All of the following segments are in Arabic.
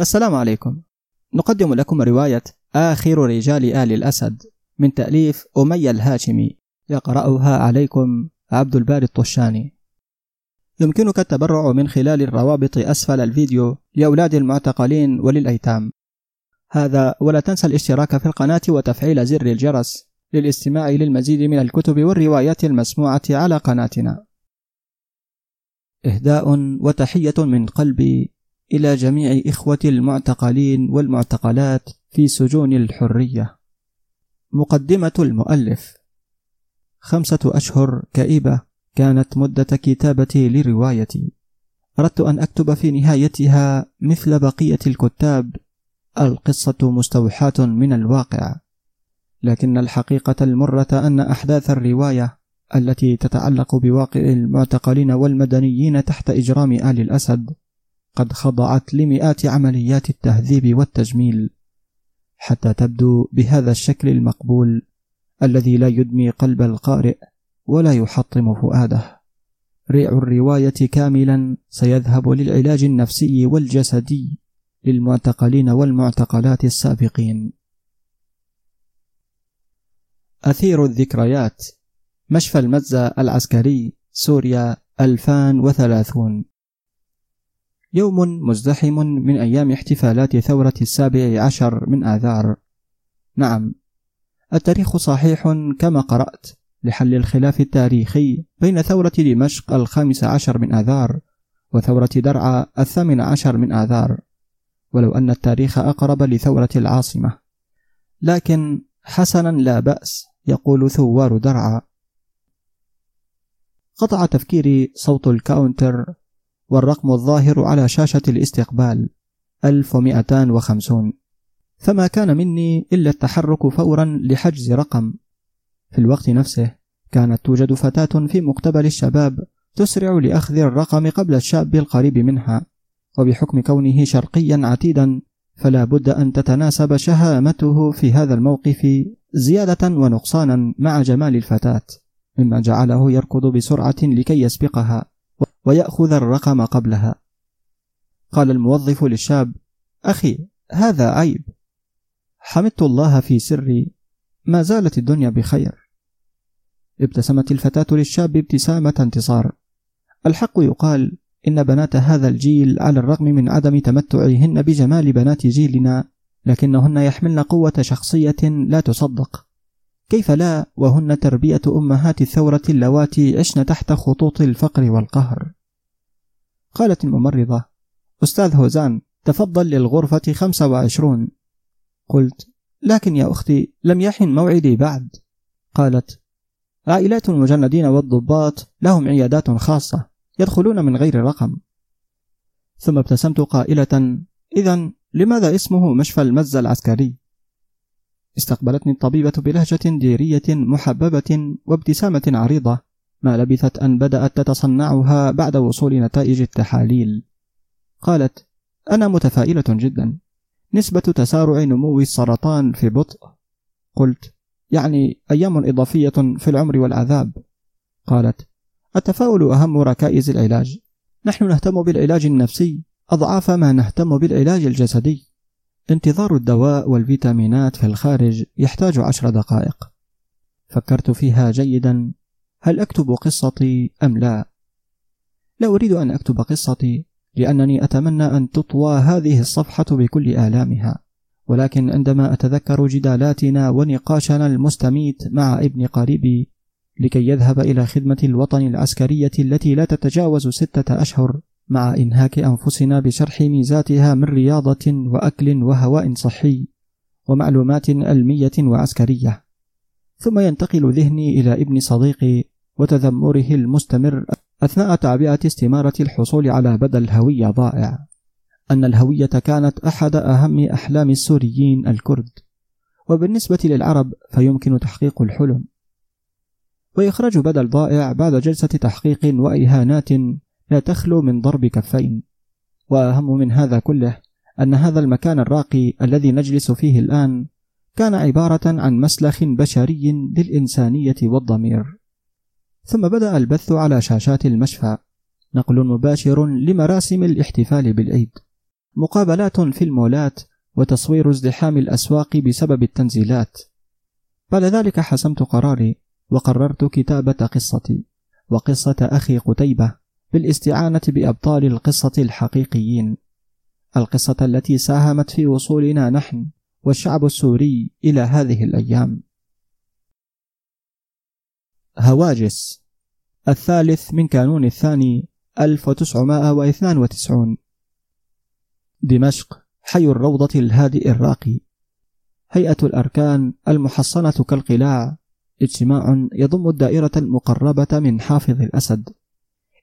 السلام عليكم. نقدم لكم رواية آخر رجال آل الأسد من تأليف أمية الهاشمي يقرأها عليكم عبد الباري الطشاني. يمكنك التبرع من خلال الروابط أسفل الفيديو لأولاد المعتقلين وللأيتام. هذا ولا تنسى الاشتراك في القناة وتفعيل زر الجرس للاستماع للمزيد من الكتب والروايات المسموعة على قناتنا. إهداء وتحية من قلبي إلى جميع إخوتي المعتقلين والمعتقلات في سجون الحرية. مقدمة المؤلف خمسة أشهر كئيبة كانت مدة كتابتي لروايتي. أردت أن أكتب في نهايتها مثل بقية الكتاب القصة مستوحاة من الواقع، لكن الحقيقة المرة أن أحداث الرواية التي تتعلق بواقع المعتقلين والمدنيين تحت إجرام آل الأسد قد خضعت لمئات عمليات التهذيب والتجميل حتى تبدو بهذا الشكل المقبول الذي لا يدمي قلب القارئ ولا يحطم فؤاده. ريع الرواية كاملا سيذهب للعلاج النفسي والجسدي للمعتقلين والمعتقلات السابقين. أثير الذكريات مشفى المزة العسكري سوريا 2030 يوم مزدحم من أيام احتفالات ثورة السابع عشر من آذار. نعم. التاريخ صحيح كما قرأت لحل الخلاف التاريخي بين ثورة دمشق الخامس عشر من آذار وثورة درعا الثامن عشر من آذار ولو أن التاريخ أقرب لثورة العاصمة. لكن حسنا لا بأس يقول ثوار درعا. قطع تفكيري صوت الكاونتر. والرقم الظاهر على شاشة الاستقبال 1250 فما كان مني إلا التحرك فورا لحجز رقم. في الوقت نفسه كانت توجد فتاة في مقتبل الشباب تسرع لأخذ الرقم قبل الشاب القريب منها وبحكم كونه شرقيا عتيدا فلا بد أن تتناسب شهامته في هذا الموقف زيادة ونقصانا مع جمال الفتاة مما جعله يركض بسرعة لكي يسبقها. ويأخذ الرقم قبلها. قال الموظف للشاب أخي هذا عيب. حمدت الله في سري ما زالت الدنيا بخير. ابتسمت الفتاة للشاب ابتسامة انتصار. الحق يقال إن بنات هذا الجيل على الرغم من عدم تمتعهن بجمال بنات جيلنا لكنهن يحملن قوة شخصية لا تصدق. كيف لا وهن تربية أمهات الثورة اللواتي عشن تحت خطوط الفقر والقهر؟ قالت الممرضة أستاذ هوزان تفضل للغرفة خمسة وعشرون. قلت لكن يا أختي لم يحن موعدي بعد. قالت عائلات المجندين والضباط لهم عيادات خاصة يدخلون من غير رقم. ثم ابتسمت قائلة إذا لماذا اسمه مشفى المزة العسكري؟ استقبلتني الطبيبة بلهجة ديرية محببة وابتسامة عريضة ما لبثت أن بدأت تتصنعها بعد وصول نتائج التحاليل. قالت أنا متفائلة جدا. نسبة تسارع نمو السرطان في بطء. قلت يعني أيام إضافية في العمر والعذاب. قالت التفاؤل أهم ركائز العلاج. نحن نهتم بالعلاج النفسي أضعاف ما نهتم بالعلاج الجسدي. انتظار الدواء والفيتامينات في الخارج يحتاج عشر دقائق. فكرت فيها جيدا. هل أكتب قصتي أم لا؟ لا أريد أن أكتب قصتي لأنني أتمنى أن تطوى هذه الصفحة بكل آلامها. ولكن عندما أتذكر جدالاتنا ونقاشنا المستميت مع ابن قريبي لكي يذهب إلى خدمة الوطن العسكرية التي لا تتجاوز ستة أشهر مع إنهاك أنفسنا بشرح ميزاتها من رياضة وأكل وهواء صحي ومعلومات علمية وعسكرية. ثم ينتقل ذهني إلى ابن صديقي وتذمره المستمر أثناء تعبئة استمارة الحصول على بدل هوية ضائع. أن الهوية كانت أحد أهم أحلام السوريين الكرد. وبالنسبة للعرب فيمكن تحقيق الحلم. وإخراج بدل ضائع بعد جلسة تحقيق وإهانات لا تخلو من ضرب كفين. وأهم من هذا كله أن هذا المكان الراقي الذي نجلس فيه الآن كان عبارة عن مسلخ بشري للإنسانية والضمير. ثم بدأ البث على شاشات المشفى. نقل مباشر لمراسم الاحتفال بالعيد. مقابلات في المولات وتصوير ازدحام الأسواق بسبب التنزيلات. بعد ذلك حسمت قراري وقررت كتابة قصتي. وقصة أخي قتيبة. بالاستعانة بأبطال القصة الحقيقيين. القصة التي ساهمت في وصولنا نحن والشعب السوري إلى هذه الأيام. هواجس. الثالث من كانون الثاني 1992 دمشق حي الروضة الهادئ الراقي. هيئة الأركان المحصنة كالقلاع. اجتماع يضم الدائرة المقربة من حافظ الأسد.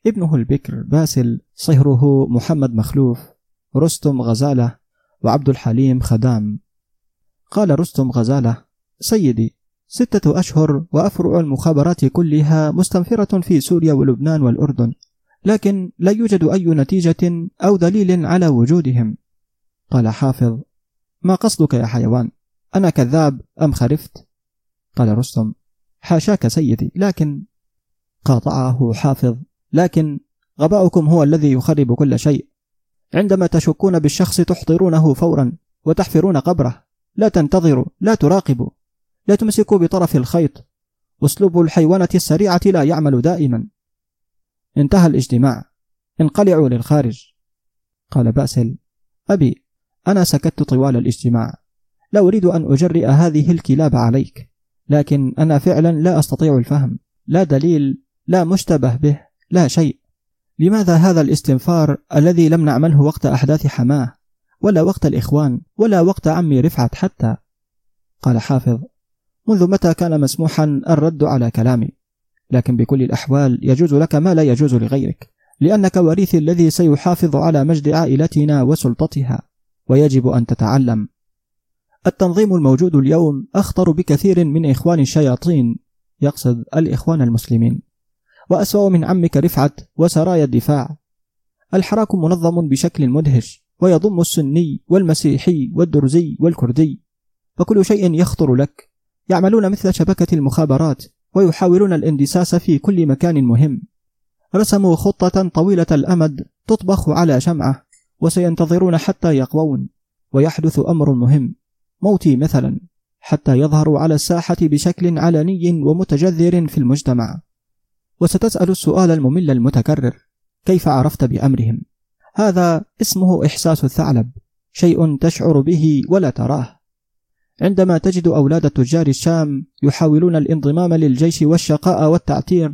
ابنه البكر باسل صهره محمد مخلوف رستم غزالة وعبد الحليم خدام. قال رستم غزالة سيدي ستة أشهر وأفرع المخابرات كلها مستنفرة في سوريا ولبنان والأردن لكن لا يوجد أي نتيجة أو دليل على وجودهم. قال حافظ ما قصدك يا حيوان؟ أنا كذاب أم خرفت؟ قال رستم حاشاك سيدي لكن قاطعه حافظ لكن غباؤكم هو الذي يخرب كل شيء. عندما تشكون بالشخص تحضرونه فورا وتحفرون قبره. لا تنتظروا لا تراقبوا. لا تمسكوا بطرف الخيط. أسلوب الحيوانة السريعة لا يعمل دائما. انتهى الاجتماع. انقلعوا للخارج. قال باسل أبي أنا سكت طوال الاجتماع. لا أريد أن أجرئ هذه الكلاب عليك. لكن أنا فعلا لا أستطيع الفهم. لا دليل لا مشتبه به. لا شيء. لماذا هذا الاستنفار الذي لم نعمله وقت أحداث حماة ولا وقت الإخوان ولا وقت عمي رفعت حتى؟ قال حافظ منذ متى كان مسموحا الرد على كلامي؟ لكن بكل الأحوال يجوز لك ما لا يجوز لغيرك لأنك وريث الذي سيحافظ على مجد عائلتنا وسلطتها ويجب أن تتعلم. التنظيم الموجود اليوم أخطر بكثير من إخوان الشياطين يقصد الإخوان المسلمين. وأسوأ من عمك رفعت وسرايا الدفاع. الحراك منظم بشكل مدهش ويضم السني والمسيحي والدرزي والكردي. فكل شيء يخطر لك. يعملون مثل شبكة المخابرات ويحاولون الاندساس في كل مكان مهم. رسموا خطة طويلة الأمد تطبخ على شمعة وسينتظرون حتى يقوون. ويحدث أمر مهم موتي مثلا حتى يظهروا على الساحة بشكل علني ومتجذر في المجتمع. وستسأل السؤال الممل المتكرر كيف عرفت بأمرهم؟ هذا اسمه إحساس الثعلب شيء تشعر به ولا تراه. عندما تجد أولاد تجار الشام يحاولون الانضمام للجيش والشقاء والتعتير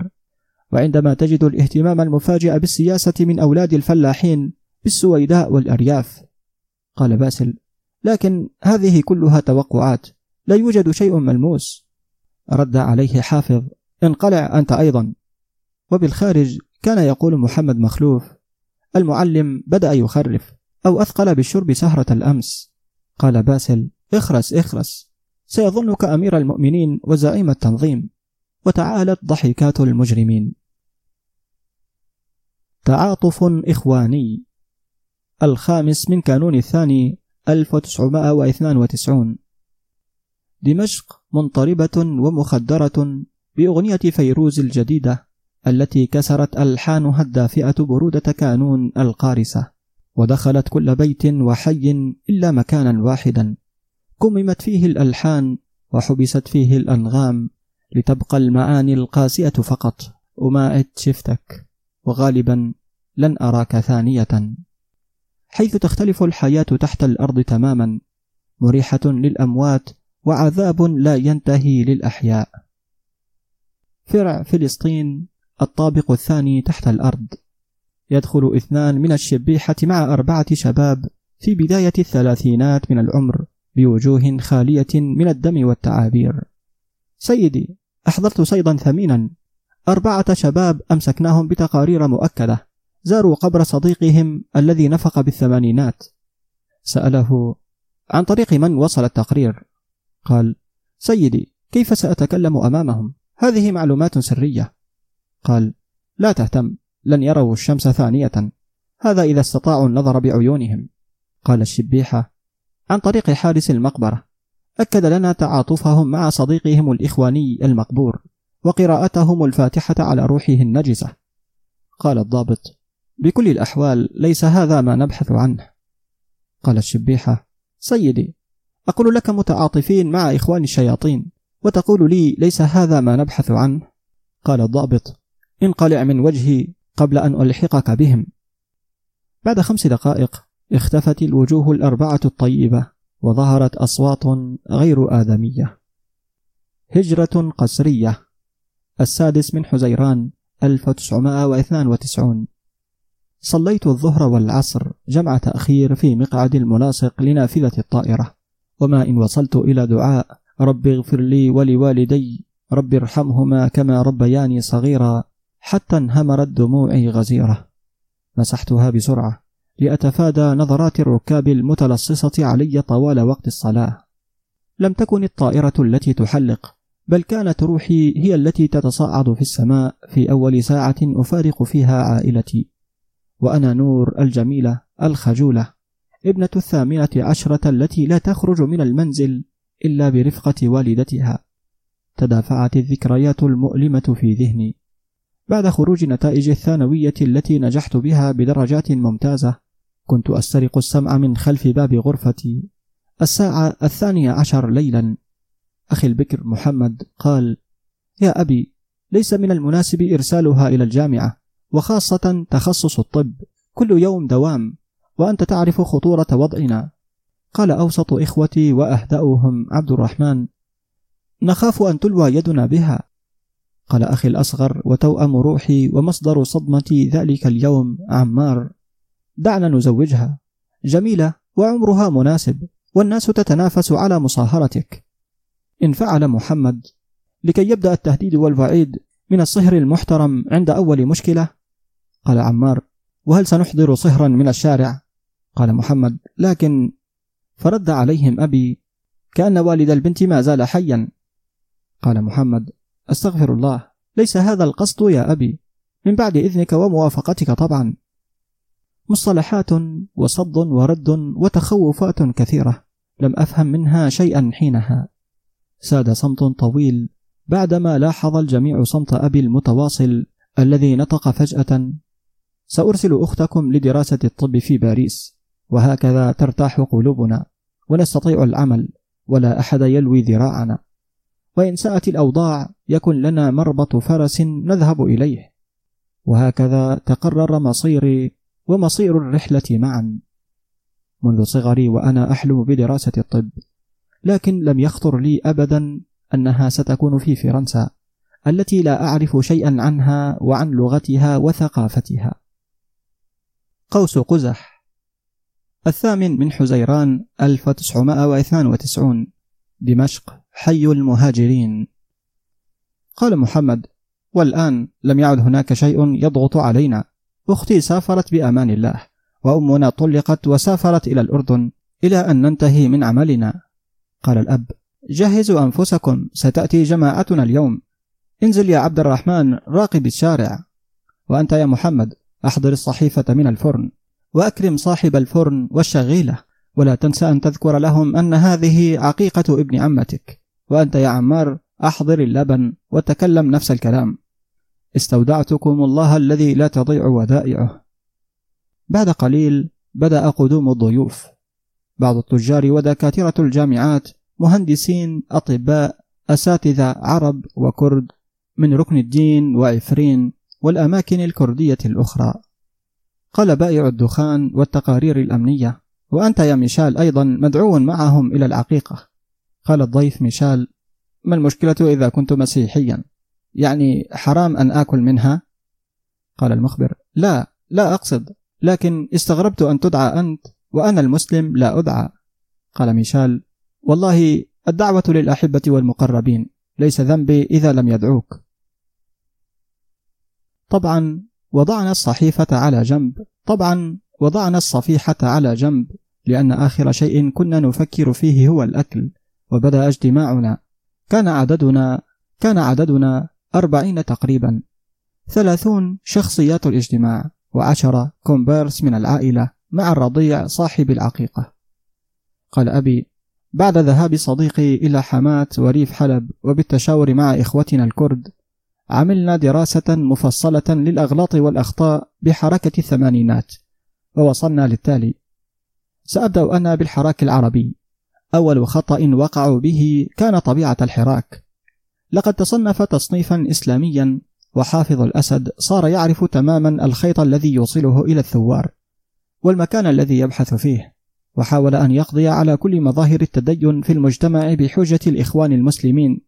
وعندما تجد الاهتمام المفاجئ بالسياسة من أولاد الفلاحين بالسويداء والأرياف. قال باسل لكن هذه كلها توقعات لا يوجد شيء ملموس. رد عليه حافظ انقلع أنت أيضا. وبالخارج كان يقول محمد مخلوف المعلم بدأ يخرف أو أثقل بالشرب سهرة الأمس. قال باسل اخرس اخرس سيظنك أمير المؤمنين وزعيم التنظيم وتعالت ضحكات المجرمين. تعاطف إخواني. الخامس من كانون الثاني 1992 دمشق منطربة ومخدرة بأغنية فيروز الجديدة. التي كسرت ألحانها الدافئة برودة كانون القارسة ودخلت كل بيت وحي إلا مكانا واحدا. كممت فيه الألحان وحبست فيه الأنغام لتبقى المعاني القاسية فقط. وما شفتك وغالبا لن أراك ثانية. حيث تختلف الحياة تحت الأرض تماما مريحة للأموات وعذاب لا ينتهي للأحياء. فرع فلسطين الطابق الثاني تحت الأرض. يدخل اثنان من الشبيحة مع أربعة شباب في بداية الثلاثينات من العمر بوجوه خالية من الدم والتعابير. سيدي أحضرت صيدا ثمينا. أربعة شباب أمسكناهم بتقارير مؤكدة. زاروا قبر صديقهم الذي نفق بالثمانينات. سأله عن طريق من وصل التقرير؟ قال سيدي كيف سأتكلم أمامهم؟ هذه معلومات سرية. قال لا تهتم لن يروا الشمس ثانية. هذا إذا استطاعوا النظر بعيونهم. قال الشبيحة عن طريق حارس المقبرة. أكد لنا تعاطفهم مع صديقهم الإخواني المقبور وقراءتهم الفاتحة على روحه النجسة. قال الضابط بكل الأحوال ليس هذا ما نبحث عنه. قال الشبيحة سيدي أقول لك متعاطفين مع إخوان الشياطين وتقول لي ليس هذا ما نبحث عنه. قال الضابط انقلع من وجهي قبل أن ألحقك بهم. بعد خمس دقائق اختفت الوجوه الأربعة الطيبة وظهرت أصوات غير آدمية. هجرة قسرية. السادس من حزيران 1992 صليت الظهر والعصر جمع تأخير في مقعد الملاصق لنافذة الطائرة. وما إن وصلت إلى دعاء رب اغفر لي ولوالدي رب ارحمهما كما ربياني صغيرا. حتى انهمرت دموعي غزيرة. مسحتها بسرعة لأتفادى نظرات الركاب المتلصصة علي طوال وقت الصلاة. لم تكن الطائرة التي تحلق بل كانت روحي هي التي تتصاعد في السماء في أول ساعة أفارق فيها عائلتي. وأنا نور الجميلة الخجولة ابنة الثامنة عشرة التي لا تخرج من المنزل إلا برفقة والدتها. تدافعت الذكريات المؤلمة في ذهني. بعد خروج نتائج الثانوية التي نجحت بها بدرجات ممتازة كنت أسترق السمع من خلف باب غرفتي. الساعة الثانية عشر ليلا. أخي البكر محمد قال يا أبي ليس من المناسب إرسالها إلى الجامعة وخاصة تخصص الطب. كل يوم دوام وأنت تعرف خطورة وضعنا. قال أوسط إخوتي وأهدأهم عبد الرحمن نخاف أن تلوى يدنا بها. قال أخي الأصغر وتوأم روحي ومصدر صدمتي ذلك اليوم عمار. دعنا نزوجها. جميلة وعمرها مناسب والناس تتنافس على مصاهرتك. إن فعل محمد. لكي يبدأ التهديد والوعيد من الصهر المحترم عند أول مشكلة قال عمار وهل سنحضر صهرا من الشارع؟ قال محمد لكن فرد عليهم أبي كأن والد البنت ما زال حيا. قال محمد أستغفر الله. ليس هذا القصد يا أبي. من بعد إذنك وموافقتك طبعا. مصطلحات وصد ورد وتخوفات كثيرة. لم أفهم منها شيئا حينها. ساد صمت طويل. بعدما لاحظ الجميع صمت أبي المتواصل الذي نطق فجأة. سأرسل أختكم لدراسة الطب في باريس. وهكذا ترتاح قلوبنا. ونستطيع العمل. ولا أحد يلوي ذراعنا. وإن ساءت الأوضاع يكن لنا مربط فرس نذهب إليه. وهكذا تقرر مصيري ومصير الرحلة معا. منذ صغري وأنا أحلم بدراسة الطب لكن لم يخطر لي أبدا أنها ستكون في فرنسا التي لا أعرف شيئا عنها وعن لغتها وثقافتها. قوس قزح. الثامن من حزيران 1992 دمشق. حي المهاجرين. قال محمد والآن لم يعد هناك شيء يضغط علينا. أختي سافرت بأمان الله وأمنا طلقت وسافرت إلى الأردن إلى أن ننتهي من عملنا. قال الأب جهزوا أنفسكم ستأتي جماعتنا اليوم. انزل يا عبد الرحمن راقب الشارع. وأنت يا محمد أحضر الصحيفة من الفرن وأكرم صاحب الفرن والشغيلة. ولا تنسى أن تذكر لهم أن هذه عقيقة ابن عمتك. وأنت يا عمار أحضر اللبن وتكلم نفس الكلام. استودعتكم الله الذي لا تضيع ودائعه. بعد قليل بدأ قدوم الضيوف. بعض التجار ودكاترة الجامعات مهندسين أطباء أساتذة عرب وكرد من ركن الدين وعفرين والأماكن الكردية الأخرى. قال بائع الدخان والتقارير الأمنية. وأنت يا ميشال أيضا مدعو معهم إلى العقيقة. قال الضيف ميشال ما المشكلة إذا كنت مسيحيا؟ يعني حرام أن آكل منها؟ قال المخبر لا لا أقصد لكن استغربت أن تدعى أنت وأنا المسلم لا أدعى. قال ميشال والله الدعوة للأحبة والمقربين ليس ذنبي إذا لم يدعوك. طبعا وضعنا الصحيفة على جنب طبعا وضعنا الصفيحة على جنب لأن آخر شيء كنا نفكر فيه هو الأكل. وبدأ اجتماعنا. كان عددنا كان عددنا أربعين تقريبا. ثلاثون شخصيات الاجتماع وعشرة كومبيرس من العائلة مع الرضيع صاحب العقيقة. قال أبي بعد ذهاب صديقي إلى حماة وريف حلب وبالتشاور مع إخوتنا الكرد عملنا دراسة مفصلة للأغلاط والأخطاء بحركة الثمانينات ووصلنا للتالي. سأبدأ أنا بالحراك العربي. أول خطأ وقعوا به كان طبيعة الحراك لقد تصنف تصنيفا إسلاميا وحافظ الأسد صار يعرف تماما الخيط الذي يوصله إلى الثوار والمكان الذي يبحث فيه وحاول أن يقضي على كل مظاهر التدين في المجتمع بحجة الإخوان المسلمين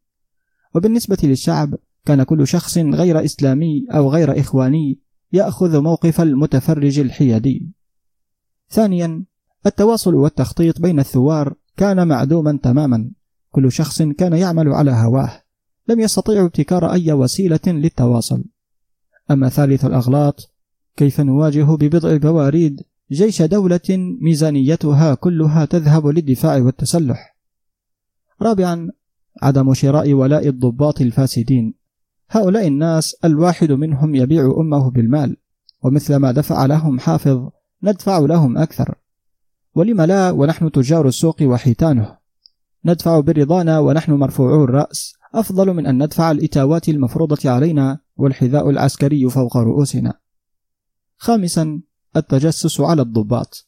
وبالنسبة للشعب كان كل شخص غير إسلامي أو غير إخواني يأخذ موقف المتفرج الحيادي. ثانيا التواصل والتخطيط بين الثوار كان معدوما تماما، كل شخص كان يعمل على هواه، لم يستطيعوا ابتكار أي وسيلة للتواصل. أما ثالث الأغلاط كيف نواجه ببضع بواريد جيش دولة ميزانيتها كلها تذهب للدفاع والتسلح. رابعا عدم شراء ولاء الضباط الفاسدين هؤلاء الناس الواحد منهم يبيع أمه بالمال ومثل ما دفع لهم حافظ ندفع لهم أكثر ولم لا ونحن تجار السوق وحيتانه. ندفع برضانا ونحن مرفوعو الرأس. أفضل من أن ندفع الإتاوات المفروضة علينا والحذاء العسكري فوق رؤوسنا. خامسا التجسس على الضباط.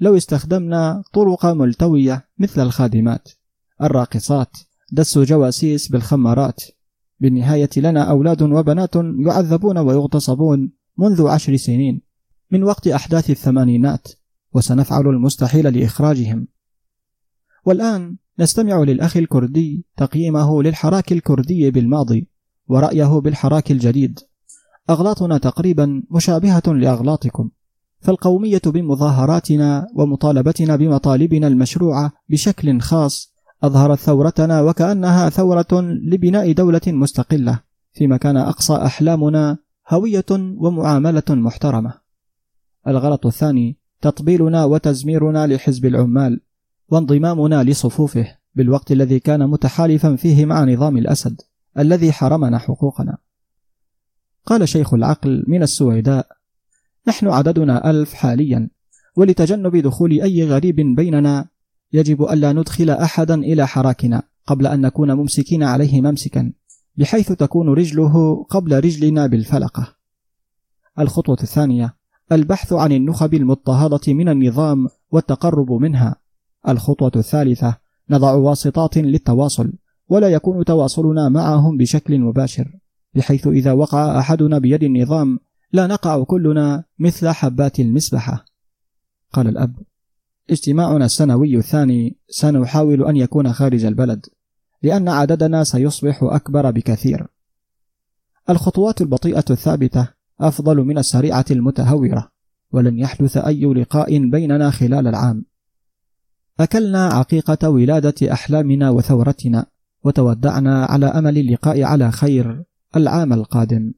لو استخدمنا طرق ملتوية مثل الخادمات. الراقصات. دس جواسيس بالخمارات. بالنهاية لنا أولاد وبنات يعذبون ويغتصبون منذ عشر سنين. من وقت أحداث الثمانينات. وسنفعل المستحيل لإخراجهم. والآن نستمع للأخ الكردي تقييمه للحراك الكردي بالماضي ورأيه بالحراك الجديد. أغلاطنا تقريبا مشابهة لأغلاطكم. فالقومية بمظاهراتنا ومطالبتنا بمطالبنا المشروعة بشكل خاص أظهرت ثورتنا وكأنها ثورة لبناء دولة مستقلة فيما كان أقصى أحلامنا هوية ومعاملة محترمة. الغلط الثاني تطبيلنا وتزميرنا لحزب العمال وانضمامنا لصفوفه بالوقت الذي كان متحالفا فيه مع نظام الأسد الذي حرمنا حقوقنا. قال شيخ العقل من السويداء: نحن عددنا ألف حاليا ولتجنب دخول أي غريب بيننا يجب ألا ندخل أحدا إلى حراكنا قبل أن نكون ممسكين عليه ممسكا بحيث تكون رجله قبل رجلنا بالفلقة. الخطوة الثانية البحث عن النخب المضطهدة من النظام والتقرب منها. الخطوة الثالثة نضع واسطات للتواصل ولا يكون تواصلنا معهم بشكل مباشر بحيث إذا وقع أحدنا بيد النظام لا نقع كلنا مثل حبات المسبحة. قال الأب: اجتماعنا السنوي الثاني سنحاول أن يكون خارج البلد لأن عددنا سيصبح أكبر بكثير الخطوات البطيئة الثابتة أفضل من السريعة المتهورة ولن يحدث أي لقاء بيننا خلال العام. أكلنا عقيقة ولادة أحلامنا وثورتنا وتودعنا على أمل اللقاء على خير العام القادم.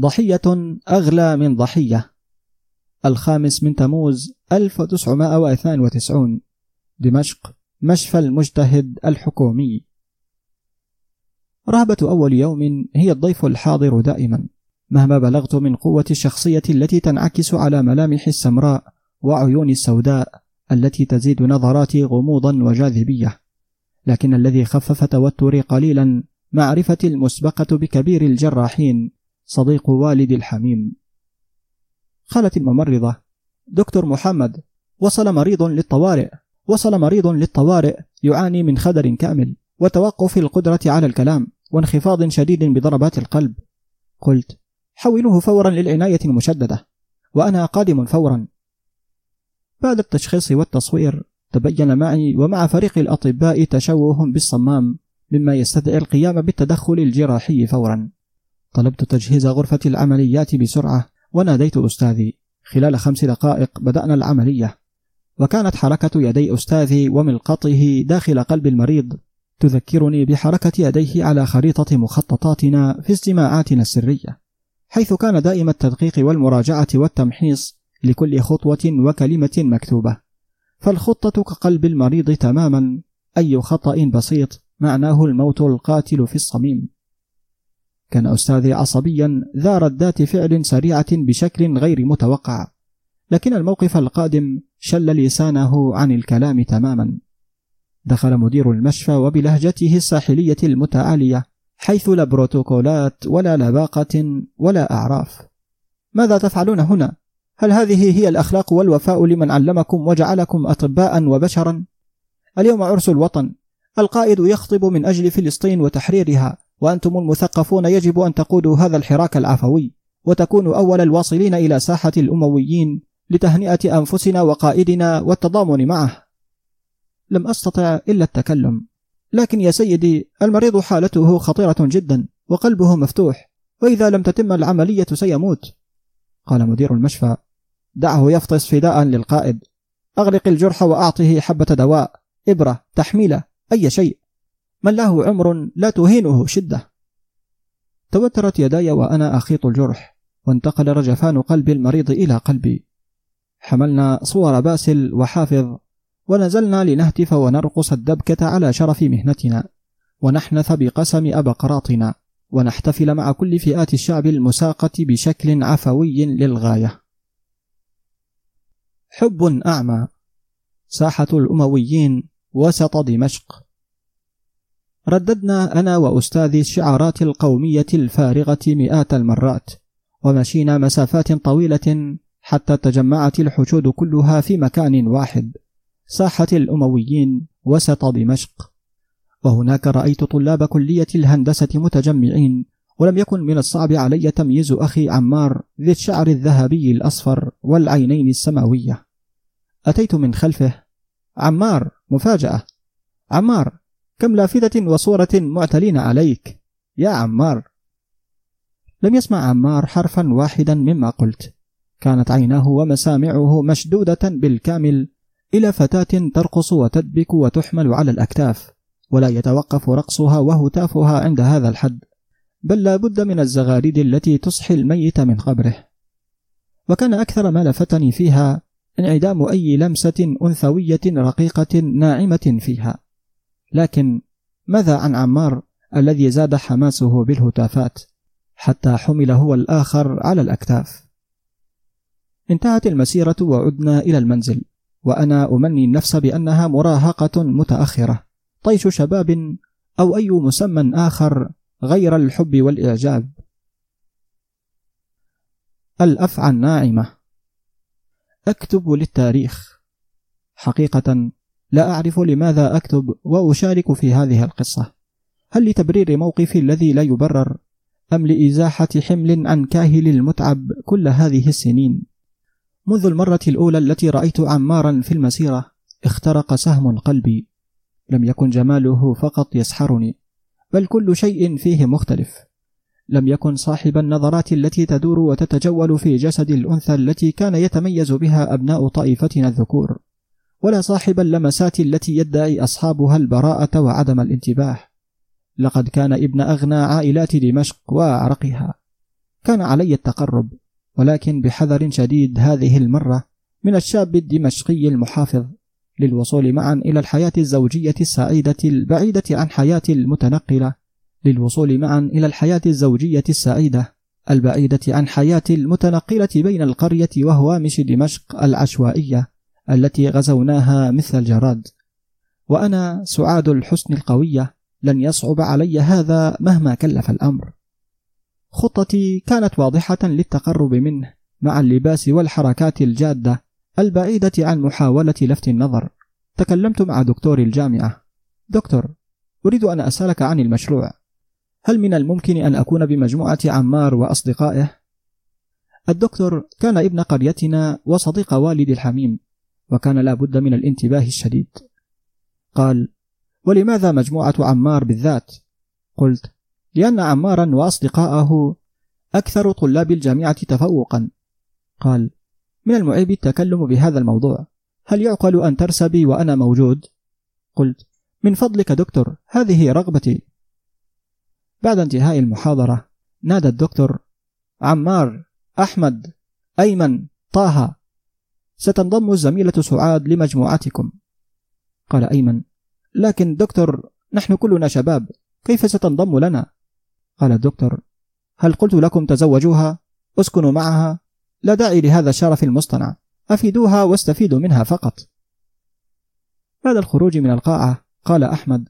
ضحية أغلى من ضحية. الخامس من تموز 1992 دمشق مشفى المجتهد الحكومي. رهبة أول يوم هي الضيف الحاضر دائما مهما بلغت من قوة الشخصية التي تنعكس على ملامح السمراء وعيون السوداء التي تزيد نظراتي غموضا وجاذبية. لكن الذي خفف توتري قليلا معرفتي المسبقة بكبير الجراحين صديق والدي الحميم. قالت الممرضة دكتور محمد وصل مريض للطوارئ وصل مريض للطوارئ يعاني من خدر كامل. وتوقف القدرة على الكلام وانخفاض شديد بضربات القلب. قلت حولوه فورا للعناية المشددة وأنا قادم فورا. بعد التشخيص والتصوير تبين معي ومع فريق الأطباء تشوه بالصمام مما يستدعي القيام بالتدخل الجراحي فورا. طلبت تجهيز غرفة العمليات بسرعة وناديت أستاذي. خلال خمس دقائق بدأنا العملية وكانت حركة يدي أستاذي وملقطه داخل قلب المريض. تذكرني بحركة يديه على خريطة مخططاتنا في اجتماعاتنا السرية حيث كان دائم التدقيق والمراجعة والتمحيص لكل خطوة وكلمة مكتوبة. فالخطة كقلب المريض تماما أي خطأ بسيط معناه الموت القاتل في الصميم. كان أستاذي عصبيا ذا ردات فعل سريعة بشكل غير متوقع لكن الموقف القادم شل لسانه عن الكلام تماما. دخل مدير المشفى وبلهجته الساحلية المتعالية حيث لا بروتوكولات ولا لباقة ولا أعراف ماذا تفعلون هنا؟ هل هذه هي الأخلاق والوفاء لمن علمكم وجعلكم أطباء وبشرا؟ اليوم عرس الوطن القائد يخطب من أجل فلسطين وتحريرها وأنتم المثقفون يجب أن تقودوا هذا الحراك العفوي وتكونوا أول الواصلين إلى ساحة الأمويين لتهنئة أنفسنا وقائدنا والتضامن معه لم أستطع إلا التكلم. لكن يا سيدي المريض حالته خطيرة جدا وقلبه مفتوح وإذا لم تتم العملية سيموت. قال مدير المشفى دعه يفطس فداء للقائد. أغلق الجرح وأعطه حبة دواء إبرة تحميلة أي شيء. من له عمر لا تهينه شدة. توترت يداي وأنا أخيط الجرح وانتقل رجفان قلب المريض إلى قلبي. حملنا صور باسل وحافظ ونزلنا لنهتف ونرقص الدبكة على شرف مهنتنا. ونحنث بقسم أبقراطنا ونحتفل مع كل فئات الشعب المساقة بشكل عفوي للغاية. حب أعمى. ساحة الأمويين. وسط دمشق. رددنا أنا وأستاذي الشعارات القومية الفارغة مئات المرات. ومشينا مسافات طويلة حتى تجمعت الحشود كلها في مكان واحد. ساحة الأمويين وسط دمشق. وهناك رأيت طلاب كلية الهندسة متجمعين ولم يكن من الصعب علي تمييز أخي عمار ذي الشعر الذهبي الأصفر والعينين السماوية. أتيت من خلفه. عمار مفاجأة. عمار كم لافتة وصورة معتلين عليك؟ يا عمار. لم يسمع عمار حرفا واحدا مما قلت. كانت عيناه ومسامعه مشدودة بالكامل إلى فتاة ترقص وتدبك وتحمل على الأكتاف ولا يتوقف رقصها وهتافها عند هذا الحد بل لا بد من الزغاريد التي تصحي الميت من قبره. وكان أكثر ما لفتني فيها انعدام أي لمسة أنثوية رقيقة ناعمة فيها. لكن ماذا عن عمار الذي زاد حماسه بالهتافات حتى حمل هو الآخر على الأكتاف؟ انتهت المسيرة وعدنا إلى المنزل. وأنا أمني النفس بأنها مراهقة متأخرة. طيش شباب أو أي مسمى آخر غير الحب والإعجاب. الأفعى الناعمة. أكتب للتاريخ. حقيقة لا أعرف لماذا أكتب وأشارك في هذه القصة. هل لتبرير موقفي الذي لا يبرر؟ أم لإزاحة حمل عن كاهل المتعب كل هذه السنين؟ منذ المرة الأولى التي رأيت عمارا في المسيرة اخترق سهم قلبي. لم يكن جماله فقط يسحرني بل كل شيء فيه مختلف. لم يكن صاحب النظرات التي تدور وتتجول في جسد الأنثى التي كان يتميز بها أبناء طائفتنا الذكور ولا صاحب اللمسات التي يدعي أصحابها البراءة وعدم الانتباه. لقد كان ابن أغنى عائلات دمشق وأعرقها. كان علي التقرب. ولكن بحذر شديد هذه المرة من الشاب الدمشقي المحافظ للوصول معا إلى الحياة الزوجية السعيدة البعيدة عن حياة المتنقلة للوصول معا إلى الحياة الزوجية السعيدة البعيدة عن حياة المتنقلة بين القرية وهوامش دمشق العشوائية التي غزوناها مثل الجراد. وأنا سعاد الحسن القوية لن يصعب علي هذا مهما كلف الأمر. خطتي كانت واضحة للتقرب منه مع اللباس والحركات الجادة البعيدة عن محاولة لفت النظر تكلمت مع دكتور الجامعة دكتور أريد أن أسألك عن المشروع هل من الممكن أن أكون بمجموعة عمار وأصدقائه؟ الدكتور كان ابن قريتنا وصديق والدي الحميم وكان لا بد من الانتباه الشديد قال ولماذا مجموعة عمار بالذات؟ قلت لأن عمارا وأصدقاءه أكثر طلاب الجامعة تفوقا. قال من المعيب التكلم بهذا الموضوع. هل يعقل أن ترسبي وأنا موجود؟ قلت من فضلك دكتور هذه رغبتي. بعد انتهاء المحاضرة نادى الدكتور عمار أحمد أيمن طه ستنضم الزميلة سعاد لمجموعتكم. قال أيمن لكن دكتور نحن كلنا شباب كيف ستنضم لنا؟ قال الدكتور هل قلت لكم تزوجوها؟ أسكنوا معها. لا داعي لهذا الشرف المصطنع. أفيدوها واستفيدوا منها فقط. بعد الخروج من القاعة قال أحمد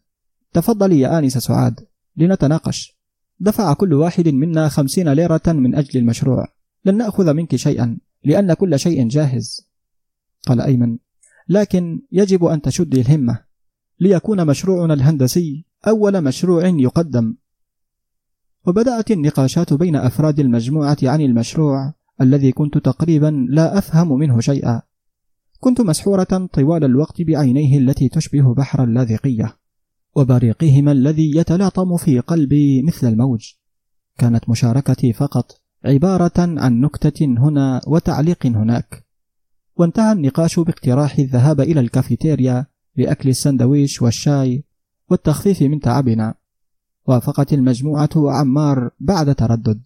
تفضلي يا آنسة سعاد لنتناقش. دفع كل واحد منا خمسين ليرة من أجل المشروع. لن نأخذ منك شيئا لأن كل شيء جاهز. قال أيمن لكن يجب أن تشدي الهمة. ليكون مشروعنا الهندسي أول مشروع يقدم. وبدأت النقاشات بين أفراد المجموعة عن المشروع الذي كنت تقريبا لا أفهم منه شيئا. كنت مسحورة طوال الوقت بعينيه التي تشبه بحر اللاذقية وبريقهما الذي يتلاطم في قلبي مثل الموج. كانت مشاركتي فقط عبارة عن نكتة هنا وتعليق هناك. وانتهى النقاش باقتراح الذهاب إلى الكافيتيريا لأكل السندويش والشاي والتخفيف من تعبنا. وافقت المجموعة عمار بعد تردد.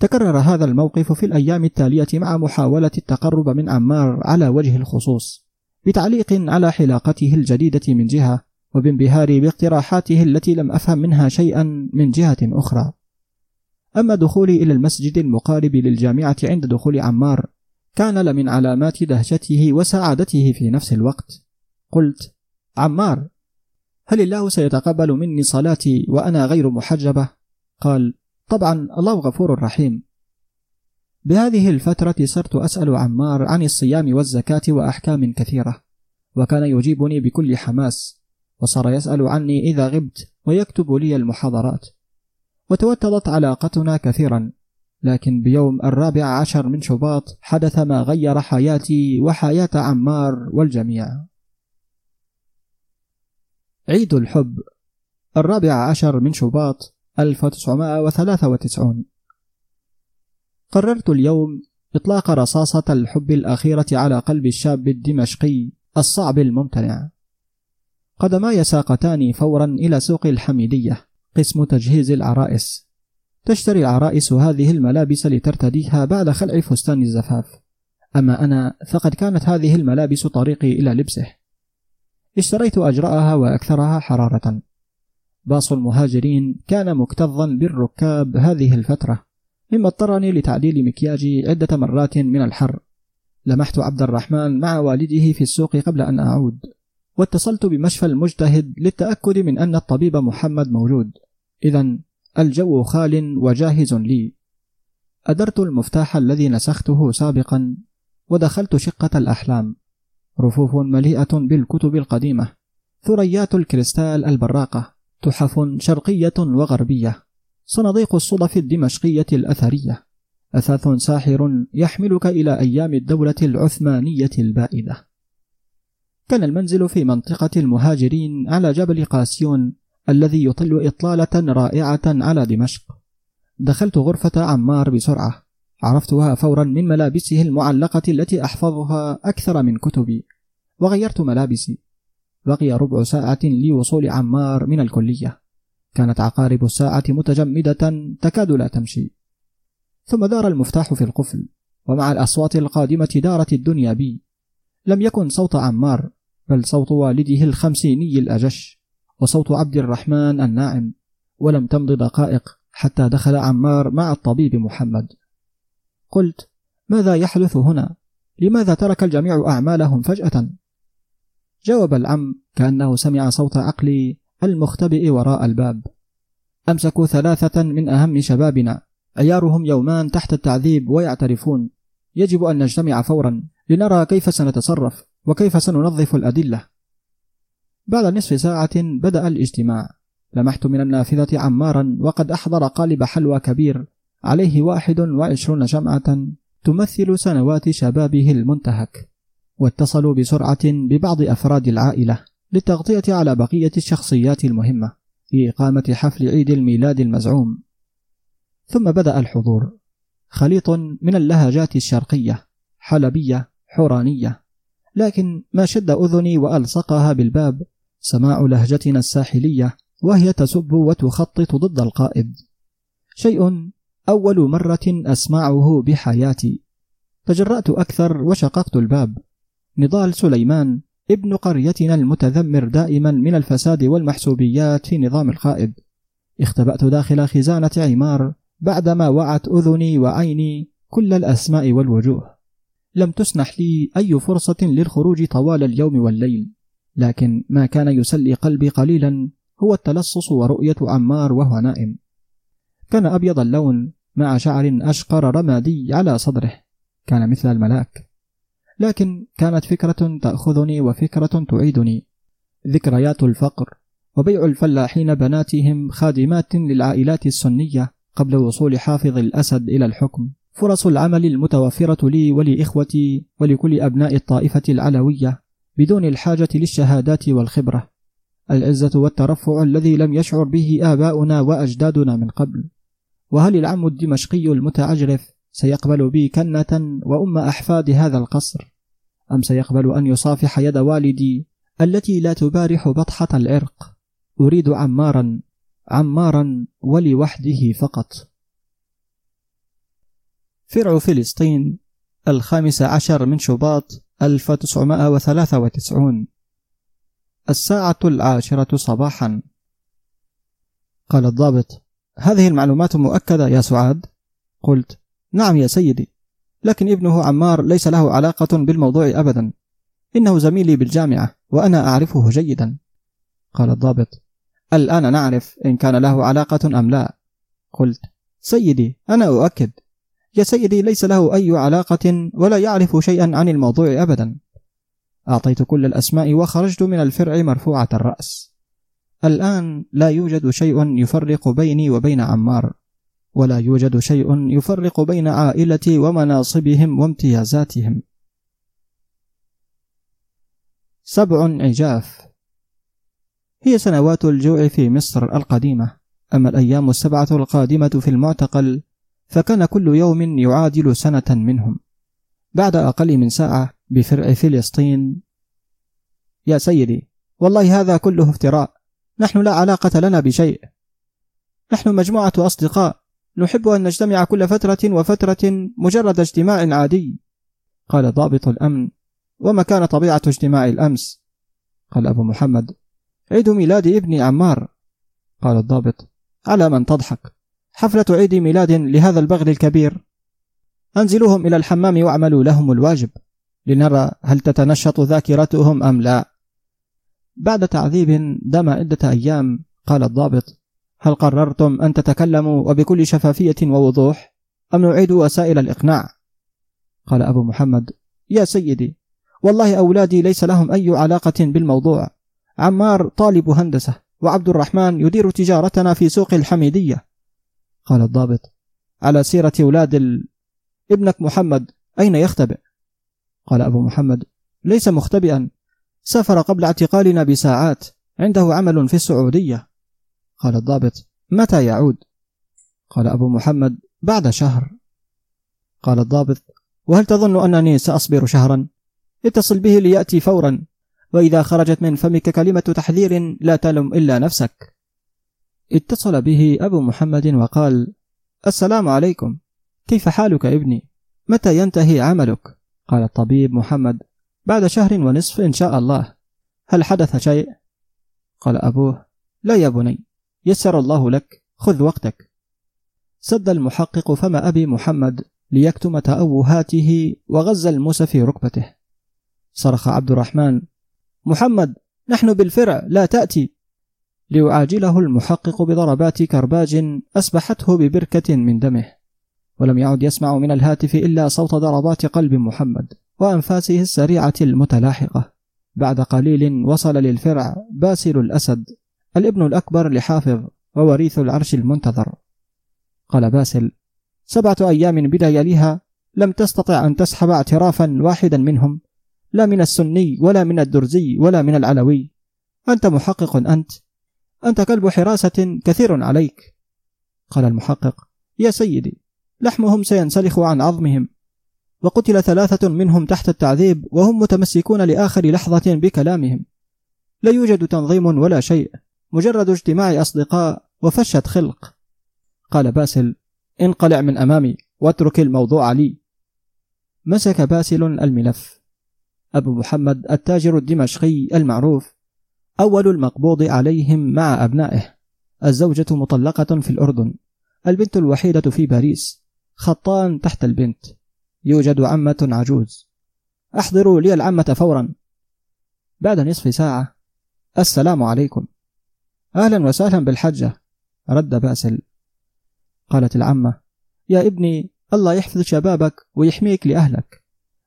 تكرر هذا الموقف في الأيام التالية مع محاولة التقرب من عمار على وجه الخصوص بتعليق على حلاقته الجديدة من جهة وبانبهاري باقتراحاته التي لم أفهم منها شيئا من جهة أخرى. أما دخولي إلى المسجد المقارب للجامعة عند دخول عمار كان لمن علامات دهشته وسعادته في نفس الوقت. قلت عمار هل الله سيتقبل مني صلاتي وأنا غير محجبة؟ قال طبعا الله غفور رحيم. بهذه الفترة صرت أسأل عمار عن الصيام والزكاة وأحكام كثيرة وكان يجيبني بكل حماس وصار يسأل عني إذا غبت ويكتب لي المحاضرات. وتوترت علاقتنا كثيرا لكن بيوم الرابع عشر من شباط حدث ما غير حياتي وحياة عمار والجميع. عيد الحب الرابع عشر من شباط 1993 قررت اليوم إطلاق رصاصة الحب الأخيرة على قلب الشاب الدمشقي الصعب الممتنع. قدماي ساقتان فورا إلى سوق الحميدية قسم تجهيز العرائس. تشتري العرائس هذه الملابس لترتديها بعد خلع فستان الزفاف. أما أنا فقد كانت هذه الملابس طريقي إلى لبسه. اشتريت أجرأها وأكثرها حرارة. باص المهاجرين كان مكتظا بالركاب هذه الفترة مما اضطرني لتعديل مكياجي عدة مرات من الحر. لمحت عبد الرحمن مع والده في السوق قبل أن أعود واتصلت بمشفى المجتهد للتأكد من أن الطبيب محمد موجود. إذا الجو خال وجاهز لي. أدرت المفتاح الذي نسخته سابقا ودخلت شقة الأحلام. رفوف مليئة بالكتب القديمة. ثريات الكريستال البراقة. تحف شرقية وغربية. صناديق الصدف الدمشقية الأثرية. أثاث ساحر يحملك إلى أيام الدولة العثمانية البائدة. كان المنزل في منطقة المهاجرين على جبل قاسيون الذي يطل إطلالة رائعة على دمشق. دخلت غرفة عمار بسرعة. عرفتها فورا من ملابسه المعلقة التي أحفظها أكثر من كتبي. وغيرت ملابسي. بقي ربع ساعة لوصول عمار من الكلية. كانت عقارب الساعة متجمدة تكاد لا تمشي. ثم دار المفتاح في القفل. ومع الأصوات القادمة دارت الدنيا بي. لم يكن صوت عمار بل صوت والده الخمسيني الأجش. وصوت عبد الرحمن الناعم. ولم تمض دقائق حتى دخل عمار مع الطبيب محمد. قلت ماذا يحدث هنا؟ لماذا ترك الجميع أعمالهم فجأة؟ جاوب العم كأنه سمع صوت عقلي المختبئ وراء الباب. أمسكوا ثلاثة من أهم شبابنا عيارهم يومان تحت التعذيب ويعترفون. يجب أن نجتمع فورا لنرى كيف سنتصرف وكيف سننظف الأدلة. بعد نصف ساعة بدأ الاجتماع. لمحت من النافذة عمارا وقد أحضر قالب حلوى كبير عليه واحد وعشرون شمعة تمثل سنوات شبابه المنتهك واتصلوا بسرعة ببعض أفراد العائلة للتغطية على بقية الشخصيات المهمة في إقامة حفل عيد الميلاد المزعوم. ثم بدأ الحضور. خليط من اللهجات الشرقية حلبية حورانية لكن ما شد أذني وألصقها بالباب سماع لهجتنا الساحلية وهي تسب وتخطط ضد القائد. شيء أول مرة أسمعه بحياتي. تجرأت أكثر وشققت الباب. نضال سليمان ابن قريتنا المتذمر دائما من الفساد والمحسوبيات في نظام القائد. اختبأت داخل خزانة عمار بعدما وعت أذني وعيني كل الأسماء والوجوه. لم تسنح لي أي فرصة للخروج طوال اليوم والليل. لكن ما كان يسلي قلبي قليلا هو التلصص ورؤية عمار وهو نائم. كان أبيض اللون مع شعر أشقر رمادي على صدره. كان مثل الملاك. لكن كانت فكرة تأخذني وفكرة تعيدني. ذكريات الفقر وبيع الفلاحين بناتهم خادمات للعائلات السنية قبل وصول حافظ الأسد إلى الحكم. فرص العمل المتوفرة لي ولإخوتي ولكل أبناء الطائفة العلوية بدون الحاجة للشهادات والخبرة. العزة والترفع الذي لم يشعر به آباؤنا وأجدادنا من قبل. وهل العم الدمشقي المتعجرف سيقبل بي كنة وأم أحفاد هذا القصر؟ أم سيقبل أن يصافح يد والدي التي لا تبارح بطحة العرق؟ أريد عمارا عمارا ولوحده فقط. فرع فلسطين الخامس عشر من شباط 1993 الساعة العاشرة صباحا. قال الضابط هذه المعلومات مؤكدة يا سعاد؟ قلت. نعم يا سيدي. لكن ابنه عمار ليس له علاقة بالموضوع أبدا. إنه زميلي بالجامعة وأنا أعرفه جيدا. قال الضابط. الآن نعرف إن كان له علاقة أم لا. قلت. سيدي أنا أؤكد. يا سيدي ليس له أي علاقة ولا يعرف شيئا عن الموضوع أبدا. أعطيت كل الأسماء وخرجت من الفرع مرفوعة الرأس. الآن لا يوجد شيء يفرق بيني وبين عمار ولا يوجد شيء يفرق بين عائلتي ومناصبهم وامتيازاتهم. سبع عجاف هي سنوات الجوع في مصر القديمة. أما الأيام السبعة القادمة في المعتقل فكان كل يوم يعادل سنة منهم. بعد أقل من ساعة بفرع فلسطين. يا سيدي والله هذا كله افتراء. نحن لا علاقة لنا بشيء. نحن مجموعة أصدقاء. نحب أن نجتمع كل فترة وفترة مجرد اجتماع عادي. قال ضابط الأمن. وما كان طبيعة اجتماع الأمس؟ قال أبو محمد. عيد ميلاد ابني عمار. قال الضابط. على من تضحك؟ حفلة عيد ميلاد لهذا البغل الكبير. أنزلوهم إلى الحمام واعملوا لهم الواجب. لنرى هل تتنشط ذاكرتهم أم لا. بعد تعذيب دام عدة أيام قال الضابط هل قررتم أن تتكلموا وبكل شفافية ووضوح؟ أم نعيد وسائل الإقناع؟ قال أبو محمد يا سيدي والله أولادي ليس لهم أي علاقة بالموضوع. عمار طالب هندسة وعبد الرحمن يدير تجارتنا في سوق الحميدية. قال الضابط على سيرة أولاد ال... ابنك محمد أين يختبئ؟ قال أبو محمد ليس مختبئا. سافر قبل اعتقالنا بساعات. عنده عمل في السعودية. قال الضابط متى يعود؟ قال أبو محمد بعد شهر. قال الضابط وهل تظن أنني سأصبر شهرا؟ اتصل به ليأتي فورا. وإذا خرجت من فمك كلمة تحذير لا تلم إلا نفسك. اتصل به أبو محمد وقال السلام عليكم. كيف حالك ابني؟ متى ينتهي عملك؟ قال الطبيب محمد بعد شهر ونصف إن شاء الله. هل حدث شيء؟ قال أبوه لا يا بني يسر الله لك خذ وقتك. سد المحقق فم أبي محمد ليكتم تأوهاته وغز الموس في ركبته. صرخ عبد الرحمن محمد نحن بالفرع لا تأتي. ليعاجله المحقق بضربات كرباج أسبحته ببركة من دمه. ولم يعد يسمع من الهاتف إلا صوت ضربات قلب محمد. وأنفاسه السريعة المتلاحقة. بعد قليل وصل للفرع باسل الأسد الابن الأكبر لحافظ ووريث العرش المنتظر. قال باسل سبعة أيام بلياليها لم تستطع أن تسحب اعترافا واحدا منهم لا من السني ولا من الدرزي ولا من العلوي. أنت محقق أنت أنت كلب حراسة كثير عليك. قال المحقق يا سيدي لحمهم سينسلخ عن عظمهم. وقتل ثلاثة منهم تحت التعذيب وهم متمسكون لآخر لحظة بكلامهم. لا يوجد تنظيم ولا شيء مجرد اجتماع أصدقاء وفشة خلق. قال باسل انقلع من أمامي واترك الموضوع لي. مسك باسل الملف. أبو محمد التاجر الدمشقي المعروف أول المقبوض عليهم مع أبنائه. الزوجة مطلقة في الأردن البنت الوحيدة في باريس خطان تحت البنت. يوجد عمة عجوز. أحضروا لي العمة فورا. بعد نصف ساعة السلام عليكم. أهلا وسهلا بالحجة. رد باسل. قالت العمة يا ابني الله يحفظ شبابك ويحميك لأهلك.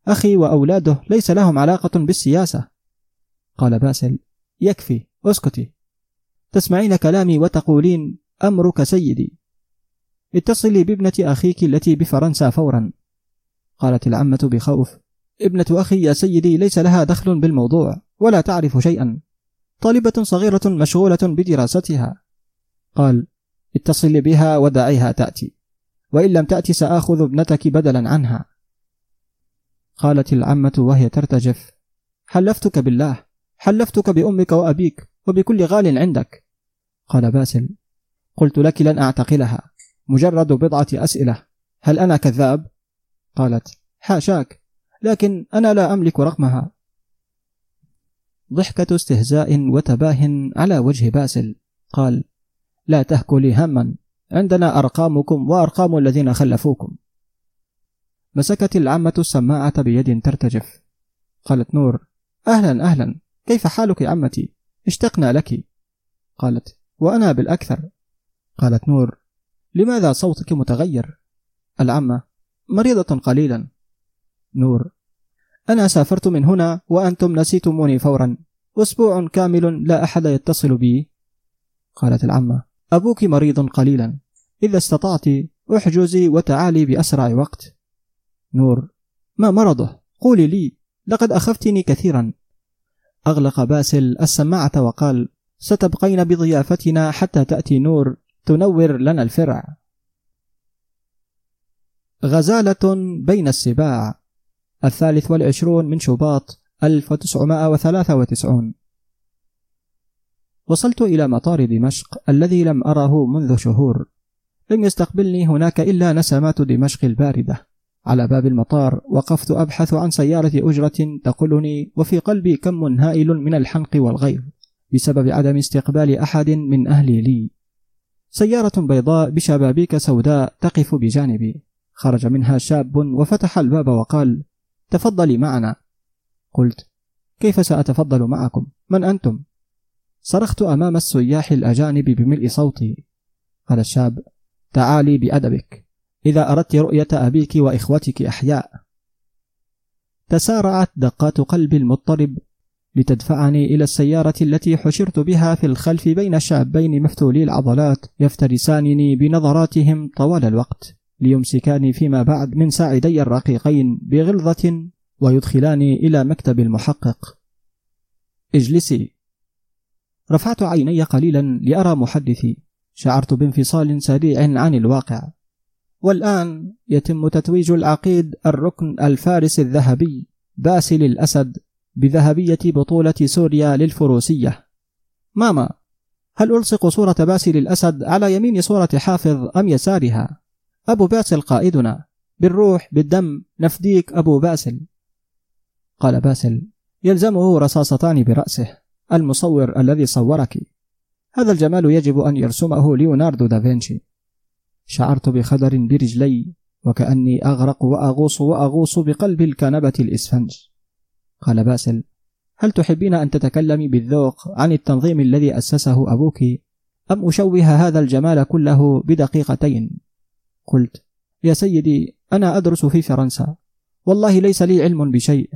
أخي وأولاده ليس لهم علاقة بالسياسة. قال باسل يكفي اسكتي. تسمعين كلامي وتقولين أمرك سيدي. اتصلي بابنة أخيك التي بفرنسا فورا. قالت العمة بخوف. ابنة أخي يا سيدي ليس لها دخل بالموضوع ولا تعرف شيئا. طالبة صغيرة مشغولة بدراستها. قال اتصلي بها ودعيها تأتي. وإن لم تأتي سآخذ ابنتك بدلا عنها. قالت العمة وهي ترتجف حلفتك بالله حلفتك بأمك وأبيك وبكل غال عندك. قال باسل قلت لك لن أعتقلها. مجرد بضعة أسئلة. هل أنا كذاب؟ قالت حاشاك لكن أنا لا أملك رقمها. ضحكة استهزاء وتباه على وجه باسل قال لا تهكلي هما عندنا أرقامكم وأرقام الذين خلفوكم. مسكت العمة السماعة بيد ترتجف. قالت نور أهلا أهلا كيف حالك عمتي؟ اشتقنا لك. قالت وأنا بالأكثر. قالت نور لماذا صوتك متغير؟ العمة مريضة قليلا. نور. أنا سافرت من هنا وأنتم نسيتموني فورا. أسبوع كامل لا أحد يتصل بي. قالت العمة. أبوك مريض قليلا. إذا استطعت احجزي وتعالي بأسرع وقت. نور. ما مرضه؟ قولي لي. لقد أخفتني كثيرا. أغلق باسل السماعة وقال ستبقين بضيافتنا حتى تأتي نور. تنور لنا الفرع. غزالة بين السباع. الثالث والعشرون من شباط 1993 وصلت إلى مطار دمشق الذي لم أره منذ شهور. لم يستقبلني هناك إلا نسمات دمشق الباردة. على باب المطار وقفت أبحث عن سيارة أجرة تقلني وفي قلبي كم هائل من الحنق والغيظ بسبب عدم استقبال أحد من أهلي لي. سيارة بيضاء بشبابيك سوداء تقف بجانبي. خرج منها شاب وفتح الباب وقال تفضلي معنا. قلت كيف سأتفضل معكم؟ من أنتم؟ صرخت أمام السياح الأجانب بملء صوتي. قال الشاب تعالي بأدبك. إذا أردت رؤية أبيك وإخوتك أحياء. تسارعت دقات قلبي المضطرب لتدفعني إلى السيارة التي حشرت بها في الخلف بين شابين مفتولي العضلات يفترسانني بنظراتهم طوال الوقت. ليمسكاني فيما بعد من ساعدي الرقيقين بغلظة ويدخلاني إلى مكتب المحقق. اجلسي. رفعت عيني قليلا لأرى محدثي. شعرت بانفصال سريع عن الواقع. والآن يتم تتويج العقيد الركن الفارس الذهبي باسل الأسد بذهبية بطولة سوريا للفروسية. ماما هل ألصق صورة باسل الأسد على يمين صورة حافظ أم يسارها؟ أبو بأسل قائدنا بالروح بالدم نفديك أبو بأسل. قال بأسل يلزمه رصاصتان برأسه المصور الذي صورك. هذا الجمال يجب أن يرسمه ليوناردو دافنشي. شعرت بخدر برجلي وكأني أغرق وأغوص وأغوص بقلب الكنبة الإسفنج. قال بأسل هل تحبين أن تتكلمي بالذوق عن التنظيم الذي أسسه أبوك؟ أم أشوه هذا الجمال كله بدقيقتين؟ قلت يا سيدي أنا أدرس في فرنسا. والله ليس لي علم بشيء.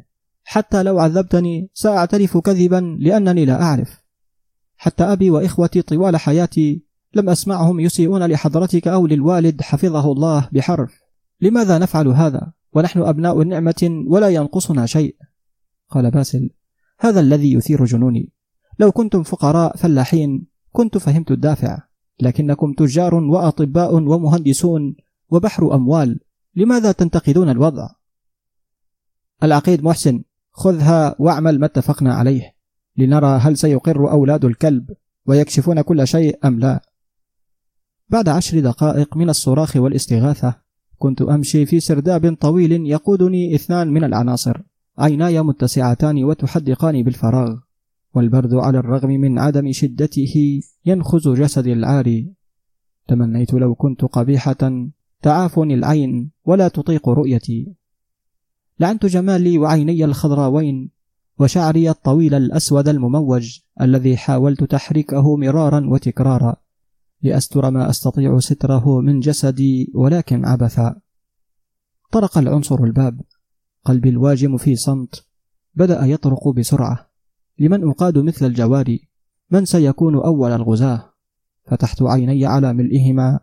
حتى لو عذبتني سأعترف كذبا لأنني لا أعرف. حتى أبي وإخوتي طوال حياتي لم أسمعهم يسيئون لحضرتك أو للوالد حفظه الله بحرف. لماذا نفعل هذا؟ ونحن أبناء نعمة ولا ينقصنا شيء. قال باسل هذا الذي يثير جنوني. لو كنتم فقراء فلاحين كنت فهمت الدافع. لكنكم تجار وأطباء ومهندسون وبحر أموال لماذا تنتقدون الوضع؟ العقيد محسن خذها واعمل ما اتفقنا عليه لنرى هل سيقر أولاد الكلب ويكشفون كل شيء أم لا. بعد عشر دقائق من الصراخ والاستغاثة كنت أمشي في سرداب طويل يقودني اثنان من العناصر عيناي متسعتان وتحدقان بالفراغ. والبرد على الرغم من عدم شدته ينخز جسدي العاري تمنيت لو كنت قبيحة تعافني العين ولا تطيق رؤيتي. لعنت جمالي وعيني الخضراوين وشعري الطويل الأسود المموج الذي حاولت تحريكه مرارا وتكرارا. لأستر ما أستطيع ستره من جسدي ولكن عبثا طرق العنصر الباب. قلبي الواجم في صمت. بدأ يطرق بسرعة. لمن أقاد مثل الجواري من سيكون أول الغزاة؟ فتحت عيني على ملئهما.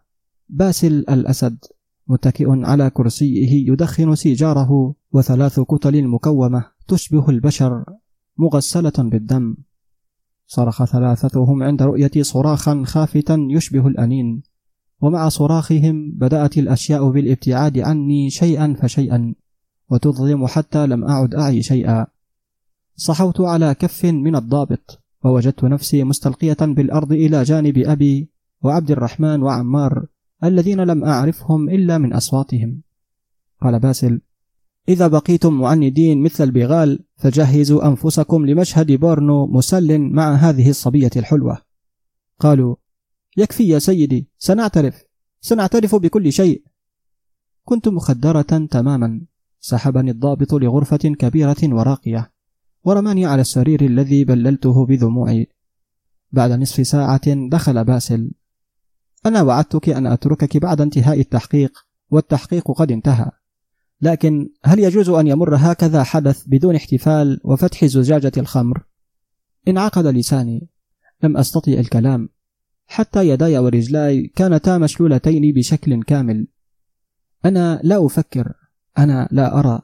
باسل الأسد متكئ على كرسيه يدخن سيجاره وثلاث كتل مكومة تشبه البشر مغسلة بالدم. صرخ ثلاثتهم عند رؤية صراخا خافتا يشبه الأنين. ومع صراخهم بدأت الأشياء بالابتعاد عني شيئا فشيئا وتظلم حتى لم أعد أعي شيئا. صحوت على كف من الضابط ووجدت نفسي مستلقية بالأرض إلى جانب أبي وعبد الرحمن وعمار الذين لم أعرفهم إلا من أصواتهم. قال باسل إذا بقيتم معندين مثل البغال فجهزوا أنفسكم لمشهد بورنو مسل مع هذه الصبية الحلوة. قالوا يكفي يا سيدي سنعترف سنعترف بكل شيء. كنت مخدرة تماما سحبني الضابط لغرفة كبيرة وراقية. ورماني على السرير الذي بللته بدموعي بعد نصف ساعة دخل باسل. أنا وعدتك أن أتركك بعد انتهاء التحقيق والتحقيق قد انتهى. لكن هل يجوز أن يمر هكذا حدث بدون احتفال وفتح زجاجة الخمر؟ انعقد لساني. لم أستطع الكلام. حتى يداي ورجلاي كانتا مشلولتين بشكل كامل. أنا لا أفكر. أنا لا أرى.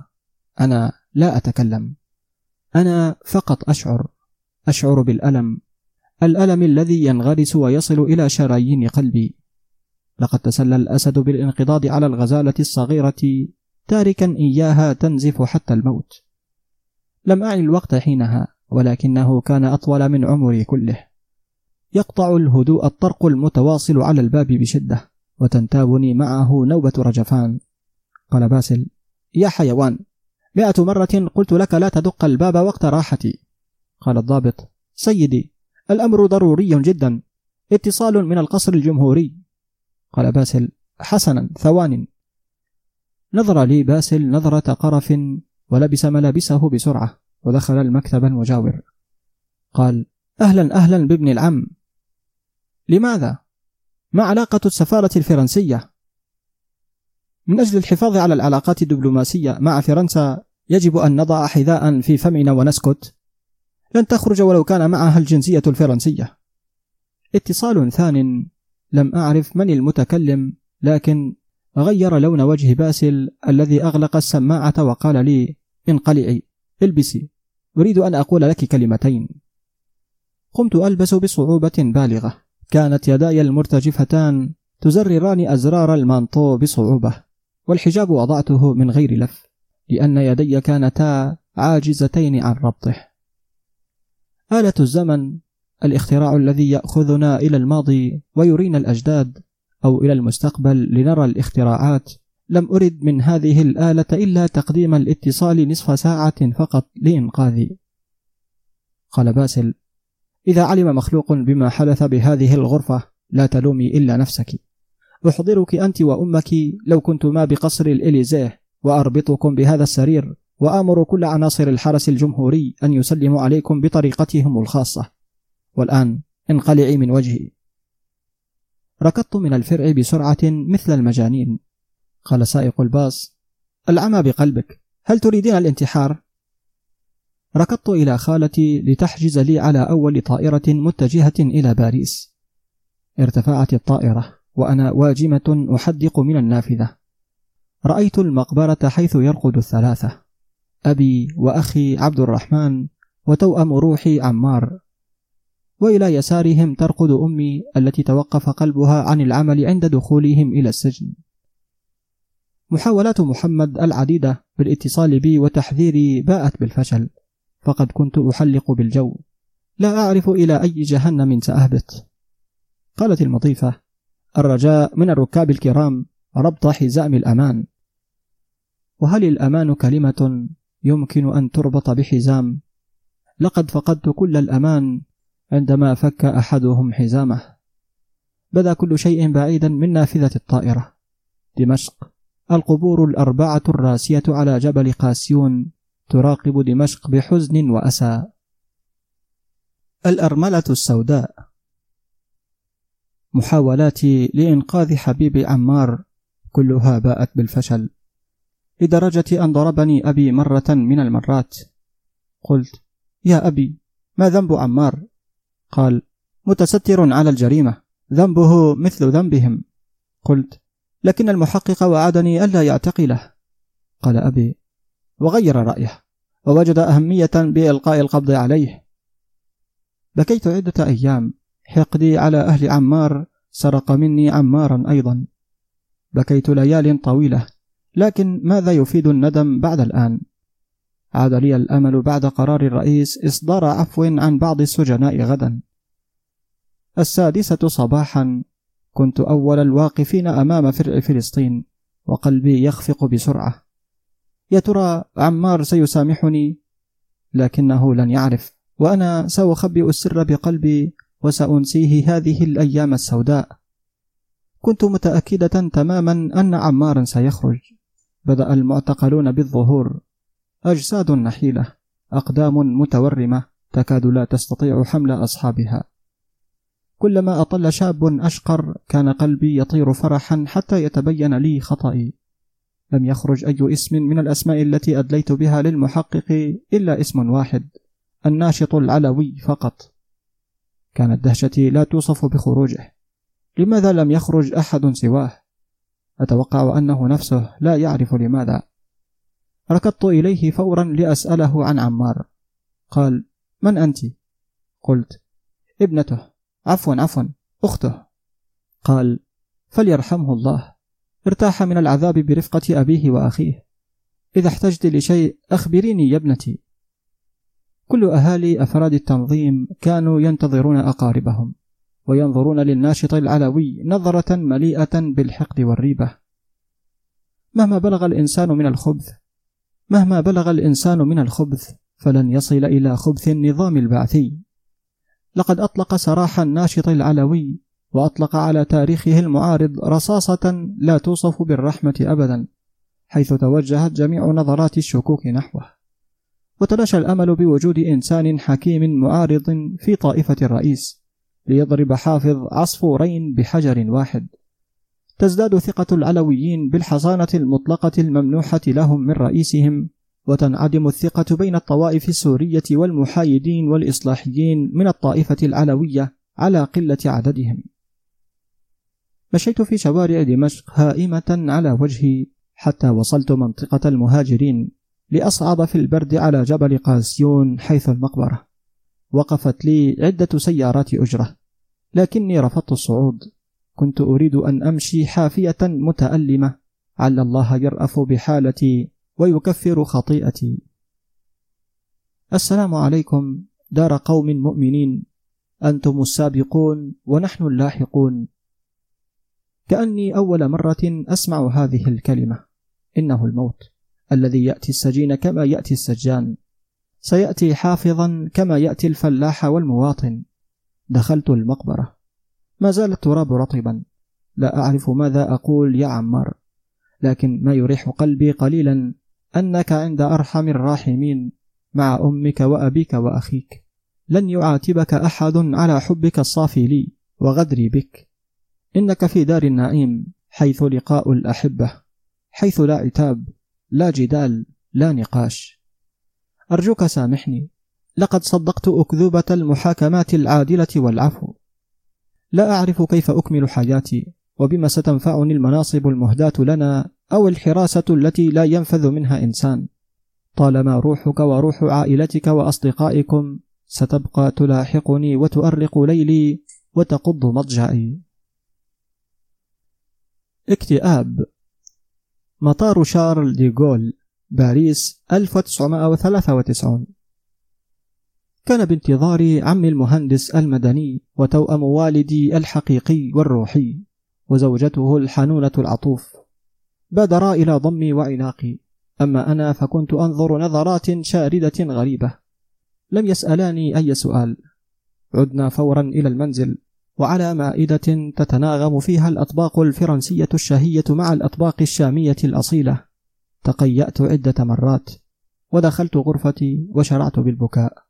أنا لا أتكلم. أنا فقط أشعر أشعر بالألم الألم الذي ينغرس ويصل إلى شرايين قلبي. لقد تسلى الأسد بالانقضاض على الغزالة الصغيرة تاركا إياها تنزف حتى الموت. لم أعي الوقت حينها ولكنه كان أطول من عمري كله. يقطع الهدوء الطرق المتواصل على الباب بشدة وتنتابني معه نوبة رجفان. قال باسل يا حيوان مئة مرة قلت لك لا تدق الباب وقت راحتي. قال الضابط سيدي الأمر ضروري جدا. اتصال من القصر الجمهوري. قال باسل حسنا ثوان. نظر لي باسل نظرة قرف ولبس ملابسه بسرعة ودخل المكتب المجاور. قال أهلا أهلا بابن العم. لماذا؟ ما علاقة السفارة الفرنسية؟ من أجل الحفاظ على العلاقات الدبلوماسية مع فرنسا يجب أن نضع حذاء في فمنا ونسكت. لن تخرج ولو كان معها الجنسية الفرنسية. اتصال ثان لم أعرف من المتكلم لكن غير لون وجه باسل الذي أغلق السماعة وقال لي انقلعي البسي أريد أن أقول لك كلمتين. قمت ألبس بصعوبة بالغة. كانت يداي المرتجفتان تزرران أزرار المانطو بصعوبة. والحجاب وضعته من غير لف لأن يدي كانتا عاجزتين عن ربطه. آلة الزمن الاختراع الذي يأخذنا إلى الماضي ويرينا الأجداد أو إلى المستقبل لنرى الاختراعات. لم أرد من هذه الآلة إلا تقديم الاتصال نصف ساعة فقط لإنقاذي قال باسل إذا علم مخلوق بما حدث بهذه الغرفة لا تلومي إلا نفسك. أحضرك أنت وأمك لو كنتما بقصر الإليزيه وأربطكم بهذا السرير وآمر كل عناصر الحرس الجمهوري أن يسلموا عليكم بطريقتهم الخاصة. والآن انقلعي من وجهي. ركضت من الفرع بسرعة مثل المجانين. قال سائق الباص العمى بقلبك هل تريدين الانتحار؟ ركضت إلى خالتي لتحجز لي على أول طائرة متجهة إلى باريس. ارتفعت الطائرة. وأنا واجمة أحدق من النافذة. رأيت المقبرة حيث يرقد الثلاثة. أبي وأخي عبد الرحمن وتوأم روحي عمار. وإلى يسارهم ترقد أمي التي توقف قلبها عن العمل عند دخولهم إلى السجن. محاولات محمد العديدة بالاتصال بي وتحذيري باءت بالفشل. فقد كنت أحلق بالجو. لا أعرف إلى أي جهنم سأهبط. قالت المضيفة الرجاء من الركاب الكرام ربط حزام الأمان. وهل الأمان كلمة يمكن أن تربط بحزام؟ لقد فقدت كل الأمان عندما فك أحدهم حزامه. بدا كل شيء بعيدا من نافذة الطائرة. دمشق. القبور الأربعة الراسية على جبل قاسيون تراقب دمشق بحزن وأسى. الأرملة السوداء. محاولاتي لإنقاذ حبيبي عمار كلها باءت بالفشل. لدرجة أن ضربني أبي مرة من المرات. قلت يا أبي ما ذنب عمار؟ قال متستر على الجريمة ذنبه مثل ذنبهم. قلت لكن المحقق وعدني ألا يعتقله. قال أبي وغير رأيه ووجد أهمية بإلقاء القبض عليه. بكيت عدة أيام. حقدي على أهل عمار سرق مني عمارا أيضا. بكيت ليال طويلة لكن ماذا يفيد الندم بعد الآن؟ عاد لي الأمل بعد قرار الرئيس إصدار عفو عن بعض السجناء غدا. السادسة صباحا كنت أول الواقفين أمام فرع فلسطين وقلبي يخفق بسرعة. يا ترى عمار سيسامحني؟ لكنه لن يعرف وأنا سأخبئ السر بقلبي وسأنسيه هذه الأيام السوداء. كنت متأكدة تماما أن عمارا سيخرج. بدأ المعتقلون بالظهور. أجساد نحيلة. أقدام متورمة تكاد لا تستطيع حمل أصحابها. كلما أطل شاب أشقر كان قلبي يطير فرحا حتى يتبين لي خطئي. لم يخرج أي اسم من الأسماء التي أدليت بها للمحقق إلا اسم واحد الناشط العلوي فقط. كانت دهشتي لا توصف بخروجه. لماذا لم يخرج أحد سواه؟ أتوقع أنه نفسه لا يعرف لماذا. ركضت إليه فورا لأسأله عن عمار. قال من أنت؟ قلت ابنته. عفوا عفوا. أخته. قال فليرحمه الله. ارتاح من العذاب برفقة أبيه وأخيه. إذا احتجت لشيء أخبريني يا ابنتي. كل أهالي أفراد التنظيم كانوا ينتظرون أقاربهم وينظرون للناشط العلوي نظرة مليئة بالحقد والريبة. مهما بلغ الإنسان من الخبث مهما بلغ الإنسان من الخبث فلن يصل إلى خبث النظام البعثي. لقد أطلق سراح الناشط العلوي وأطلق على تاريخه المعارض رصاصة لا توصف بالرحمة أبدا حيث توجهت جميع نظرات الشكوك نحوه. وتلاشى الأمل بوجود إنسان حكيم معارض في طائفة الرئيس ليضرب حافظ عصفورين بحجر واحد تزداد ثقة العلويين بالحصانة المطلقة الممنوحة لهم من رئيسهم وتنعدم الثقة بين الطوائف السورية والمحايدين والإصلاحيين من الطائفة العلوية على قلة عددهم. مشيت في شوارع دمشق هائمة على وجهي حتى وصلت منطقة المهاجرين لأصعد في البرد على جبل قاسيون حيث المقبرة. وقفت لي عدة سيارات أجرة، لكني رفضت الصعود. كنت أريد أن أمشي حافية متألمة، عل الله يرأف بحالتي ويكفر خطيئتي. السلام عليكم دار قوم مؤمنين. أنتم السابقون ونحن اللاحقون. كأني أول مرة أسمع هذه الكلمة. إنه الموت. الذي يأتي السجين كما يأتي السجان. سيأتي حافظا كما يأتي الفلاح والمواطن. دخلت المقبرة. ما زال التراب رطبا. لا أعرف ماذا أقول يا عمار. لكن ما يريح قلبي قليلا أنك عند أرحم الراحمين مع أمك وأبيك وأخيك. لن يعاتبك أحد على حبك الصافي لي وغدري بك. إنك في دار النعيم حيث لقاء الأحبة حيث لا عتاب. لا جدال لا نقاش. أرجوك سامحني لقد صدقت أكذوبة المحاكمات العادلة والعفو. لا أعرف كيف أكمل حياتي وبما ستنفعني المناصب المهداة لنا أو الحراسة التي لا ينفذ منها إنسان. طالما روحك وروح عائلتك وأصدقائكم ستبقى تلاحقني وتؤرق ليلي وتقض مضجعي. اكتئاب. مطار شارل دي غول باريس 1993 كان بانتظار عمي المهندس المدني وتوأم والدي الحقيقي والروحي وزوجته الحنونة العطوف. بادرا إلى ضمي وعناقي. أما أنا فكنت أنظر نظرات شاردة غريبة. لم يسألاني أي سؤال. عدنا فورا إلى المنزل. وعلى مائدة تتناغم فيها الأطباق الفرنسية الشهية مع الأطباق الشامية الأصيلة. تقيأت عدة مرات ودخلت غرفتي وشرعت بالبكاء.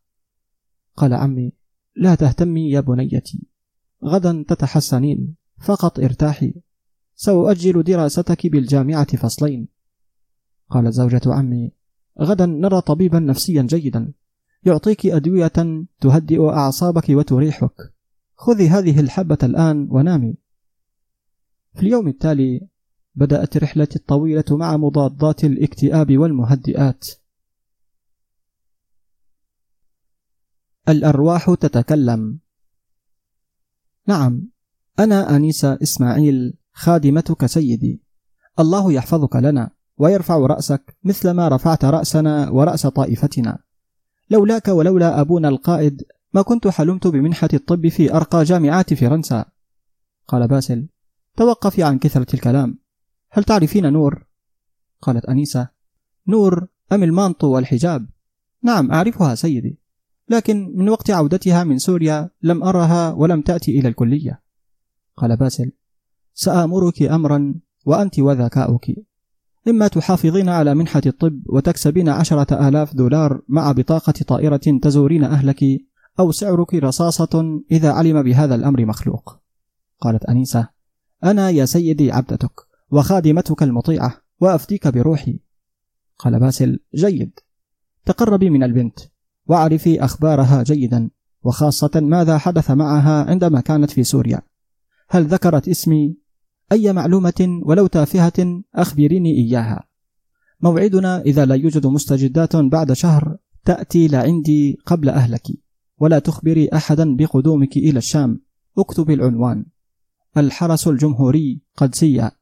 قال عمي لا تهتمي يا بنيتي غدا تتحسنين فقط ارتاحي. سأؤجل دراستك بالجامعة فصلين. قالت زوجة عمي غدا نرى طبيبا نفسيا جيدا يعطيك أدوية تهدئ أعصابك وتريحك. خذي هذه الحبة الآن ونامي. في اليوم التالي بدأت رحلتي الطويلة مع مضادات الاكتئاب والمهدئات. الأرواح تتكلم. نعم أنا أنيسة إسماعيل خادمتك سيدي. الله يحفظك لنا ويرفع رأسك مثلما رفعت رأسنا ورأس طائفتنا. لولاك ولولا أبونا القائد ما كنت حلمت بمنحة الطب في أرقى جامعات فرنسا قال باسل توقفي عن كثرة الكلام هل تعرفين نور؟ قالت أنيسة نور أم المانطو والحجاب؟ نعم أعرفها سيدي لكن من وقت عودتها من سوريا لم أرها ولم تأتي إلى الكلية قال باسل سآمرك أمرا وأنت وذكاؤك إما تحافظين على منحة الطب وتكسبين عشرة آلاف دولار مع بطاقة طائرة تزورين أهلك أو سعرك رصاصة إذا علم بهذا الأمر مخلوق. قالت أنيسة أنا يا سيدي عبدتك وخادمتك المطيعة وأفديك بروحي. قال باسل جيد. تقربي من البنت وأعرفي أخبارها جيدا وخاصة ماذا حدث معها عندما كانت في سوريا. هل ذكرت اسمي؟ أي معلومة ولو تافهة أخبريني إياها. موعدنا إذا لا يوجد مستجدات بعد شهر تأتي لعندي قبل أهلك. ولا تخبري أحدا بقدومك إلى الشام. اكتب العنوان. الحرس الجمهوري قدسية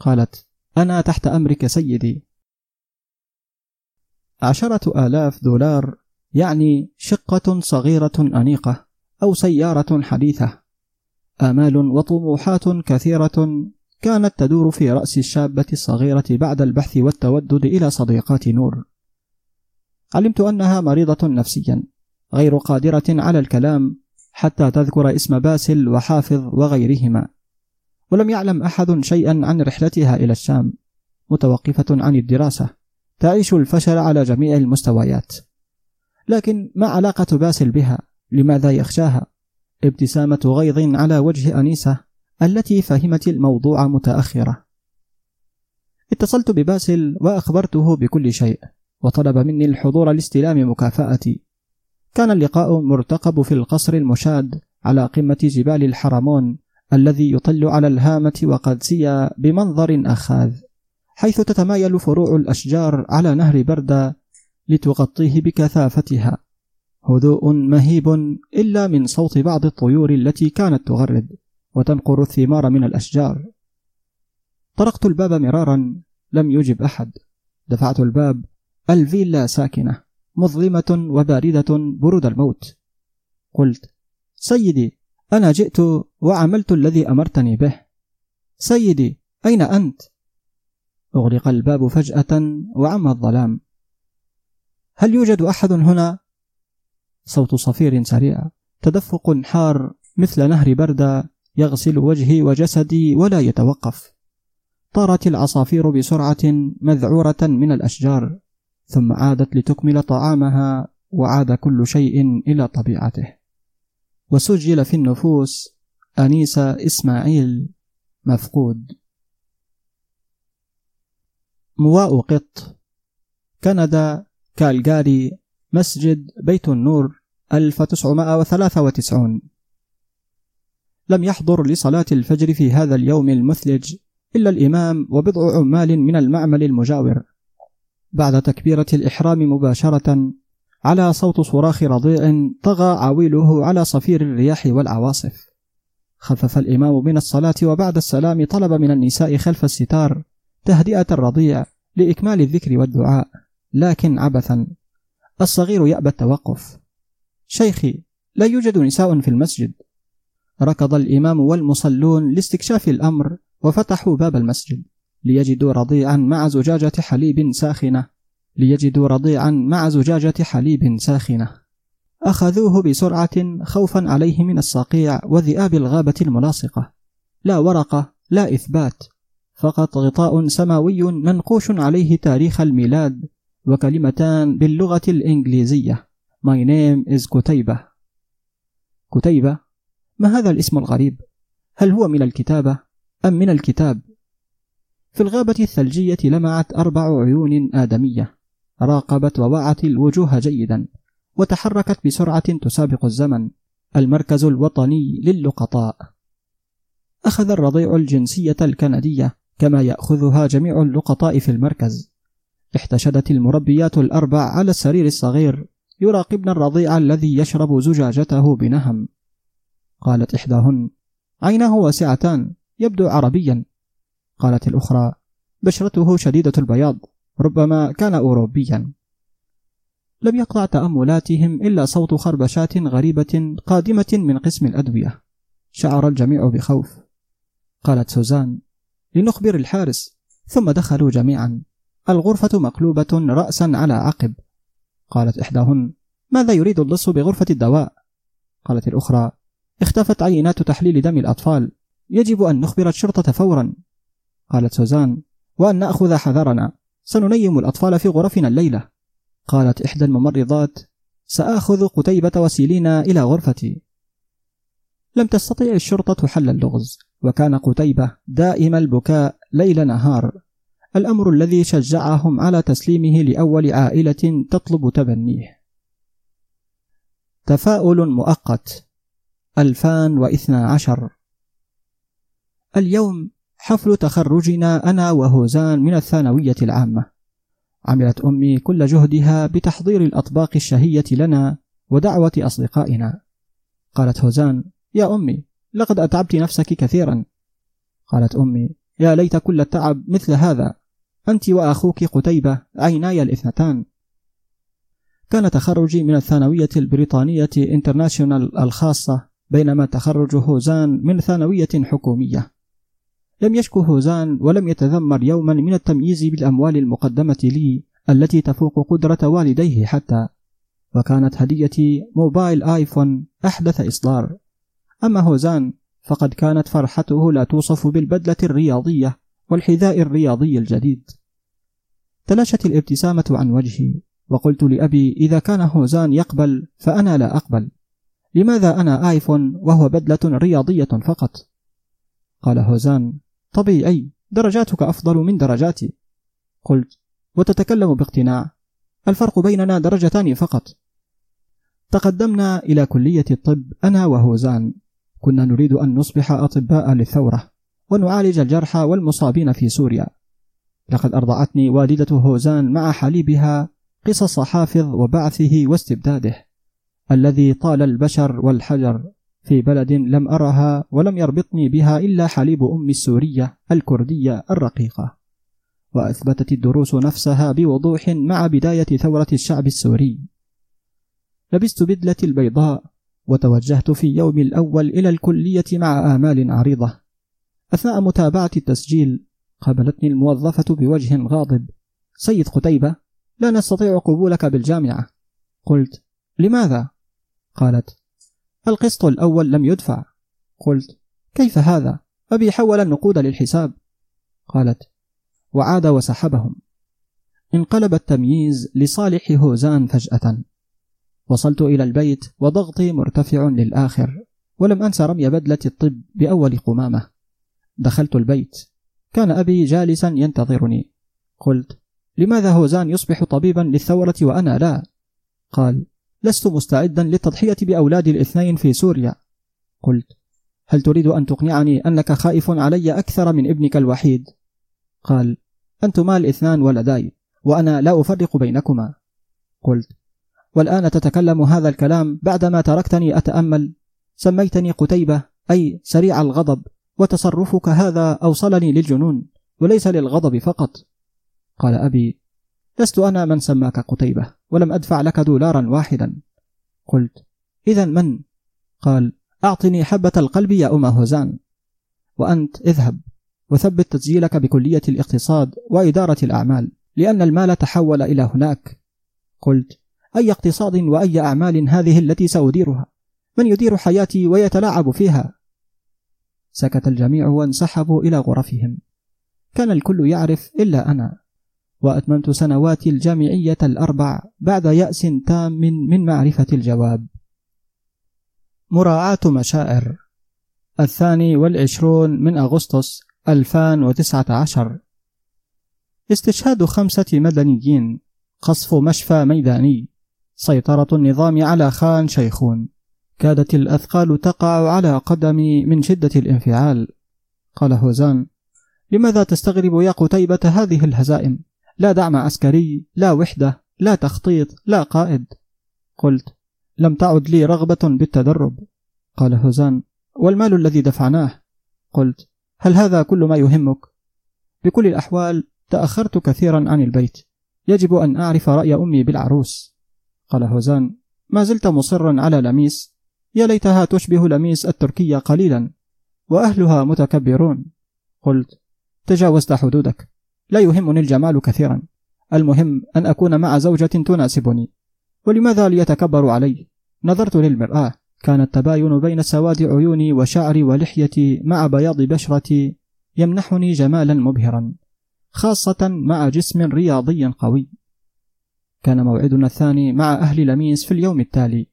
قالت أنا تحت أمرك سيدي. عشرة آلاف دولار يعني شقة صغيرة أنيقة أو سيارة حديثة. آمال وطموحات كثيرة كانت تدور في رأس الشابة الصغيرة بعد البحث والتودد إلى صديقات نور. علمت أنها مريضة نفسيا، غير قادرة على الكلام حتى تذكر اسم باسل وحافظ وغيرهما. ولم يعلم أحد شيئا عن رحلتها إلى الشام، متوقفة عن الدراسة، تعيش الفشل على جميع المستويات. لكن ما علاقة باسل بها؟ لماذا يخشاها؟ ابتسامة غيظ على وجه أنيسة التي فهمت الموضوع متأخرة. اتصلت بباسل وأخبرته بكل شيء، وطلب مني الحضور لاستلام مكافأتي. كان اللقاء مرتقب في القصر المشاد على قمة جبال الحرمون الذي يطل على الهامة وقادسية بمنظر أخاذ، حيث تتمايل فروع الأشجار على نهر بردة لتغطيه بكثافتها. هدوء مهيب إلا من صوت بعض الطيور التي كانت تغرد وتنقر الثمار من الأشجار. طرقت الباب مرارا لم يجب أحد. دفعت الباب الفيلا ساكنة. مظلمة وباردة برود الموت. قلت سيدي أنا جئت وعملت الذي أمرتني به. سيدي أين أنت؟ أغلق الباب فجأة وعم الظلام. هل يوجد أحد هنا؟ صوت صفير سريع تدفق حار مثل نهر بردة يغسل وجهي وجسدي ولا يتوقف. طارت العصافير بسرعة مذعورة من الأشجار. ثم عادت لتكمل طعامها وعاد كل شيء إلى طبيعته. وسجل في النفوس أنيسة إسماعيل مفقود. مواء قط. كندا كالجاري مسجد بيت النور 1993 لم يحضر لصلاة الفجر في هذا اليوم المثلج إلا الإمام وبضع عمال من المعمل المجاور. بعد تكبيرة الإحرام مباشرة على صوت صراخ رضيع طغى عويله على صفير الرياح والعواصف. خفف الإمام من الصلاة وبعد السلام طلب من النساء خلف الستار تهدئة الرضيع لإكمال الذكر والدعاء لكن عبثا. الصغير يأبى التوقف. شيخي لا يوجد نساء في المسجد. ركض الإمام والمصلون لاستكشاف الأمر وفتحوا باب المسجد. ليجدوا رضيعا مع زجاجة حليب ساخنة. ليجدوا رضيعا مع زجاجة حليب ساخنة. أخذوه بسرعة خوفا عليه من الصقيع وذئاب الغابة الملاصقة. لا ورقة لا إثبات. فقط غطاء سماوي منقوش عليه تاريخ الميلاد وكلمتان باللغة الإنجليزية. My name is كتيبة. كتيبة؟ ما هذا الاسم الغريب؟ هل هو من الكتابة أم من الكتاب؟ في الغابة الثلجية لمعت أربع عيون آدمية. راقبت ووعت الوجوه جيدا وتحركت بسرعة تسابق الزمن. المركز الوطني للقطاء. أخذ الرضيع الجنسية الكندية كما يأخذها جميع اللقطاء في المركز. احتشدت المربيات الأربع على السرير الصغير يراقبن الرضيع الذي يشرب زجاجته بنهم. قالت إحداهن عيناه واسعتان يبدو عربيا. قالت الأخرى بشرته شديدة البياض ربما كان أوروبيا. لم يقطع تأملاتهم إلا صوت خربشات غريبة قادمة من قسم الأدوية. شعر الجميع بخوف. قالت سوزان لنخبر الحارس. ثم دخلوا جميعا. الغرفة مقلوبة رأسا على عقب. قالت إحداهن ماذا يريد اللص بغرفة الدواء؟ قالت الأخرى اختفت عينات تحليل دم الأطفال. يجب أن نخبر الشرطة فورا. قالت سوزان وأن نأخذ حذرنا سننيم الأطفال في غرفنا الليلة. قالت إحدى الممرضات سآخذ قتيبة وسيلينا إلى غرفتي. لم تستطع الشرطة حل اللغز وكان قتيبة دائم البكاء ليل نهار الأمر الذي شجعهم على تسليمه لأول عائلة تطلب تبنيه. تفاؤل مؤقت 2012 اليوم حفل تخرجنا أنا وهوزان من الثانوية العامة. عملت أمي كل جهدها بتحضير الأطباق الشهية لنا ودعوة أصدقائنا. قالت هوزان يا أمي لقد أتعبت نفسك كثيرا. قالت أمي يا ليت كل التعب مثل هذا. أنت وأخوك قتيبة عيناي الاثنتان. كان تخرجي من الثانوية البريطانية international الخاصة بينما تخرج هوزان من ثانوية حكومية. لم يشكو هوزان ولم يتذمر يوما من التمييز بالأموال المقدمة لي التي تفوق قدرة والديه حتى. وكانت هديتي موبايل آيفون أحدث إصدار. أما هوزان فقد كانت فرحته لا توصف بالبدلة الرياضية والحذاء الرياضي الجديد. تلاشت الابتسامة عن وجهي وقلت لأبي إذا كان هوزان يقبل فأنا لا أقبل. لماذا أنا آيفون وهو بدلة رياضية فقط؟ قال هوزان طبيعي درجاتك أفضل من درجاتي. قلت وتتكلم باقتناع. الفرق بيننا درجتان فقط. تقدمنا إلى كلية الطب أنا وهوزان كنا نريد أن نصبح أطباء للثورة ونعالج الجرحى والمصابين في سوريا. لقد أرضعتني والدة هوزان مع حليبها قصص حافظ وبعثه واستبداده. الذي طال البشر والحجر. في بلد لم أرها ولم يربطني بها إلا حليب أمي السورية الكردية الرقيقة. وأثبتت الدروس نفسها بوضوح مع بداية ثورة الشعب السوري. لبست بدلتي البيضاء وتوجهت في يوم الأول إلى الكلية مع آمال عريضة. أثناء متابعة التسجيل قابلتني الموظفة بوجه غاضب. سيد قتيبة لا نستطيع قبولك بالجامعة. قلت لماذا؟ قالت القسط الأول لم يدفع. قلت كيف هذا؟ أبي حول النقود للحساب. قالت وعاد وسحبهم. انقلب التمييز لصالح هوزان فجأة. وصلت إلى البيت وضغطي مرتفع للآخر ولم أنس رمي بدلة الطب بأول قمامة. دخلت البيت. كان أبي جالسا ينتظرني. قلت لماذا هوزان يصبح طبيبا للثورة وأنا لا؟ قال لست مستعدا للتضحية بأولادي الاثنين في سوريا. قلت هل تريد أن تقنعني أنك خائف علي أكثر من ابنك الوحيد؟ قال أنتما الاثنان ولداي وأنا لا أفرق بينكما. قلت والآن تتكلم هذا الكلام بعدما تركتني أتأمل. سميتني قتيبة أي سريع الغضب وتصرفك هذا أوصلني للجنون وليس للغضب فقط. قال أبي لست أنا من سماك قتيبة ولم أدفع لك دولارا واحدا. قلت إذا من؟ قال أعطني حبة القلب يا أم هوزان. وأنت اذهب وثبت تسجيلك بكلية الاقتصاد وإدارة الأعمال لأن المال تحول إلى هناك. قلت أي اقتصاد وأي أعمال هذه التي سأديرها؟ من يدير حياتي ويتلاعب فيها؟ سكت الجميع وانسحبوا إلى غرفهم. كان الكل يعرف إلا أنا. وأتممت سنواتي الجامعية الأربع بعد يأس تام من معرفة الجواب. مراعاة مشاعر. الثاني والعشرون من أغسطس 2019 استشهاد خمسة مدنيين. قصف مشفى ميداني. سيطرة النظام على خان شيخون. كادت الأثقال تقع على قدمي من شدة الانفعال. قال هوزان لماذا تستغرب يا قتيبة هذه الهزائم؟ لا دعم عسكري لا وحدة لا تخطيط لا قائد. قلت لم تعد لي رغبة بالتدرب. قال هوزان والمال الذي دفعناه؟ قلت هل هذا كل ما يهمك؟ بكل الأحوال تأخرت كثيرا عن البيت. يجب أن أعرف رأي أمي بالعروس. قال هوزان ما زلت مصرا على لميس. يا ليتها تشبه لميس التركية قليلا وأهلها متكبرون. قلت تجاوزت حدودك. لا يهمني الجمال كثيرا. المهم أن أكون مع زوجة تناسبني. ولماذا ليتكبروا علي؟ نظرت للمرآة. كان التباين بين سواد عيوني وشعري ولحيتي مع بياض بشرتي يمنحني جمالا مبهرا خاصة مع جسم رياضي قوي. كان موعدنا الثاني مع أهل لميس في اليوم التالي.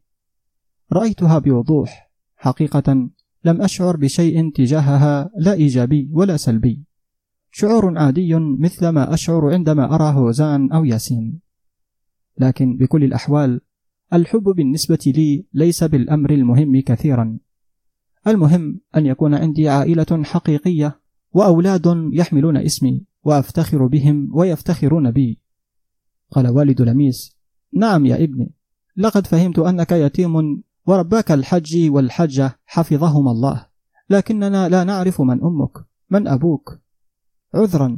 رأيتها بوضوح. حقيقة لم أشعر بشيء تجاهها لا إيجابي ولا سلبي. شعور عادي مثل ما أشعر عندما أرى هوزان أو ياسين. لكن بكل الأحوال الحب بالنسبة لي ليس بالأمر المهم كثيرا. المهم أن يكون عندي عائلة حقيقية وأولاد يحملون اسمي وأفتخر بهم ويفتخرون بي. قال والد لميس نعم يا ابني لقد فهمت أنك يتيم ورباك الحج والحجة حفظهما الله لكننا لا نعرف من أمك من أبوك. عذرا.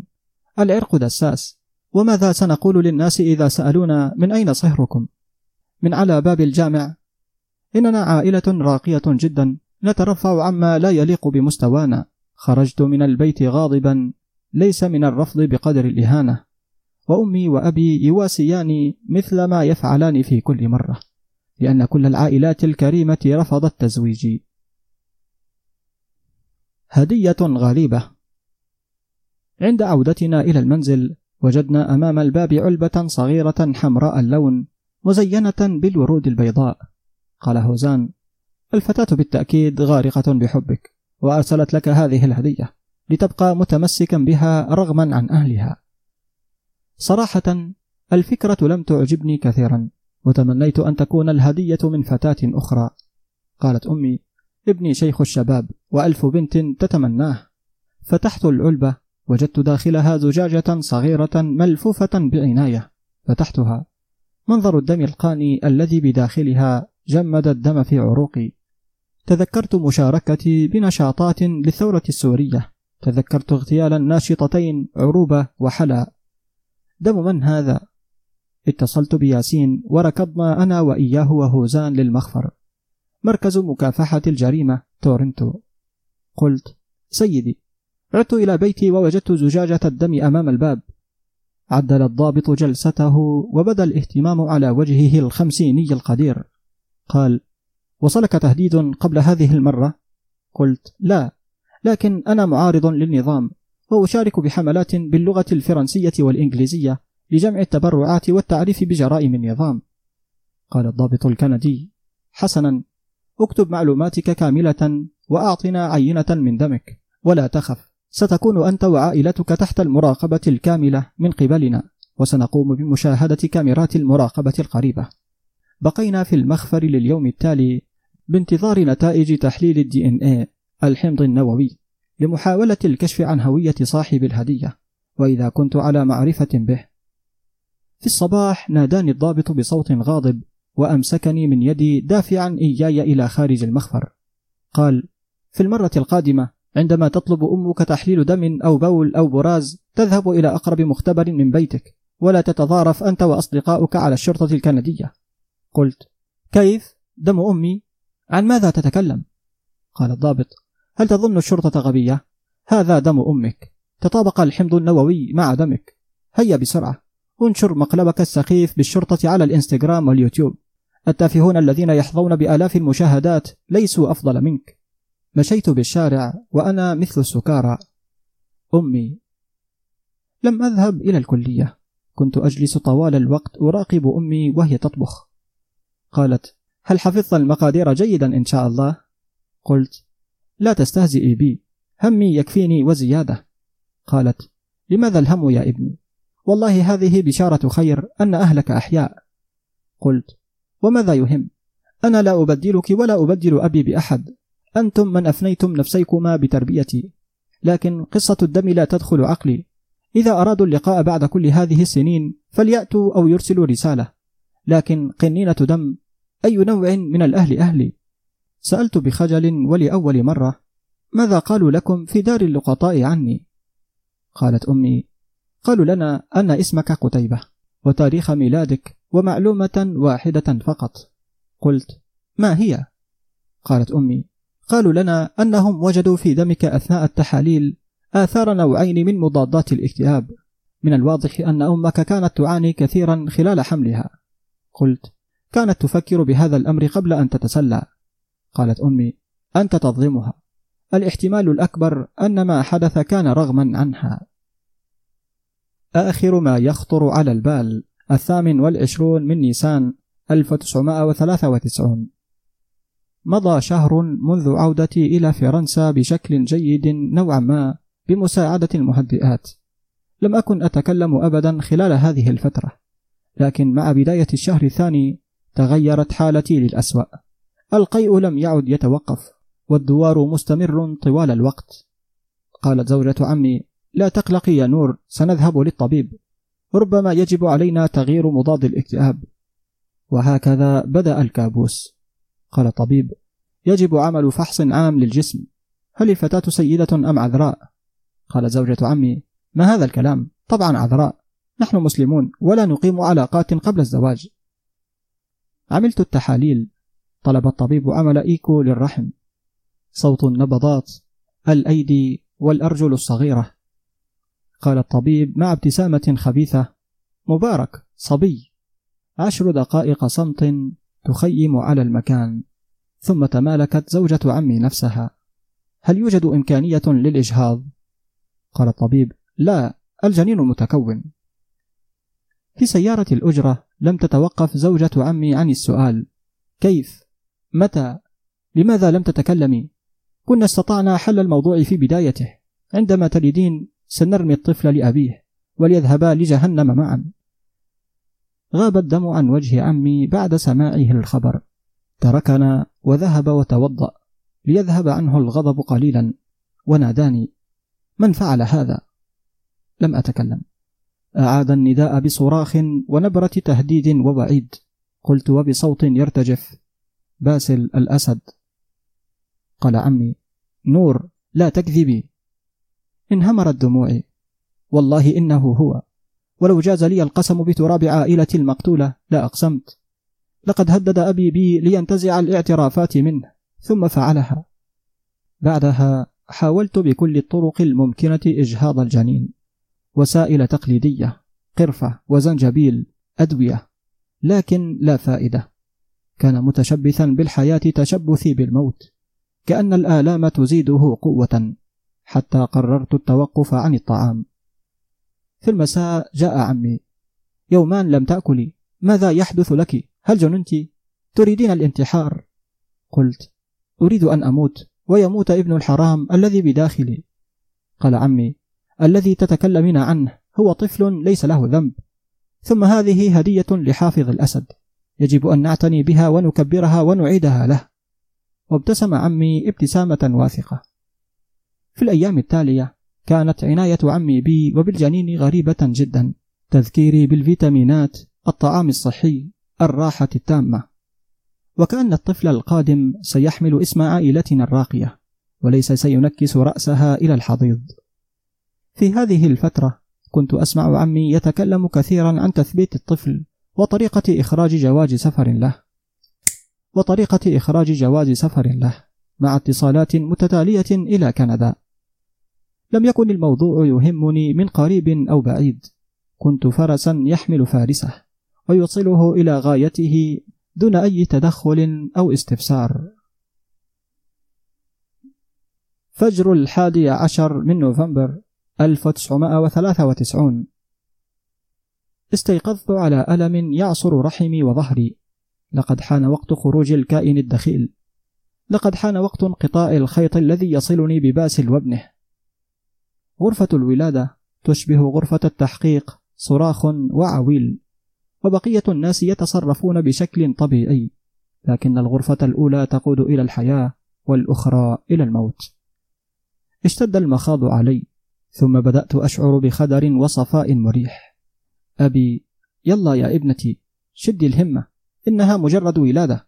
العرق دساس. وماذا سنقول للناس إذا سألونا من أين صهركم؟ من على باب الجامع. إننا عائلة راقية جدا. نترفع عما لا يليق بمستوانا. خرجت من البيت غاضبا. ليس من الرفض بقدر الإهانة. وأمي وأبي يواسياني مثل ما يفعلان في كل مرة. لأن كل العائلات الكريمة رفضت تزويجي. هدية غريبة. عند عودتنا إلى المنزل وجدنا أمام الباب علبة صغيرة حمراء اللون مزينة بالورود البيضاء. قال هوزان الفتاة بالتأكيد غارقة بحبك وأرسلت لك هذه الهدية لتبقى متمسكا بها رغما عن أهلها. صراحة الفكرة لم تعجبني كثيرا وتمنيت أن تكون الهدية من فتاة أخرى. قالت أمي ابني شيخ الشباب وألف بنت تتمناه. فتحت العلبة وجدت داخلها زجاجة صغيرة ملفوفة بعناية فتحتها. منظر الدم القاني الذي بداخلها جمد الدم في عروقي. تذكرت مشاركتي بنشاطات للثورة السورية. تذكرت اغتيال الناشطتين عروبة وحلا. دم من هذا؟ اتصلت بياسين وركضنا أنا وإياه وهوزان للمخفر. مركز مكافحة الجريمة تورنتو. قلت سيدي عدت إلى بيتي ووجدت زجاجة الدم أمام الباب. عدل الضابط جلسته وبدأ الاهتمام على وجهه الخمسيني القدير. قال وصلك تهديد قبل هذه المرة؟ قلت لا لكن أنا معارض للنظام وأشارك بحملات باللغة الفرنسية والإنجليزية لجمع التبرعات والتعريف بجرائم النظام. قال الضابط الكندي حسنا اكتب معلوماتك كاملة وأعطنا عينة من دمك ولا تخف. ستكون أنت وعائلتك تحت المراقبة الكاملة من قبلنا وسنقوم بمشاهدة كاميرات المراقبة القريبة. بقينا في المخفر لليوم التالي بانتظار نتائج تحليل الدي إن اي الحمض النووي لمحاولة الكشف عن هوية صاحب الهدية وإذا كنت على معرفة به. في الصباح ناداني الضابط بصوت غاضب وأمسكني من يدي دافعا إياي إلى خارج المخفر. قال في المرة القادمة عندما تطلب أمك تحليل دم أو بول أو براز تذهب إلى أقرب مختبر من بيتك ولا تتضارف أنت وأصدقاؤك على الشرطة الكندية قلت كيف؟ دم أمي؟ عن ماذا تتكلم؟ قال الضابط هل تظن الشرطة غبية؟ هذا دم أمك تطابق الحمض النووي مع دمك هيا بسرعة انشر مقلبك السخيف بالشرطة على الإنستغرام واليوتيوب التافهون الذين يحظون بآلاف المشاهدات ليسوا أفضل منك مشيت بالشارع وأنا مثل السكارى. أمي. لم أذهب إلى الكلية. كنت أجلس طوال الوقت أراقب أمي وهي تطبخ. قالت هل حفظت المقادير جيدا إن شاء الله؟ قلت لا تستهزئي بي. همي يكفيني وزيادة. قالت لماذا الهم يا ابني؟ والله هذه بشارة خير أن أهلك أحياء. قلت وماذا يهم؟ أنا لا أبدلك ولا أبدل أبي بأحد. أنتم من أفنيتم نفسيكما بتربيتي لكن قصة الدم لا تدخل عقلي. إذا أرادوا اللقاء بعد كل هذه السنين فليأتوا أو يرسلوا رسالة. لكن قنينة دم أي نوع من الأهل أهلي؟ سألت بخجل ولأول مرة ماذا قالوا لكم في دار اللقطاء عني؟ قالت أمي قالوا لنا أن اسمك قتيبة وتاريخ ميلادك ومعلومة واحدة فقط. قلت ما هي؟ قالت أمي قالوا لنا أنهم وجدوا في دمك أثناء التحاليل آثار نوعين من مضادات الاكتئاب. من الواضح أن أمك كانت تعاني كثيرا خلال حملها. قلت كانت تفكر بهذا الأمر قبل أن تتسلى. قالت أمي أنت تظلمها. الاحتمال الأكبر أن ما حدث كان رغما عنها. آخر ما يخطر على البال الثامن والعشرون من نيسان 1993 مضى شهر منذ عودتي إلى فرنسا بشكل جيد نوعا ما بمساعدة المهدئات. لم أكن أتكلم أبدا خلال هذه الفترة لكن مع بداية الشهر الثاني تغيرت حالتي للأسوأ. القيء لم يعد يتوقف والدوار مستمر طوال الوقت. قالت زوجة عمي لا تقلقي يا نور سنذهب للطبيب. ربما يجب علينا تغيير مضاد الاكتئاب. وهكذا بدأ الكابوس. قال الطبيب يجب عمل فحص عام للجسم. هل الفتاة سيدة أم عذراء؟ قال زوجة عمي ما هذا الكلام؟ طبعا عذراء. نحن مسلمون ولا نقيم علاقات قبل الزواج. عملت التحاليل. طلب الطبيب عمل إيكو للرحم. صوت النبضات الأيدي والأرجل الصغيرة. قال الطبيب مع ابتسامة خبيثة مبارك صبي. عشر دقائق صمت تخيم على المكان ثم تمالكت زوجة عمي نفسها هل يوجد إمكانية للإجهاض؟ قال الطبيب لا الجنين متكون في سيارة الأجرة لم تتوقف زوجة عمي عن السؤال كيف؟ متى؟ لماذا لم تتكلمي؟ كنا استطعنا حل الموضوع في بدايته عندما تلدين سنرمي الطفل لأبيه وليذهبا لجهنم معا غاب الدم عن وجه عمي بعد سماعه الخبر تركنا وذهب وتوضأ ليذهب عنه الغضب قليلا. وناداني من فعل هذا؟ لم أتكلم. أعاد النداء بصراخ ونبرة تهديد ووعيد. قلت وبصوت يرتجف باسل الأسد. قال عمي نور لا تكذبي. انهمرت دموعي والله إنه هو. ولو جاز لي القسم بتراب عائلتي المقتولة لا أقسمت. لقد هدد أبي بي لينتزع الاعترافات منه ثم فعلها. بعدها حاولت بكل الطرق الممكنة إجهاض الجنين. وسائل تقليدية قرفة وزنجبيل أدوية. لكن لا فائدة. كان متشبثا بالحياة تشبثي بالموت. كأن الآلام تزيده قوة. حتى قررت التوقف عن الطعام. في المساء جاء عمي. يومان لم تأكلي. ماذا يحدث لك؟ هل جننت؟ تريدين الانتحار؟ قلت أريد أن أموت ويموت ابن الحرام الذي بداخلي. قال عمي الذي تتكلمين عنه هو طفل ليس له ذنب. ثم هذه هدية لحافظ الأسد. يجب أن نعتني بها ونكبرها ونعيدها له. وابتسم عمي ابتسامة واثقة. في الأيام التالية كانت عناية عمي بي وبالجنين غريبة جدا تذكيري بالفيتامينات الطعام الصحي الراحة التامة. وكأن الطفل القادم سيحمل اسم عائلتنا الراقية وليس سينكس رأسها إلى الحضيض. في هذه الفترة كنت أسمع عمي يتكلم كثيرا عن تثبيت الطفل وطريقة إخراج جواز سفر له. وطريقة إخراج جواز سفر له مع اتصالات متتالية إلى كندا. لم يكن الموضوع يهمني من قريب أو بعيد. كنت فرسا يحمل فارسه ويوصله إلى غايته دون أي تدخل أو استفسار. فجر الحادي عشر من نوفمبر 1993 استيقظت على ألم يعصر رحمي وظهري. لقد حان وقت خروج الكائن الدخيل. لقد حان وقت انقطاع الخيط الذي يصلني بباسل وابنه غرفة الولادة تشبه غرفة التحقيق صراخ وعويل وبقية الناس يتصرفون بشكل طبيعي لكن الغرفة الأولى تقود إلى الحياة والأخرى إلى الموت. اشتد المخاض علي ثم بدأت أشعر بخدر وصفاء مريح. أبي يلا يا ابنتي شدي الهمة إنها مجرد ولادة.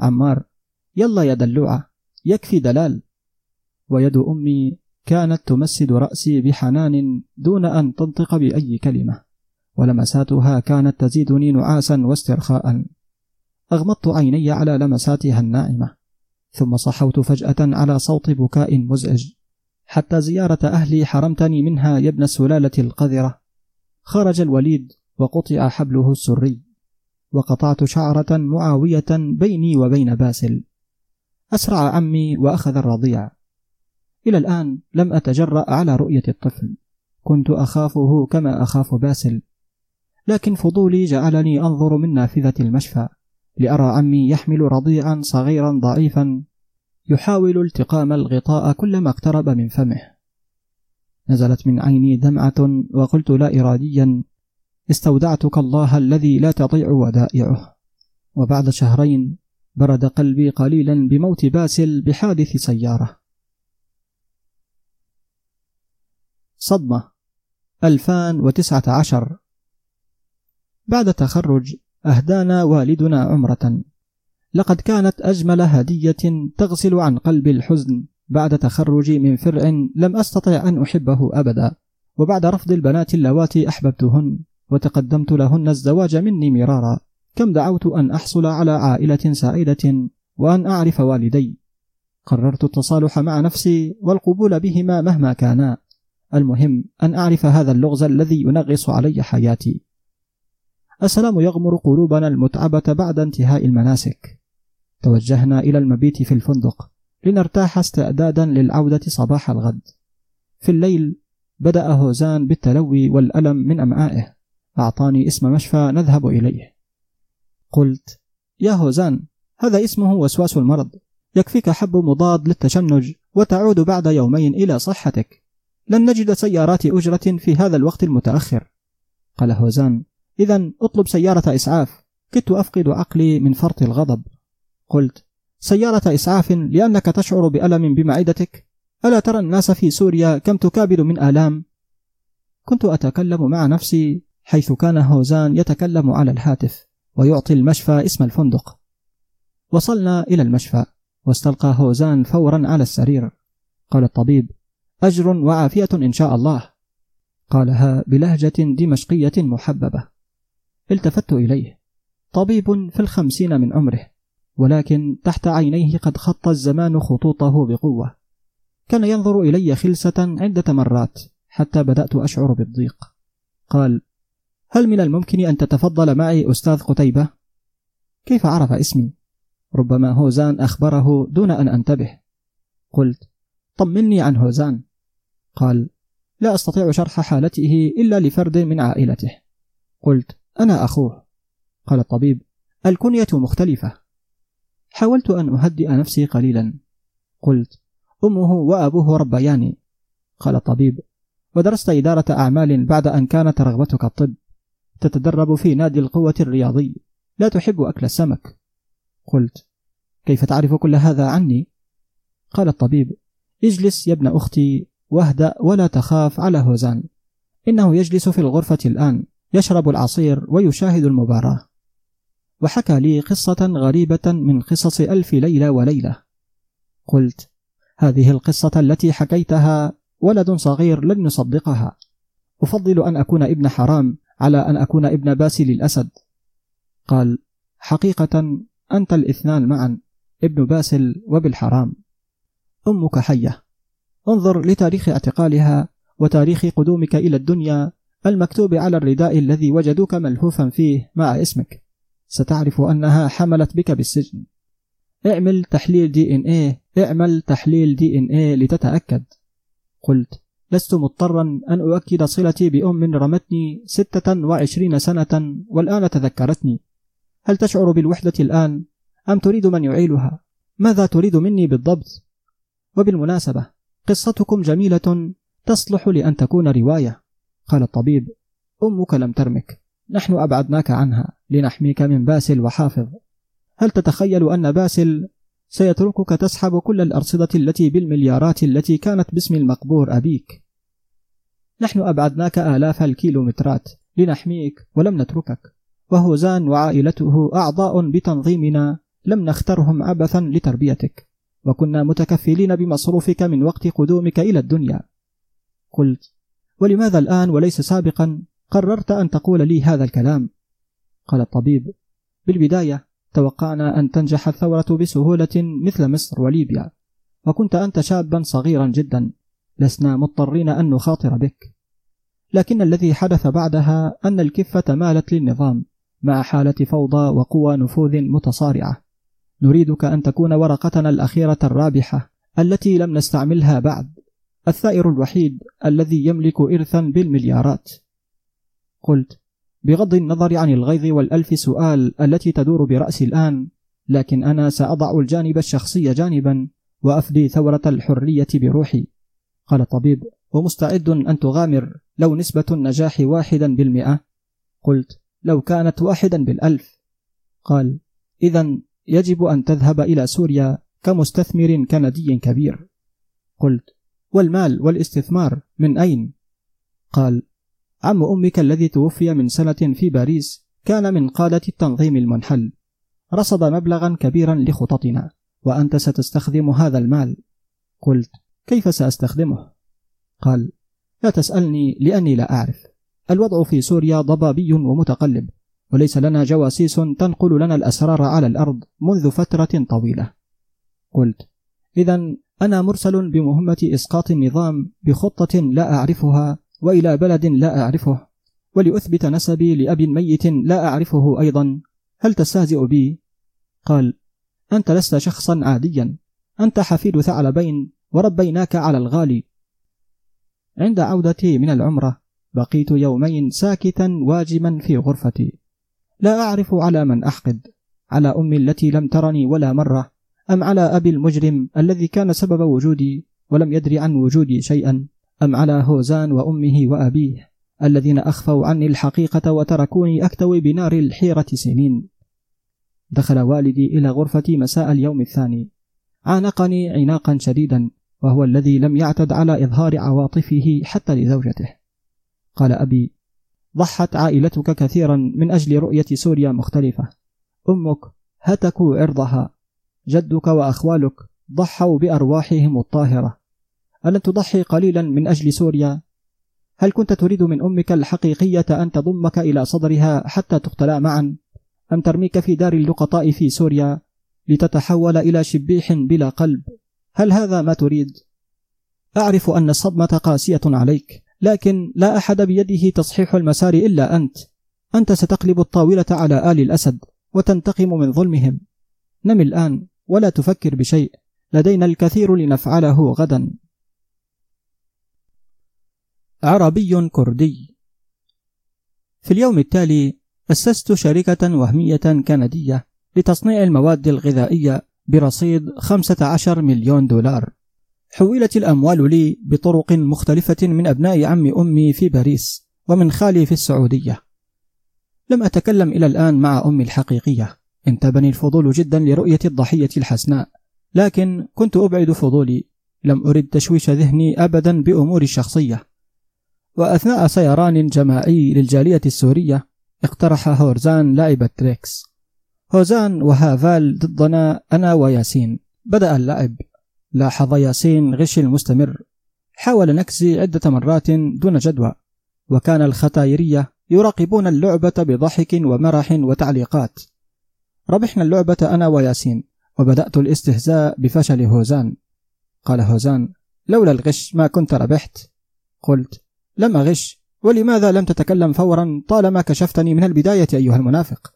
عمار يلا يا دلوعة يكفي دلال. ويد أمي كانت تمسد رأسي بحنان دون أن تنطق بأي كلمة ولمساتها كانت تزيدني نعاسا واسترخاء أغمضت عيني على لمساتها الناعمة ثم صحوت فجأة على صوت بكاء مزعج. حتى زيارة أهلي حرمتني منها يا ابن السلالة القذرة. خرج الوليد وقطع حبله السري وقطعت شعرة معاوية بيني وبين باسل. أسرع عمي وأخذ الرضيع. إلى الآن لم أتجرأ على رؤية الطفل. كنت أخافه كما أخاف باسل. لكن فضولي جعلني أنظر من نافذة المشفى لأرى عمي يحمل رضيعا صغيرا ضعيفا يحاول التقام الغطاء كلما اقترب من فمه. نزلت من عيني دمعة وقلت لا إراديا استودعتك الله الذي لا تضيع ودائعه. وبعد شهرين برد قلبي قليلا بموت باسل بحادث سيارة. صدمة. 2019 بعد تخرج أهدانا والدنا عمرة. لقد كانت أجمل هدية تغسل عن قلبي الحزن. بعد تخرجي من فرع لم أستطع أن أحبه أبدا. وبعد رفض البنات اللواتي أحببتهن وتقدمت لهن الزواج مني مرارا. كم دعوت أن أحصل على عائلة سعيدة وأن أعرف والدي. قررت التصالح مع نفسي والقبول بهما مهما كانا. المهم أن أعرف هذا اللغز الذي ينغص علي حياتي. السلام يغمر قلوبنا المتعبة بعد انتهاء المناسك. توجهنا إلى المبيت في الفندق لنرتاح استعدادا للعودة صباح الغد. في الليل بدأ هوزان بالتلوي والألم من أمعائه. أعطاني اسم مشفى نذهب إليه. قلت يا هوزان هذا اسمه وسواس المرض. يكفيك حب مضاد للتشنج وتعود بعد يومين إلى صحتك. لن نجد سيارات أجرة في هذا الوقت المتأخر. قال هوزان إذا أطلب سيارة إسعاف. كدت أفقد عقلي من فرط الغضب. قلت سيارة إسعاف لأنك تشعر بألم بمعدتك؟ ألا ترى الناس في سوريا كم تكابد من آلام؟ كنت أتكلم مع نفسي حيث كان هوزان يتكلم على الهاتف ويعطي المشفى اسم الفندق. وصلنا إلى المشفى واستلقى هوزان فورا على السرير. قال الطبيب أجر وعافية إن شاء الله. قالها بلهجة دمشقية محببة. التفت إليه. طبيب في الخمسين من عمره ولكن تحت عينيه قد خط الزمان خطوطه بقوة. كان ينظر إلي خلسة عدة مرات حتى بدأت أشعر بالضيق. قال هل من الممكن أن تتفضل معي أستاذ قتيبة؟ كيف عرف اسمي؟ ربما هوزان أخبره دون أن أنتبه. قلت طمني عن هوزان. قال لا أستطيع شرح حالته إلا لفرد من عائلته. قلت أنا أخوه. قال الطبيب الكنية مختلفة. حاولت أن أهدئ نفسي قليلا. قلت أمه وأبوه ربياني قال الطبيب ودرست إدارة أعمال بعد أن كانت رغبتك الطب. تتدرب في نادي القوة الرياضي. لا تحب أكل السمك. قلت كيف تعرف كل هذا عني؟ قال الطبيب اجلس يا ابن أختي. واهدأ ولا تخاف على هوزان. إنه يجلس في الغرفة الآن يشرب العصير ويشاهد المباراة. وحكى لي قصة غريبة من قصص ألف ليلة وليلة. قلت هذه القصة التي حكيتها ولد صغير لن يصدقها أفضل أن أكون ابن حرام على أن أكون ابن باسل الأسد قال حقيقة أنت الاثنان معا ابن باسل وبالحرام. أمك حية. انظر لتاريخ اعتقالها وتاريخ قدومك إلى الدنيا المكتوب على الرداء الذي وجدوك ملهوفا فيه مع اسمك. ستعرف أنها حملت بك بالسجن. اعمل تحليل دي إن إيه. اعمل تحليل دي إن إيه لتتأكد. قلت لست مضطرا أن أؤكد صلتي بأم رمتني ستة وعشرين سنة والآن تذكرتني. هل تشعر بالوحدة الآن؟ أم تريد من يعيلها؟ ماذا تريد مني بالضبط؟ وبالمناسبة قصتكم جميلة تصلح لأن تكون رواية. قال الطبيب أمك لم ترمك. نحن أبعدناك عنها. لنحميك من باسل وحافظ. هل تتخيل أن باسل سيتركك تسحب كل الأرصدة التي بالمليارات التي كانت باسم المقبور أبيك؟ نحن أبعدناك آلاف الكيلومترات. لنحميك ولم نتركك. وهوزان وعائلته أعضاء بتنظيمنا. لم نخترهم عبثا لتربيتك. وكنا متكفلين بمصروفك من وقت قدومك إلى الدنيا. قلت ولماذا الآن وليس سابقا قررت أن تقول لي هذا الكلام؟ قال الطبيب بالبداية توقعنا أن تنجح الثورة بسهولة مثل مصر وليبيا وكنت أنت شابا صغيرا جدا لسنا مضطرين أن نخاطر بك. لكن الذي حدث بعدها أن الكفة مالت للنظام مع حالة فوضى وقوى نفوذ متصارعة. نريدك أن تكون ورقتنا الأخيرة الرابحة التي لم نستعملها بعد. الثائر الوحيد الذي يملك إرثا بالمليارات. قلت بغض النظر عن الغيظ والألف سؤال التي تدور برأسي الآن لكن أنا سأضع الجانب الشخصي جانبا وأفدي ثورة الحرية بروحي. قال الطبيب ومستعد أن تغامر لو نسبة النجاح واحدا بالمئة؟ قلت لو كانت واحدا بالألف. قال إذا يجب أن تذهب إلى سوريا كمستثمر كندي كبير. قلت والمال والاستثمار من أين؟ قال عم أمك الذي توفي من سنة في باريس كان من قادة التنظيم المنحل. رصد مبلغا كبيرا لخططنا وأنت ستستخدم هذا المال. قلت كيف سأستخدمه؟ قال لا تسألني لأني لا أعرف. الوضع في سوريا ضبابي ومتقلب. وليس لنا جواسيس تنقل لنا الأسرار على الأرض منذ فترة طويلة. قلت إذا أنا مرسل بمهمة إسقاط النظام بخطة لا أعرفها وإلى بلد لا أعرفه ولأثبت نسبي لأب ميت لا أعرفه أيضا. هل تستهزئ بي؟ قال أنت لست شخصا عاديا. أنت حفيد ثعلبين وربيناك على الغالي. عند عودتي من العمرة بقيت يومين ساكتا واجما في غرفتي. لا أعرف على من أحقد على أمي التي لم ترني ولا مرة أم على أبي المجرم الذي كان سبب وجودي ولم يدري عن وجودي شيئا أم على هوزان وأمه وأبيه الذين أخفوا عني الحقيقة وتركوني أكتوي بنار الحيرة سنين. دخل والدي إلى غرفتي مساء اليوم الثاني. عانقني عناقا شديدا وهو الذي لم يعتد على إظهار عواطفه حتى لزوجته. قال أبي ضحت عائلتك كثيرا من أجل رؤية سوريا مختلفة أمك هتكوا عرضها جدك وأخوالك ضحوا بأرواحهم الطاهرة ألن تضحي قليلا من أجل سوريا؟ هل كنت تريد من أمك الحقيقية أن تضمك إلى صدرها حتى تقتلا معا؟ أم ترميك في دار اللقطاء في سوريا لتتحول إلى شبيح بلا قلب؟ هل هذا ما تريد؟ أعرف أن الصدمة قاسية عليك، لكن لا أحد بيده تصحيح المسار إلا أنت. أنت ستقلب الطاولة على آل الأسد وتنتقم من ظلمهم. نم الآن ولا تفكر بشيء، لدينا الكثير لنفعله غدا. عربي كردي في اليوم التالي أسست شركة وهمية كندية لتصنيع المواد الغذائية برصيد 15 مليون دولار حولت الأموال لي بطرق مختلفة من أبناء عم أمي في باريس ومن خالي في السعودية. لم أتكلم إلى الآن مع أمي الحقيقية. انتابني الفضول جدا لرؤية الضحية الحسناء. لكن كنت أبعد فضولي. لم أرد تشويش ذهني أبدا بأموري الشخصية. وأثناء سيران جماعي للجالية السورية اقترح هوزان لعبة تريكس هوزان وهافال ضدنا أنا وياسين. بدأ اللعب لاحظ ياسين غشه المستمر. حاول نكسي عدة مرات دون جدوى وكان الختايرية يراقبون اللعبة بضحك ومرح وتعليقات. ربحنا اللعبة أنا وياسين وبدأت الاستهزاء بفشل هوزان. قال هوزان لولا الغش ما كنت ربحت. قلت لم أغش ولماذا لم تتكلم فورا طالما كشفتني من البداية أيها المنافق؟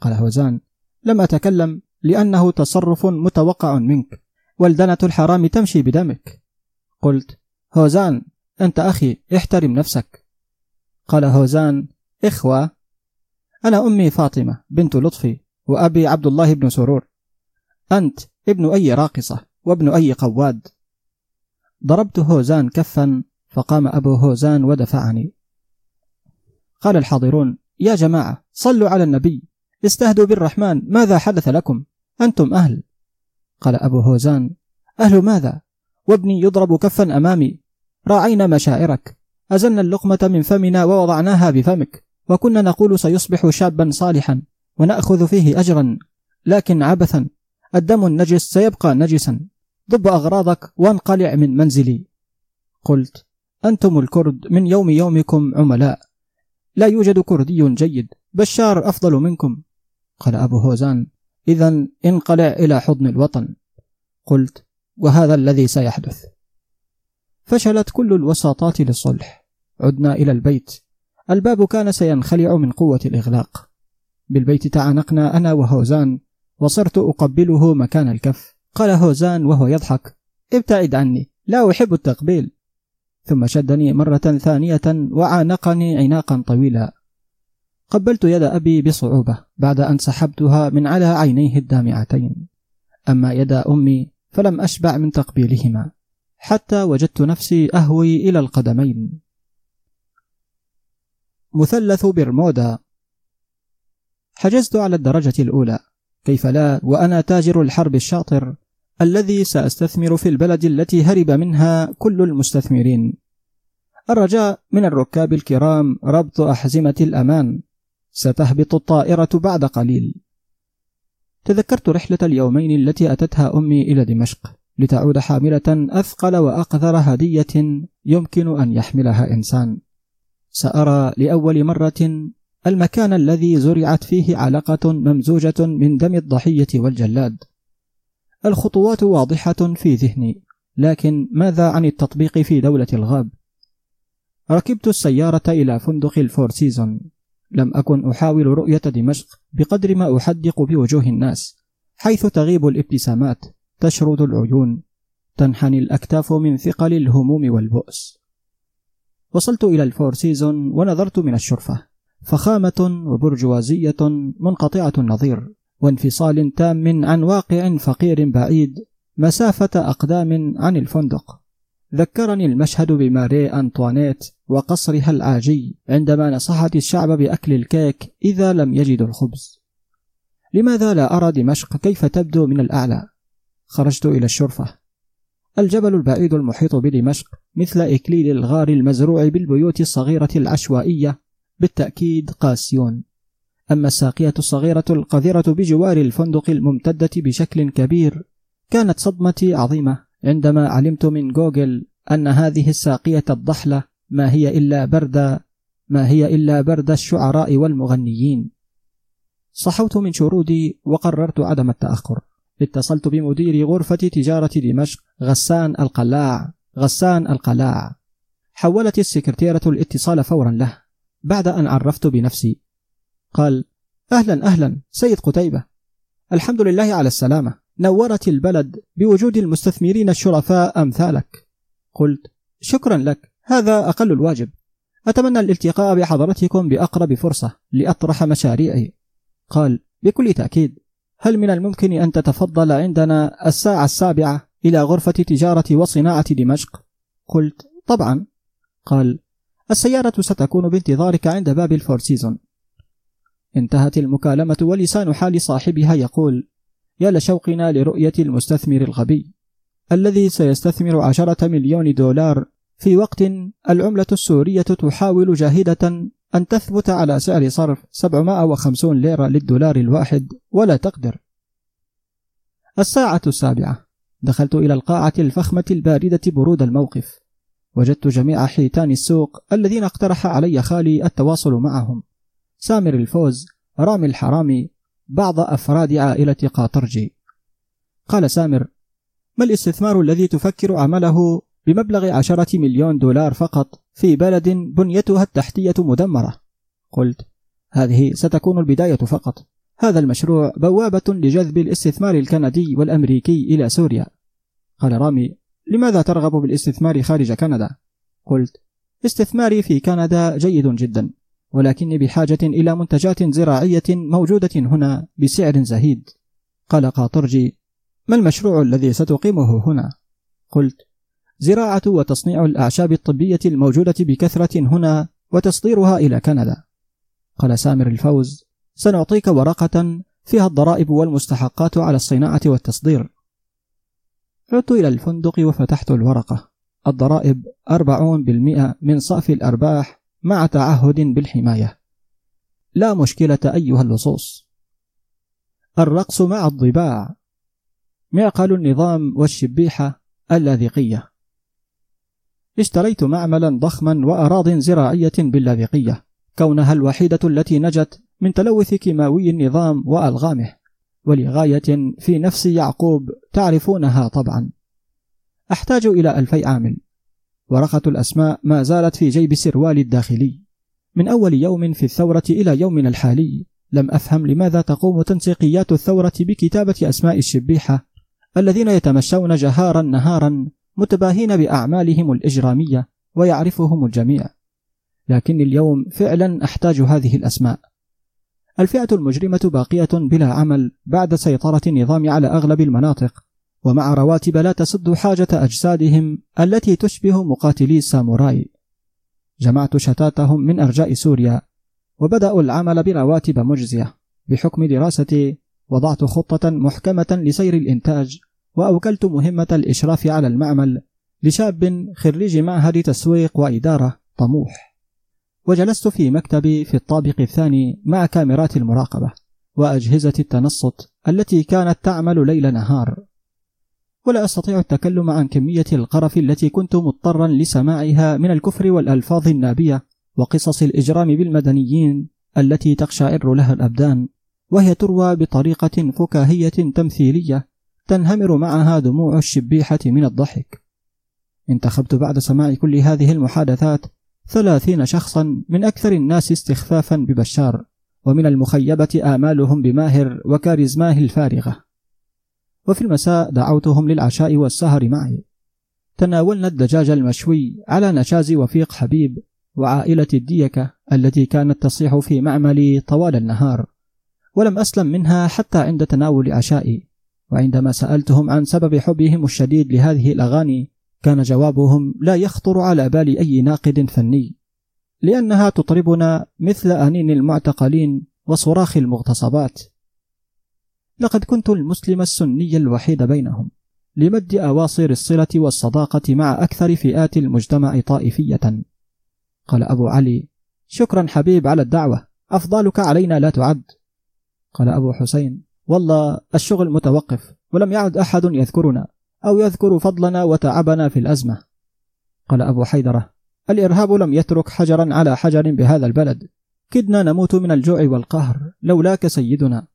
قال هوزان لم أتكلم لأنه تصرف متوقع منك. والدنة الحرام تمشي بدمك. قلت هوزان أنت أخي احترم نفسك. قال هوزان إخوة. أنا أمي فاطمة بنت لطفي وأبي عبد الله بن سرور. أنت ابن أي راقصة وابن أي قواد. ضربت هوزان كفا فقام أبو هوزان ودفعني. قال الحاضرون يا جماعة صلوا على النبي. استهدوا بالرحمن ماذا حدث لكم؟ أنتم أهل. قال أبو هوزان أهل ماذا؟ وابني يضرب كفا أمامي. راعينا مشاعرك. أزلنا اللقمة من فمنا ووضعناها بفمك. وكنا نقول سيصبح شابا صالحا ونأخذ فيه أجرا. لكن عبثا الدم النجس سيبقى نجسا. ضب أغراضك وانقلع من منزلي. قلت أنتم الكرد من يوم يومكم عملاء. لا يوجد كردي جيد. بشار أفضل منكم. قال أبو هوزان إذا انقلع إلى حضن الوطن. قلت وهذا الذي سيحدث. فشلت كل الوساطات للصلح. عدنا إلى البيت. الباب كان سينخلع من قوة الإغلاق. بالبيت تعانقنا أنا وهوزان وصرت أقبله مكان الكف. قال هوزان وهو يضحك ابتعد عني لا أحب التقبيل. ثم شدني مرة ثانية وعانقني عناقا طويلا. قبلت يد أبي بصعوبة بعد أن سحبتها من على عينيه الدامعتين. أما يد أمي فلم أشبع من تقبيلهما حتى وجدت نفسي أهوي إلى القدمين. مثلث برمودا. حجزت على الدرجة الأولى كيف لا وأنا تاجر الحرب الشاطر الذي سأستثمر في البلد التي هرب منها كل المستثمرين. الرجاء من الركاب الكرام ربط أحزمة الأمان. ستهبط الطائرة بعد قليل. تذكرت رحلة اليومين التي أتتها أمي إلى دمشق لتعود حاملة أثقل وأقذر هدية يمكن أن يحملها إنسان. سأرى لأول مرة المكان الذي زرعت فيه علقة ممزوجة من دم الضحية والجلاد. الخطوات واضحة في ذهني لكن ماذا عن التطبيق في دولة الغاب؟ ركبت السيارة إلى فندق الفور سيزون. لم أكن أحاول رؤية دمشق بقدر ما أحدق بوجوه الناس حيث تغيب الابتسامات تشرد العيون تنحني الأكتاف من ثقل الهموم والبؤس. وصلت إلى الفور سيزون ونظرت من الشرفة فخامة وبرجوازية منقطعة النظير وانفصال تام عن واقع فقير بعيد مسافة أقدام عن الفندق. ذكرني المشهد بماري أنطوانيت وقصرها العاجي عندما نصحت الشعب بأكل الكيك إذا لم يجدوا الخبز. لماذا لا أرى دمشق كيف تبدو من الأعلى؟ خرجت إلى الشرفة. الجبل البعيد المحيط بدمشق مثل إكليل الغار المزروع بالبيوت الصغيرة العشوائية بالتأكيد قاسيون. أما الساقية الصغيرة القذرة بجوار الفندق الممتدة بشكل كبير كانت صدمتي عظيمة عندما علمت من جوجل أن هذه الساقية الضحلة ما هي إلا برد ما هي إلا برد الشعراء والمغنيين. صحوت من شرودي وقررت عدم التأخر. اتصلت بمدير غرفة تجارة دمشق غسان القلاع غسان القلاع. حولت السكرتيرة الاتصال فورا له. بعد أن عرفت بنفسي. قال أهلا أهلا سيد قتيبة. الحمد لله على السلامة. نورت البلد بوجود المستثمرين الشرفاء أمثالك. قلت شكرا لك. هذا أقل الواجب. أتمنى الالتقاء بحضرتكم بأقرب فرصة لأطرح مشاريعي. قال بكل تأكيد هل من الممكن أن تتفضل عندنا الساعة السابعة إلى غرفة تجارة وصناعة دمشق؟ قلت طبعا. قال السيارة ستكون بانتظارك عند باب الفور سيزون. انتهت المكالمة ولسان حال صاحبها يقول يا لشوقنا لرؤية المستثمر الغبي الذي سيستثمر عشرة مليون دولار في وقت العملة السورية تحاول جاهدة أن تثبت على سعر صرف 750 ليرة للدولار الواحد ولا تقدر. الساعة السابعة. دخلت إلى القاعة الفخمة الباردة برود الموقف. وجدت جميع حيتان السوق الذين اقترح علي خالي التواصل معهم. سامر الفوز رامي الحرامي بعض أفراد عائلة قاطرجي. قال سامر ما الاستثمار الذي تفكر عمله بمبلغ عشرة مليون دولار فقط في بلد بنيتها التحتية مدمرة قلت هذه ستكون البداية فقط هذا المشروع بوابة لجذب الاستثمار الكندي والأمريكي إلى سوريا قال رامي لماذا ترغب بالاستثمار خارج كندا؟ قلت استثماري في كندا جيد جدا ولكني بحاجة إلى منتجات زراعية موجودة هنا بسعر زهيد قال قاطرجي ما المشروع الذي ستقيمه هنا؟ قلت زراعة وتصنيع الأعشاب الطبية الموجودة بكثرة هنا وتصديرها إلى كندا. قال سامر الفوز سنعطيك ورقة فيها الضرائب والمستحقات على الصناعة والتصدير. عدت إلى الفندق وفتحت الورقة. الضرائب أربعون بالمئة من صافي الأرباح مع تعهد بالحماية. لا مشكلة أيها اللصوص. الرقص مع الضباع. معقل النظام والشبيحة اللاذقية. اشتريت معملا ضخما وأراض زراعية باللاذقية. كونها الوحيدة التي نجت من تلوث كيماوي النظام وألغامه. ولغاية في نفس يعقوب تعرفونها طبعا. أحتاج إلى ألفي عامل. ورقة الأسماء ما زالت في جيب سروالي الداخلي. من أول يوم في الثورة إلى يومنا الحالي لم أفهم لماذا تقوم تنسيقيات الثورة بكتابة أسماء الشبيحة الذين يتمشون جهارا نهارا متباهين بأعمالهم الإجرامية ويعرفهم الجميع. لكن اليوم فعلا أحتاج هذه الأسماء. الفئة المجرمة باقية بلا عمل بعد سيطرة النظام على أغلب المناطق ومع رواتب لا تسد حاجة أجسادهم التي تشبه مقاتلي الساموراي. جمعت شتاتهم من أرجاء سوريا وبدأوا العمل برواتب مجزية بحكم دراستي وضعت خطة محكمة لسير الإنتاج وأوكلت مهمة الإشراف على المعمل لشاب خريج معهد تسويق وإدارة طموح. وجلست في مكتبي في الطابق الثاني مع كاميرات المراقبة وأجهزة التنصت التي كانت تعمل ليل نهار. ولا أستطيع التكلم عن كمية القرف التي كنت مضطرا لسماعها من الكفر والألفاظ النابية وقصص الإجرام بالمدنيين التي تقشعر لها الأبدان وهي تروى بطريقة فكاهية تمثيلية تنهمر معها دموع الشبيحة من الضحك. انتخبت بعد سماع كل هذه المحادثات ثلاثين شخصا من أكثر الناس استخفافا ببشار ومن المخيبة آمالهم بماهر وكاريزماه الفارغة. وفي المساء دعوتهم للعشاء والسهر معي. تناولنا الدجاج المشوي على نشاز وفيق حبيب وعائلة الديكة التي كانت تصيح في معملي طوال النهار ولم أسلم منها حتى عند تناول عشائي. وعندما سألتهم عن سبب حبهم الشديد لهذه الأغاني كان جوابهم لا يخطر على بال أي ناقد فني لأنها تطربنا مثل أنين المعتقلين وصراخ المغتصبات. لقد كنت المسلم السني الوحيد بينهم لمد أواصر الصلة والصداقة مع أكثر فئات المجتمع طائفية. قال أبو علي شكرا حبيب على الدعوة أفضالك علينا لا تعد. قال أبو حسين والله الشغل متوقف ولم يعد أحد يذكرنا أو يذكر فضلنا وتعبنا في الأزمة. قال أبو حيدرة الإرهاب لم يترك حجرا على حجر بهذا البلد. كدنا نموت من الجوع والقهر لولاك سيدنا.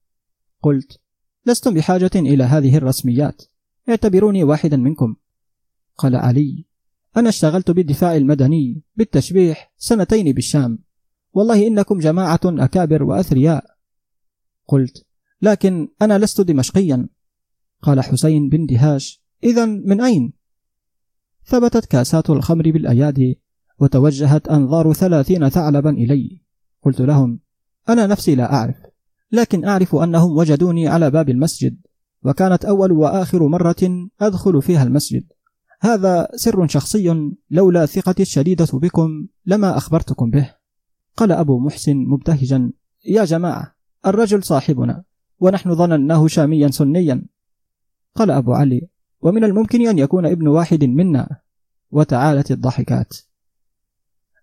قلت لستم بحاجة إلى هذه الرسميات. اعتبروني واحدا منكم. قال علي أنا اشتغلت بالدفاع المدني بالتشبيح سنتين بالشام. والله إنكم جماعة أكابر وأثرياء. قلت لكن أنا لست دمشقيا. قال حسين باندهاش إذا من أين؟ ثبتت كاسات الخمر بالأيادي وتوجهت أنظار ثلاثين ثعلبا إلي. قلت لهم أنا نفسي لا أعرف لكن أعرف أنهم وجدوني على باب المسجد وكانت أول وآخر مرة أدخل فيها المسجد. هذا سر شخصي لولا ثقتي الشديدة بكم لما أخبرتكم به. قال أبو محسن مبتهجا يا جماعة الرجل صاحبنا. ونحن ظنناه شاميا سنيا. قال أبو علي ومن الممكن أن يكون ابن واحد منا. وتعالت الضحكات.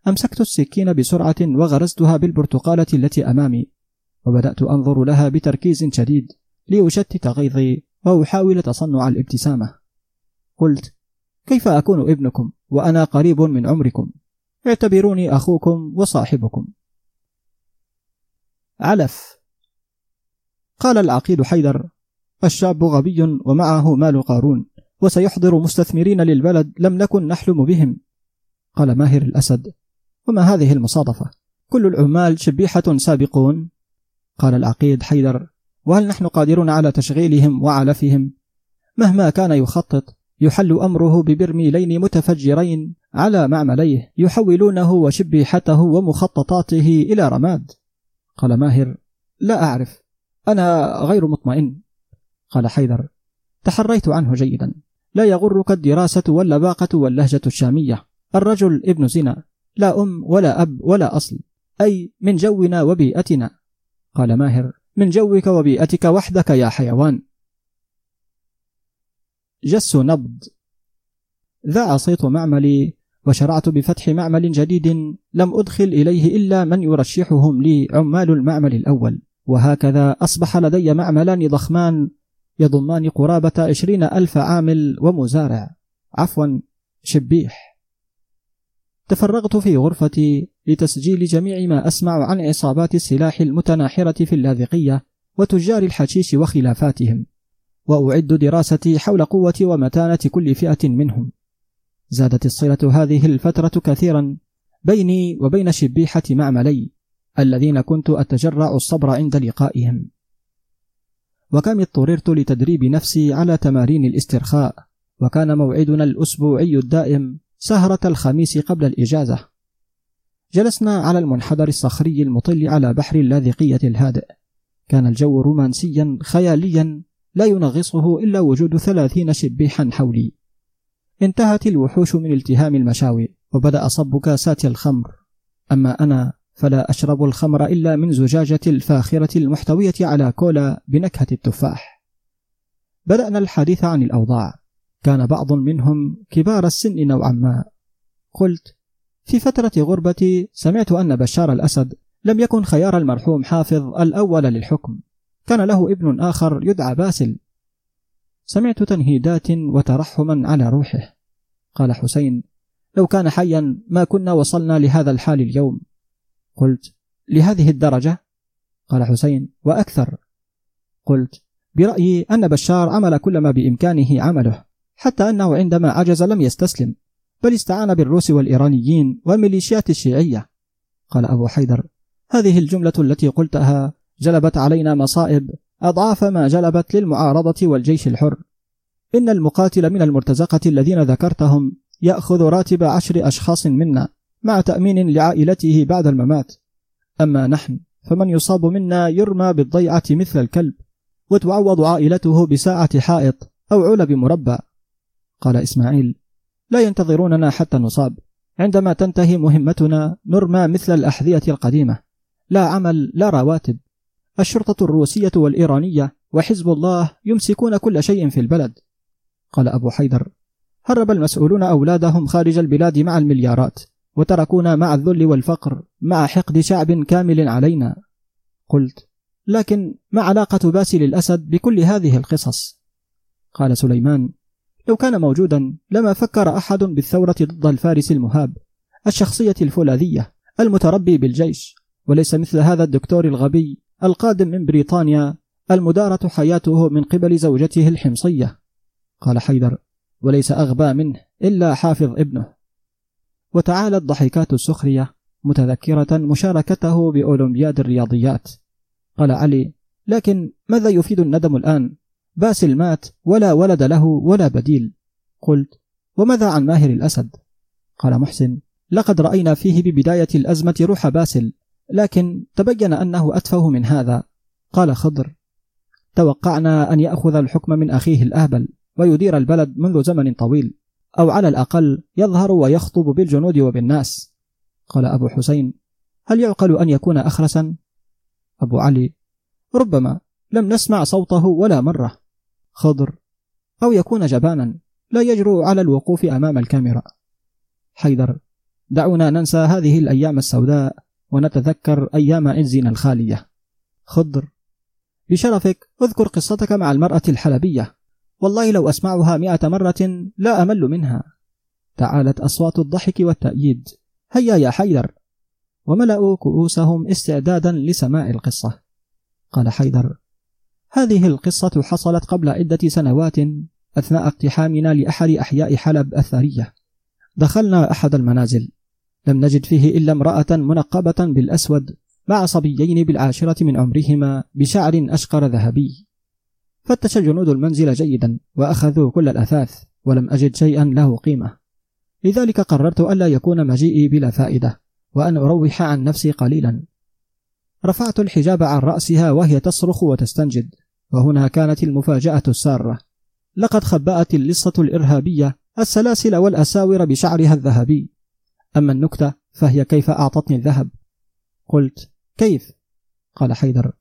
أمسكت السكين بسرعة وغرزتها بالبرتقالة التي أمامي وبدأت أنظر لها بتركيز شديد لأشتت غيظي وأحاول تصنع الابتسامة. قلت كيف أكون ابنكم وأنا قريب من عمركم؟ اعتبروني أخوكم وصاحبكم. علف. قال العقيد حيدر الشاب غبي ومعه مال قارون وسيحضر مستثمرين للبلد لم نكن نحلم بهم. قال ماهر الأسد وما هذه المصادفة؟ كل العمال شبيحة سابقون. قال العقيد حيدر وهل نحن قادرون على تشغيلهم وعلفهم؟ مهما كان يخطط يحل أمره ببرميلين متفجرين على معمليه يحولونه وشبيحته ومخططاته إلى رماد. قال ماهر لا أعرف. أنا غير مطمئن. قال حيدر تحريت عنه جيدا. لا يغرك الدراسة واللباقة واللهجة الشامية. الرجل ابن زنا لا أم ولا أب ولا أصل. أي من جونا وبيئتنا. قال ماهر من جوك وبيئتك وحدك يا حيوان. جس نبض. ذاع صيت معملي وشرعت بفتح معمل جديد لم أدخل إليه إلا من يرشحهم لي عمال المعمل الأول. وهكذا أصبح لدي معملان ضخمان يضمان قرابة عشرين ألف عامل ومزارع. عفوا شبيح. تفرغت في غرفتي لتسجيل جميع ما أسمع عن عصابات السلاح المتناحرة في اللاذقية وتجار الحشيش وخلافاتهم وأعد دراستي حول قوة ومتانة كل فئة منهم. زادت الصلة هذه الفترة كثيرا بيني وبين شبيحة معملي. الذين كنت أتجرع الصبر عند لقائهم. وكم اضطررت لتدريب نفسي على تمارين الاسترخاء وكان موعدنا الأسبوعي الدائم سهرة الخميس قبل الإجازة. جلسنا على المنحدر الصخري المطل على بحر اللاذقية الهادئ. كان الجو رومانسيا خياليا لا ينغصه إلا وجود ثلاثين شبيحا حولي. انتهت الوحوش من التهام المشاوي وبدأ صب كاسات الخمر. أما أنا فلا أشرب الخمر إلا من زجاجة الفاخرة المحتوية على كولا بنكهة التفاح. بدأنا الحديث عن الأوضاع. كان بعض منهم كبار السن نوعا ما. قلت في فترة غربتي سمعت أن بشار الأسد لم يكن خيار المرحوم حافظ الأول للحكم. كان له ابن آخر يدعى باسل. سمعت تنهيدات وترحما على روحه. قال حسين لو كان حيا ما كنا وصلنا لهذا الحال اليوم. قلت لهذه الدرجة؟ قال حسين. وأكثر. قلت برأيي أن بشار عمل كل ما بإمكانه عمله حتى أنه عندما عجز لم يستسلم بل استعان بالروس والإيرانيين والميليشيات الشيعية. قال أبو حيدر هذه الجملة التي قلتها جلبت علينا مصائب أضعاف ما جلبت للمعارضة والجيش الحر. إن المقاتل من المرتزقة الذين ذكرتهم يأخذ راتب عشر أشخاص منا. مع تأمين لعائلته بعد الممات. أما نحن فمن يصاب منا يرمى بالضيعة مثل الكلب وتعوض عائلته بساعة حائط أو علب مربع قال إسماعيل لا ينتظروننا حتى نصاب. عندما تنتهي مهمتنا نرمى مثل الأحذية القديمة. لا عمل لا رواتب. الشرطة الروسية والإيرانية وحزب الله يمسكون كل شيء في البلد. قال أبو حيدر هرب المسؤولون أولادهم خارج البلاد مع المليارات. وتركونا مع الذل والفقر مع حقد شعب كامل علينا. قلت لكن ما علاقة باسل الأسد بكل هذه القصص؟ قال سليمان لو كان موجودا لما فكر أحد بالثورة ضد الفارس المهاب الشخصية الفولاذية المتربي بالجيش وليس مثل هذا الدكتور الغبي القادم من بريطانيا المدارة حياته من قبل زوجته الحمصية. قال حيدر وليس أغبى منه إلا حافظ ابنه. وتعالت ضحكات السخرية متذكرة مشاركته بأولمبياد الرياضيات. قال علي لكن ماذا يفيد الندم الآن؟ باسل مات ولا ولد له ولا بديل. قلت وماذا عن ماهر الأسد؟ قال محسن لقد رأينا فيه ببداية الأزمة روح باسل لكن تبين أنه أتفه من هذا. قال خضر توقعنا أن يأخذ الحكم من أخيه الأهبل ويدير البلد منذ زمن طويل. أو على الأقل يظهر ويخطب بالجنود وبالناس. قال أبو حسين هل يعقل أن يكون أخرسا؟ أبو علي ربما لم نسمع صوته ولا مرة. خضر أو يكون جبانا لا يجرؤ على الوقوف أمام الكاميرا. حيدر دعونا ننسى هذه الأيام السوداء ونتذكر أيام عزنا الخالية. خضر بشرفك اذكر قصتك مع المرأة الحلبية. والله لو أسمعها مئة مرة لا أمل منها. تعالت أصوات الضحك والتأييد. هيا يا حيدر. وملأوا كؤوسهم استعدادا لسماع القصة. قال حيدر هذه القصة حصلت قبل عدة سنوات أثناء اقتحامنا لأحد أحياء حلب الثرية. دخلنا أحد المنازل. لم نجد فيه إلا امرأة منقبة بالأسود مع صبيين بالعاشرة من عمرهما بشعر أشقر ذهبي. فتش جنود المنزل جيدا وأخذوا كل الأثاث ولم أجد شيئا له قيمة. لذلك قررت ألا يكون مجيئي بلا فائدة وأن أروح عن نفسي قليلا. رفعت الحجاب عن رأسها وهي تصرخ وتستنجد وهنا كانت المفاجأة السارة. لقد خبأت اللصة الإرهابية السلاسل والأساور بشعرها الذهبي. أما النكتة فهي كيف أعطتني الذهب؟ قلت كيف؟ قال حيدر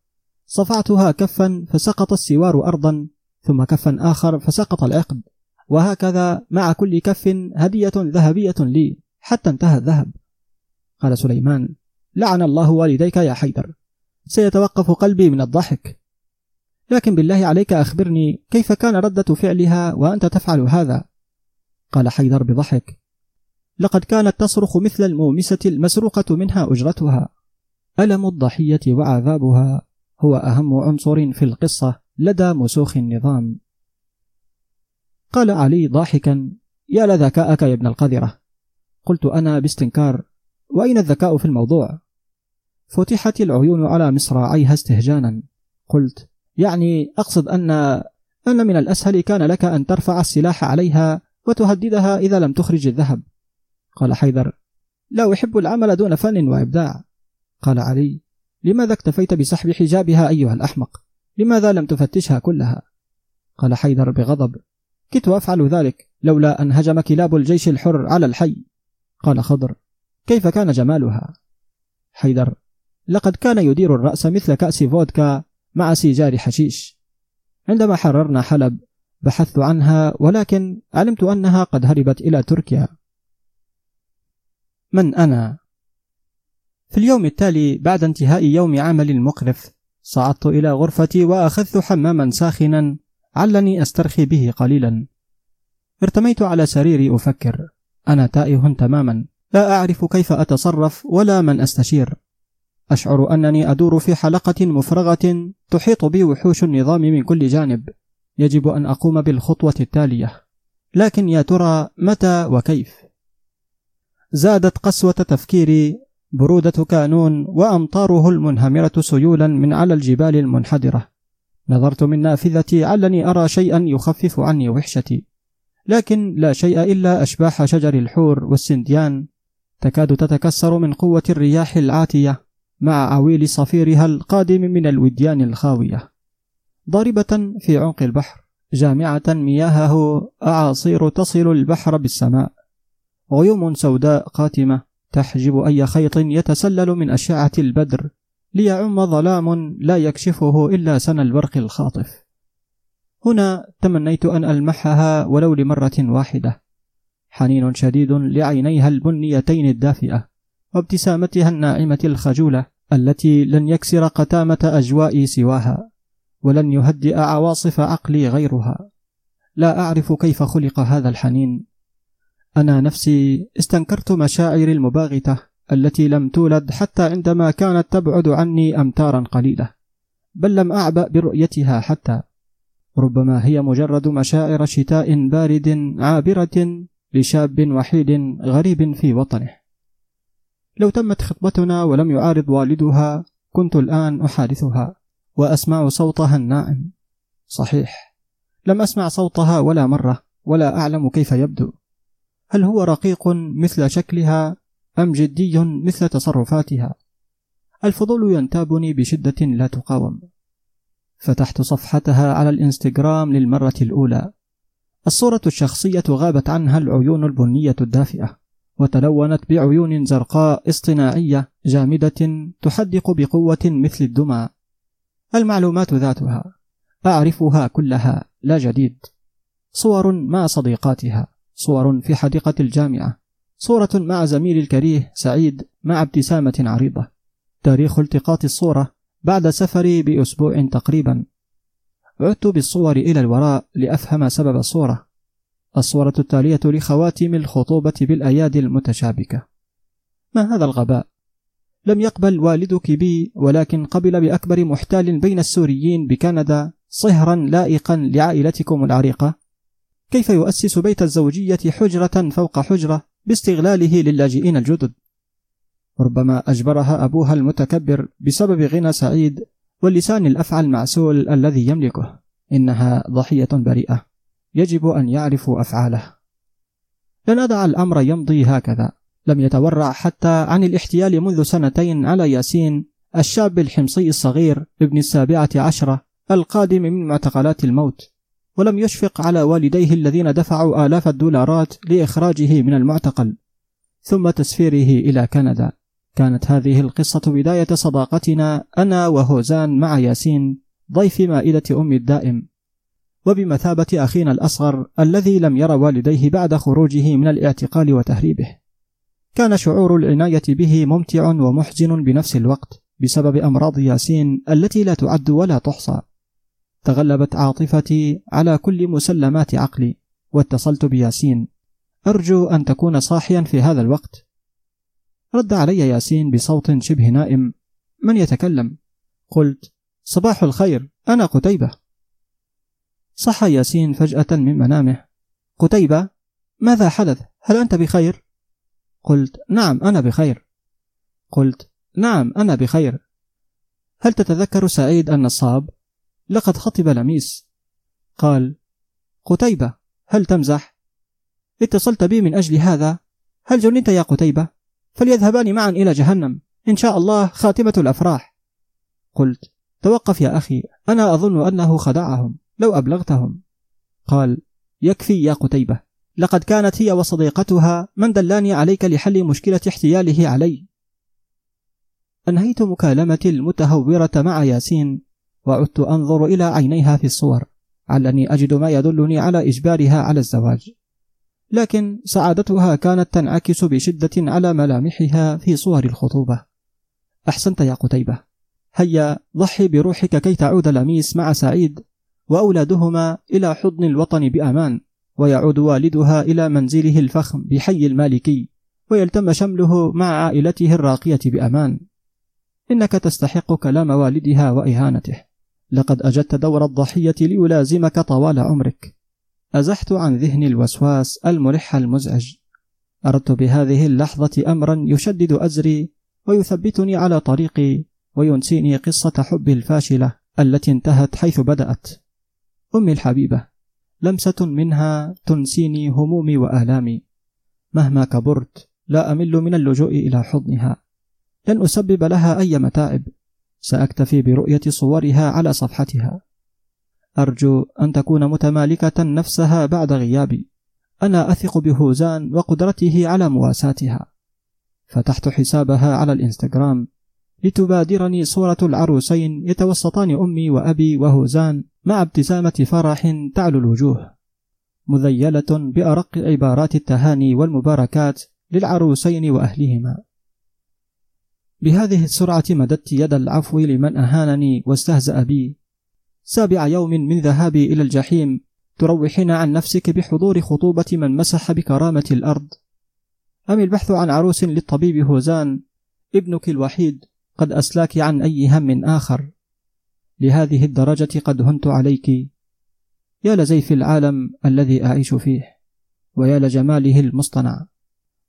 صفعتها كفا فسقط السوار أرضا ثم كفا آخر فسقط العقد. وهكذا مع كل كف هدية ذهبية لي حتى انتهى الذهب. قال سليمان لعن الله والديك يا حيدر. سيتوقف قلبي من الضحك. لكن بالله عليك أخبرني كيف كان ردة فعلها وأنت تفعل هذا؟ قال حيدر بضحك. لقد كانت تصرخ مثل المومسة المسروقة منها أجرتها. ألم الضحية وعذابها؟ هو أهم عنصر في القصة لدى مسوخ النظام. قال علي ضاحكا يا لذكاءك يا ابن القذرة. قلت أنا باستنكار. وأين الذكاء في الموضوع؟ فتحت العيون على مصراعيها استهجانا. قلت يعني أقصد أن أن من الأسهل كان لك أن ترفع السلاح عليها وتهددها إذا لم تخرج الذهب. قال حيدر لا أحب العمل دون فن وإبداع. قال علي لماذا اكتفيت بسحب حجابها أيها الأحمق؟ لماذا لم تفتشها كلها؟ قال حيدر بغضب. كنت أفعل ذلك لولا أن هجم كلاب الجيش الحر على الحي. قال خضر. كيف كان جمالها؟ حيدر. لقد كان يدير الرأس مثل كأس فودكا مع سيجار حشيش. عندما حررنا حلب بحثت عنها ولكن علمت أنها قد هربت إلى تركيا. من أنا؟ في اليوم التالي بعد انتهاء يوم عمل مقرف صعدت إلى غرفتي وأخذت حماما ساخنا علني أسترخي به قليلا. ارتميت على سريري أفكر أنا تائه تماما لا أعرف كيف أتصرف ولا من أستشير. أشعر أنني أدور في حلقة مفرغة تحيط بي وحوش النظام من كل جانب. يجب أن أقوم بالخطوة التالية. لكن يا ترى متى وكيف؟ زادت قسوة تفكيري برودة كانون وأمطاره المنهمرة سيولا من على الجبال المنحدرة. نظرت من نافذتي علني أرى شيئا يخفف عني وحشتي. لكن لا شيء إلا أشباح شجر الحور والسنديان تكاد تتكسر من قوة الرياح العاتية مع عويل صفيرها القادم من الوديان الخاوية. ضاربة في عمق البحر جامعة مياهه أعاصير تصل البحر بالسماء. غيوم سوداء قاتمة تحجب أي خيط يتسلل من أشعة البدر ليعم ظلام لا يكشفه إلا سن البرق الخاطف. هنا تمنيت أن ألمحها ولو لمرة واحدة. حنين شديد لعينيها البنيتين الدافئة وابتسامتها الناعمة الخجولة التي لن يكسر قتامة أجوائي سواها ولن يهدئ عواصف عقلي غيرها. لا أعرف كيف خلق هذا الحنين. أنا نفسي استنكرت مشاعري المباغتة التي لم تولد حتى عندما كانت تبعد عني أمتارا قليلة بل لم أعبأ برؤيتها حتى. ربما هي مجرد مشاعر شتاء بارد عابرة لشاب وحيد غريب في وطنه. لو تمت خطبتنا ولم يعارض والدها كنت الآن أحادثها وأسمع صوتها الناعم. صحيح لم أسمع صوتها ولا مرة ولا أعلم كيف يبدو. هل هو رقيق مثل شكلها أم جدي مثل تصرفاتها؟ الفضول ينتابني بشدة لا تقاوم. فتحت صفحتها على الإنستغرام للمرة الأولى. الصورة الشخصية غابت عنها العيون البنية الدافئة وتلونت بعيون زرقاء اصطناعية جامدة تحدق بقوة مثل الدمى. المعلومات ذاتها أعرفها كلها لا جديد. صور مع صديقاتها. صور في حديقة الجامعة. صورة مع زميل الكريه سعيد مع ابتسامة عريضة. تاريخ التقاط الصورة بعد سفري بأسبوع تقريبا. عدت بالصور إلى الوراء لأفهم سبب الصورة. الصورة التالية لخواتم الخطوبة بالأيادي المتشابكة. ما هذا الغباء؟ لم يقبل والدك بي ولكن قبل بأكبر محتال بين السوريين بكندا صهرا لائقا لعائلتكم العريقة. كيف يؤسس بيت الزوجية حجرة فوق حجرة باستغلاله للاجئين الجدد؟ ربما أجبرها أبوها المتكبر بسبب غنى سعيد واللسان الأفعى المعسول الذي يملكه. إنها ضحية بريئة. يجب أن يعرفوا أفعاله. لن أدع الأمر يمضي هكذا. لم يتورع حتى عن الاحتيال منذ سنتين على ياسين الشاب الحمصي الصغير ابن السابعة عشرة القادم من معتقلات الموت. ولم يشفق على والديه الذين دفعوا آلاف الدولارات لإخراجه من المعتقل ثم تسفيره إلى كندا. كانت هذه القصة بداية صداقتنا أنا وهوزان مع ياسين ضيف مائدة أم الدائم. وبمثابة أخينا الأصغر الذي لم ير والديه بعد خروجه من الاعتقال وتهريبه. كان شعور العناية به ممتع ومحزن بنفس الوقت بسبب أمراض ياسين التي لا تعد ولا تحصى. تغلبت عاطفتي على كل مسلمات عقلي واتصلت بياسين. أرجو أن تكون صاحيا في هذا الوقت. رد علي ياسين بصوت شبه نائم. من يتكلم؟ قلت صباح الخير أنا قتيبة. صحى ياسين فجأة من منامه. قتيبة ماذا حدث؟ هل أنت بخير؟ قلت نعم أنا بخير. قلت نعم أنا بخير. هل تتذكر سعيد النصاب لقد خطب لميس قال قتيبة هل تمزح؟ اتصلت بي من أجل هذا. هل جننت يا قتيبة؟ فليذهبان معا إلى جهنم. إن شاء الله خاتمة الأفراح. قلت توقف يا أخي. أنا أظن أنه خدعهم لو أبلغتهم. قال يكفي يا قتيبة. لقد كانت هي وصديقتها من دلاني عليك لحل مشكلة احتياله علي. أنهيت مكالمتي المتهورة مع ياسين وعدت أنظر إلى عينيها في الصور علني أجد ما يدلني على إجبارها على الزواج. لكن سعادتها كانت تنعكس بشدة على ملامحها في صور الخطوبة. أحسنت يا قتيبة. هيا ضحي بروحك كي تعود لميس مع سعيد وأولادهما إلى حضن الوطن بأمان ويعود والدها إلى منزله الفخم بحي المالكي ويلتم شمله مع عائلته الراقية بأمان. إنك تستحق كلام والدها وإهانته. لقد أجدت دور الضحية ليلازمك طوال عمرك. أزحت عن ذهني الوسواس الملح المزعج. أردت بهذه اللحظة أمرا يشدد أزري ويثبتني على طريقي وينسيني قصة حبي الفاشلة التي انتهت حيث بدأت. أمي الحبيبة لمسة منها تنسيني همومي وآلامي. مهما كبرت لا أمل من اللجوء إلى حضنها. لن أسبب لها أي متاعب. سأكتفي برؤية صورها على صفحتها. أرجو أن تكون متمالكة نفسها بعد غيابي. أنا أثق بهوزان وقدرته على مواساتها. فتحت حسابها على الإنستغرام. لتبادرني صورة العروسين يتوسطان أمي وأبي وهوزان مع ابتسامة فرح تعلو الوجوه. مذيلة بأرق عبارات التهاني والمباركات للعروسين وأهلهما. بهذه السرعة مددت يد العفو لمن أهانني واستهزأ بي. سابع يوم من ذهابي إلى الجحيم تروحين عن نفسك بحضور خطوبة من مسح بكرامة الأرض. أم البحث عن عروس للطبيب هوزان؟ ابنك الوحيد قد أسلاك عن أي هم آخر. لهذه الدرجة قد هنت عليك. يا لزيف العالم الذي أعيش فيه ويا لجماله المصطنع.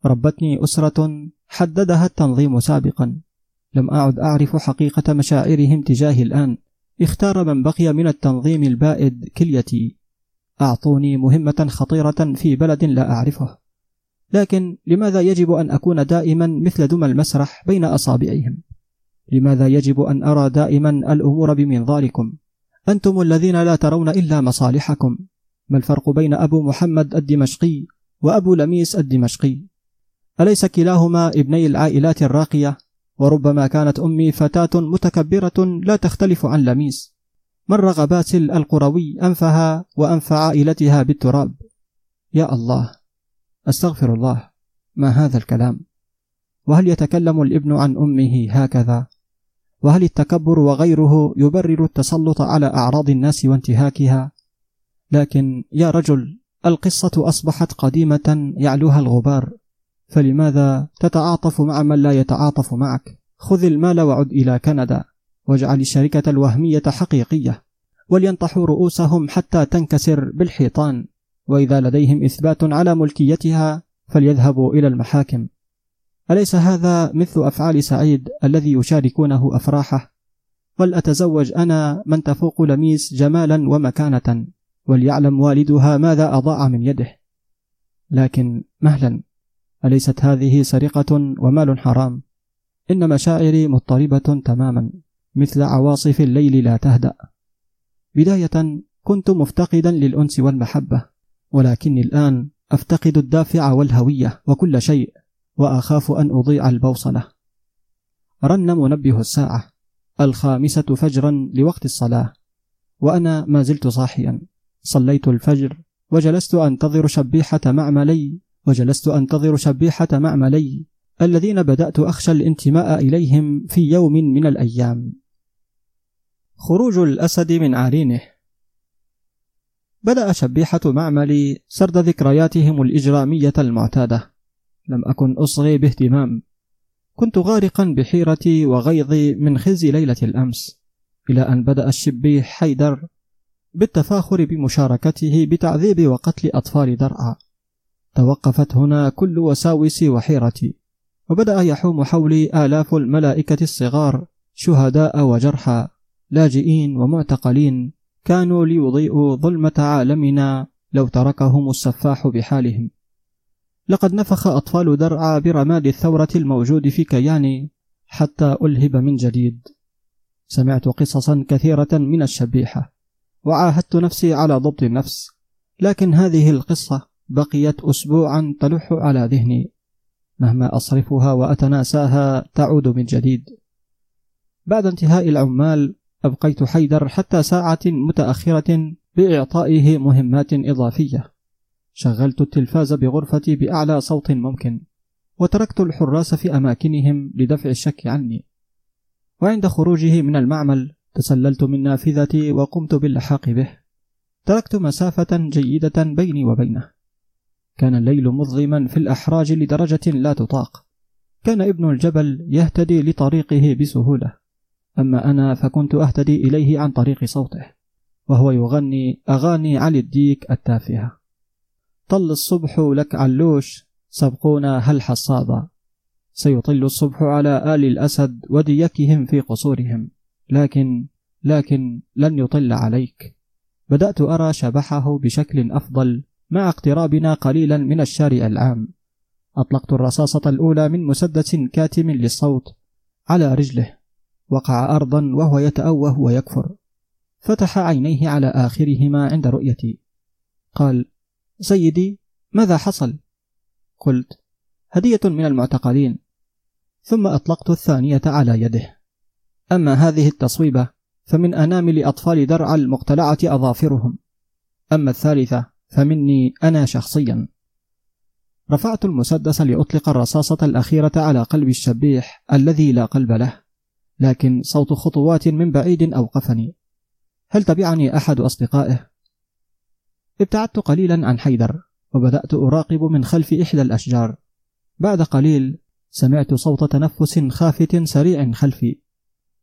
ربتني أسرة حددها التنظيم سابقا. لم أعد أعرف حقيقة مشاعرهم تجاهي الآن. اختار من بقي من التنظيم البائد كليتي. أعطوني مهمة خطيرة في بلد لا أعرفه. لكن لماذا يجب أن أكون دائما مثل دم المسرح بين أصابعهم لماذا يجب أن أرى دائما الأمور بمنظاركم؟ أنتم الذين لا ترون إلا مصالحكم. ما الفرق بين أبو محمد الدمشقي وأبو لميس الدمشقي؟ أليس كلاهما ابني العائلات الراقية؟ وربما كانت أمي فتاة متكبرة لا تختلف عن لميس. مرغ باسل القروي أنفها وأنف عائلتها بالتراب؟ يا الله أستغفر الله. ما هذا الكلام؟ وهل يتكلم الابن عن أمه هكذا؟ وهل التكبر وغيره يبرر التسلط على أعراض الناس وانتهاكها؟ لكن يا رجل القصة أصبحت قديمة يعلوها الغبار. فلماذا تتعاطف مع من لا يتعاطف معك؟ خذ المال وعد إلى كندا واجعل الشركة الوهمية حقيقية ولينطحوا رؤوسهم حتى تنكسر بالحيطان وإذا لديهم إثبات على ملكيتها فليذهبوا إلى المحاكم. أليس هذا مثل أفعال سعيد الذي يشاركونه أفراحه؟ ولأتزوج أنا من تفوق لميس جمالا ومكانة وليعلم والدها ماذا أضاع من يده. لكن مهلا أليست هذه سرقة ومال حرام؟ إن مشاعري مضطربة تماما مثل عواصف الليل لا تهدأ. بداية كنت مفتقدا للأنس والمحبة ولكني الآن أفتقد الدافع والهوية وكل شيء وأخاف أن أضيع البوصلة. رن منبه الساعة الخامسة فجرا لوقت الصلاة وأنا ما زلت صاحيا. صليت الفجر وجلست أنتظر شبيحة معملي وجلست أنتظر شبيحة معملي الذين بدأت أخشى الانتماء إليهم في يوم من الأيام. خروج الأسد من عرينه. بدأ شبيحة معملي سرد ذكرياتهم الإجرامية المعتادة. لم أكن أصغي باهتمام. كنت غارقا بحيرتي وغيظي من خزي ليلة الأمس إلى أن بدأ الشبيح حيدر بالتفاخر بمشاركته بتعذيب وقتل أطفال درعا. توقفت هنا كل وساوسي وحيرتي. وبدأ يحوم حولي آلاف الملائكة الصغار شهداء وجرحى لاجئين ومعتقلين. كانوا ليضيئوا ظلمة عالمنا لو تركهم السفاح بحالهم. لقد نفخ أطفال درعا برماد الثورة الموجود في كياني حتى ألهب من جديد. سمعت قصصا كثيرة من الشبيحة وعاهدت نفسي على ضبط النفس. لكن هذه القصة بقيت أسبوعا تلح على ذهني. مهما أصرفها وأتناساها تعود من جديد. بعد انتهاء العمال أبقيت حيدر حتى ساعة متأخرة بإعطائه مهمات إضافية. شغلت التلفاز بغرفتي بأعلى صوت ممكن وتركت الحراس في أماكنهم لدفع الشك عني. وعند خروجه من المعمل تسللت من نافذتي وقمت باللحاق به. تركت مسافة جيدة بيني وبينه. كان الليل مظلما في الأحراج لدرجة لا تطاق. كان ابن الجبل يهتدي لطريقه بسهولة. أما أنا فكنت أهتدي إليه عن طريق صوته وهو يغني أغاني علي الديك التافهة. طل الصبح لك علوش سبقونا هل حصادا سيطل الصبح على آل الأسد وديكهم في قصورهم. لكن لكن لن يطل عليك. بدأت أرى شبحه بشكل أفضل مع اقترابنا قليلا من الشارع العام. أطلقت الرصاصة الأولى من مسدس كاتم للصوت على رجله وقع أرضا وهو يتأوه ويكفر. فتح عينيه على آخرهما عند رؤيتي. قال سيدي ماذا حصل؟ قلت هدية من المعتقلين. ثم أطلقت الثانية على يده. أما هذه التصويبة فمن أنامل أطفال درع المقتلعة أظافرهم. أما الثالثة فمني أنا شخصيا. رفعت المسدس لأطلق الرصاصة الأخيرة على قلب الشبيح الذي لا قلب له لكن صوت خطوات من بعيد أوقفني. هل تبعني أحد أصدقائه؟ ابتعدت قليلا عن حيدر وبدأت أراقب من خلف إحدى الأشجار. بعد قليل سمعت صوت تنفس خافت سريع خلفي.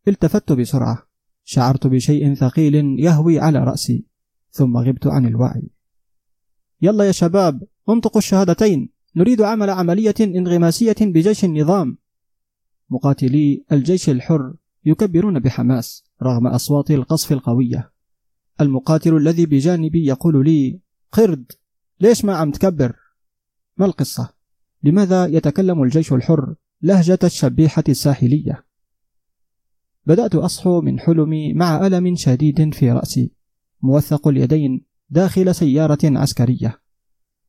التفت بسرعة شعرت بشيء ثقيل يهوي على رأسي ثم غبت عن الوعي. يلا يا شباب انطقوا الشهادتين. نريد عمل عملية انغماسية بجيش النظام. مقاتلي الجيش الحر يكبرون بحماس رغم أصوات القصف القوية. المقاتل الذي بجانبي يقول لي قرد ليش ما عم تكبر؟ ما القصة؟ لماذا يتكلم الجيش الحر لهجة الشبيحة الساحلية؟ بدأت أصحو من حلمي مع ألم شديد في رأسي. موثق اليدين داخل سيارة عسكرية.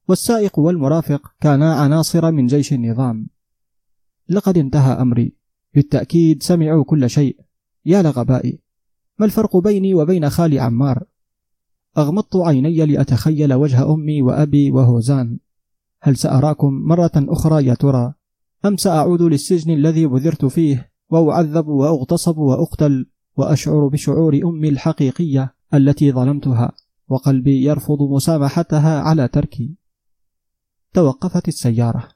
والسائق والمرافق كانا عناصر من جيش النظام. لقد انتهى أمري. بالتأكيد سمعوا كل شيء. يا لغبائي ما الفرق بيني وبين خالي عمار؟ أغمضت عيني لأتخيل وجه أمي وأبي وهوزان. هل سأراكم مرة أخرى يا ترى؟ أم سأعود للسجن الذي بذرت فيه وأعذب وأغتصب وأقتل وأشعر بشعور أمي الحقيقية التي ظلمتها؟ وقلبي يرفض مسامحتها على تركي. توقفت السيارة.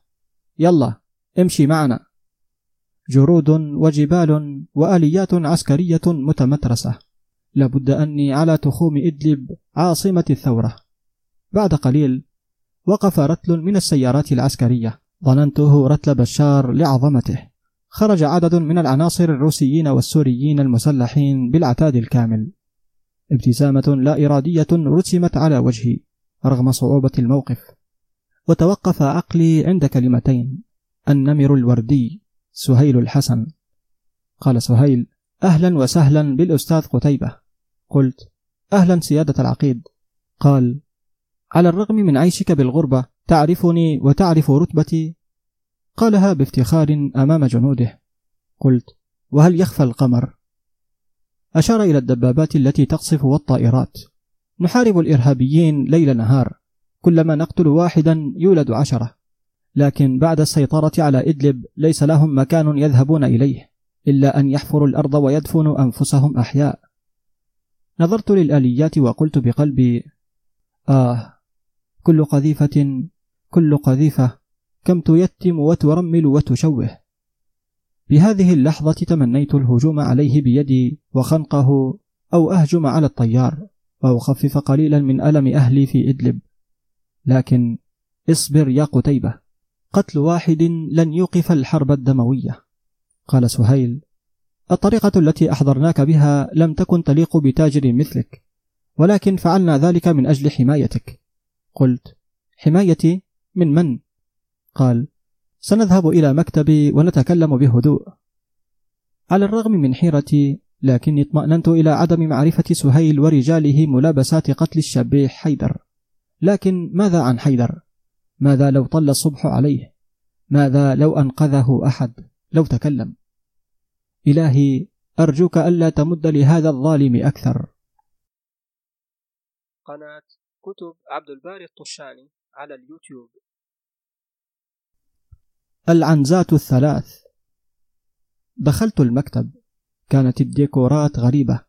يلا امشي معنا. جرود وجبال وآليات عسكرية متمترسة. لابد أني على تخوم إدلب عاصمة الثورة. بعد قليل وقف رتل من السيارات العسكرية. ظننته رتل بشار لعظمته. خرج عدد من العناصر الروسيين والسوريين المسلحين بالعتاد الكامل. ابتسامة لا إرادية رسمت على وجهي رغم صعوبة الموقف. وتوقف عقلي عند كلمتين النمر الوردي سهيل الحسن. قال سهيل أهلا وسهلا بالأستاذ قتيبة. قلت أهلا سيادة العقيد. قال على الرغم من عيشك بالغربة تعرفني وتعرف رتبتي؟ قالها بافتخار أمام جنوده. قلت وهل يخفى القمر؟ أشار إلى الدبابات التي تقصف والطائرات. نحارب الإرهابيين ليل نهار. كلما نقتل واحدا يولد عشرة. لكن بعد السيطرة على إدلب ليس لهم مكان يذهبون إليه إلا أن يحفروا الأرض ويدفنوا أنفسهم أحياء. نظرت للآليات وقلت بقلبي آه كل قذيفة كل قذيفة كم تيتم وترمل وتشوه. بهذه اللحظة تمنيت الهجوم عليه بيدي وخنقه أو أهجم على الطيار وأخفف قليلا من ألم أهلي في إدلب. لكن اصبر يا قتيبة قتل واحد لن يوقف الحرب الدموية. قال سهيل الطريقة التي أحضرناك بها لم تكن تليق بتاجر مثلك ولكن فعلنا ذلك من أجل حمايتك. قلت حمايتي من من؟ قال سنذهب إلى مكتبي ونتكلم بهدوء على الرغم من حيرتي لكني اطمأننت إلى عدم معرفة سهيل ورجاله ملابسات قتل الشبيح حيدر لكن ماذا عن حيدر؟ ماذا لو طل الصبح عليه؟ ماذا لو أنقذه أحد؟ لو تكلم إلهي أرجوك ألا تمد لهذا الظالم أكثر قناة كتب عبد الباري الطشاني على اليوتيوب العنزات الثلاث. دخلت المكتب. كانت الديكورات غريبة.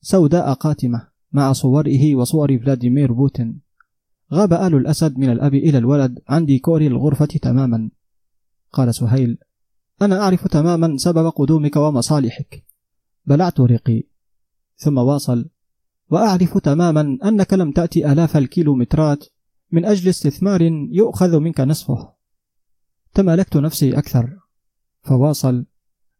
سوداء قاتمة مع صوره وصور فلاديمير بوتين. غاب آل الأسد من الأب إلى الولد عن ديكور الغرفة تماما. قال سهيل أنا أعرف تماما سبب قدومك ومصالحك. بلعت رقي ثم واصل. وأعرف تماما أنك لم تأتي آلاف الكيلومترات من أجل استثمار يؤخذ منك نصفه. تمالكت نفسي أكثر. فواصل.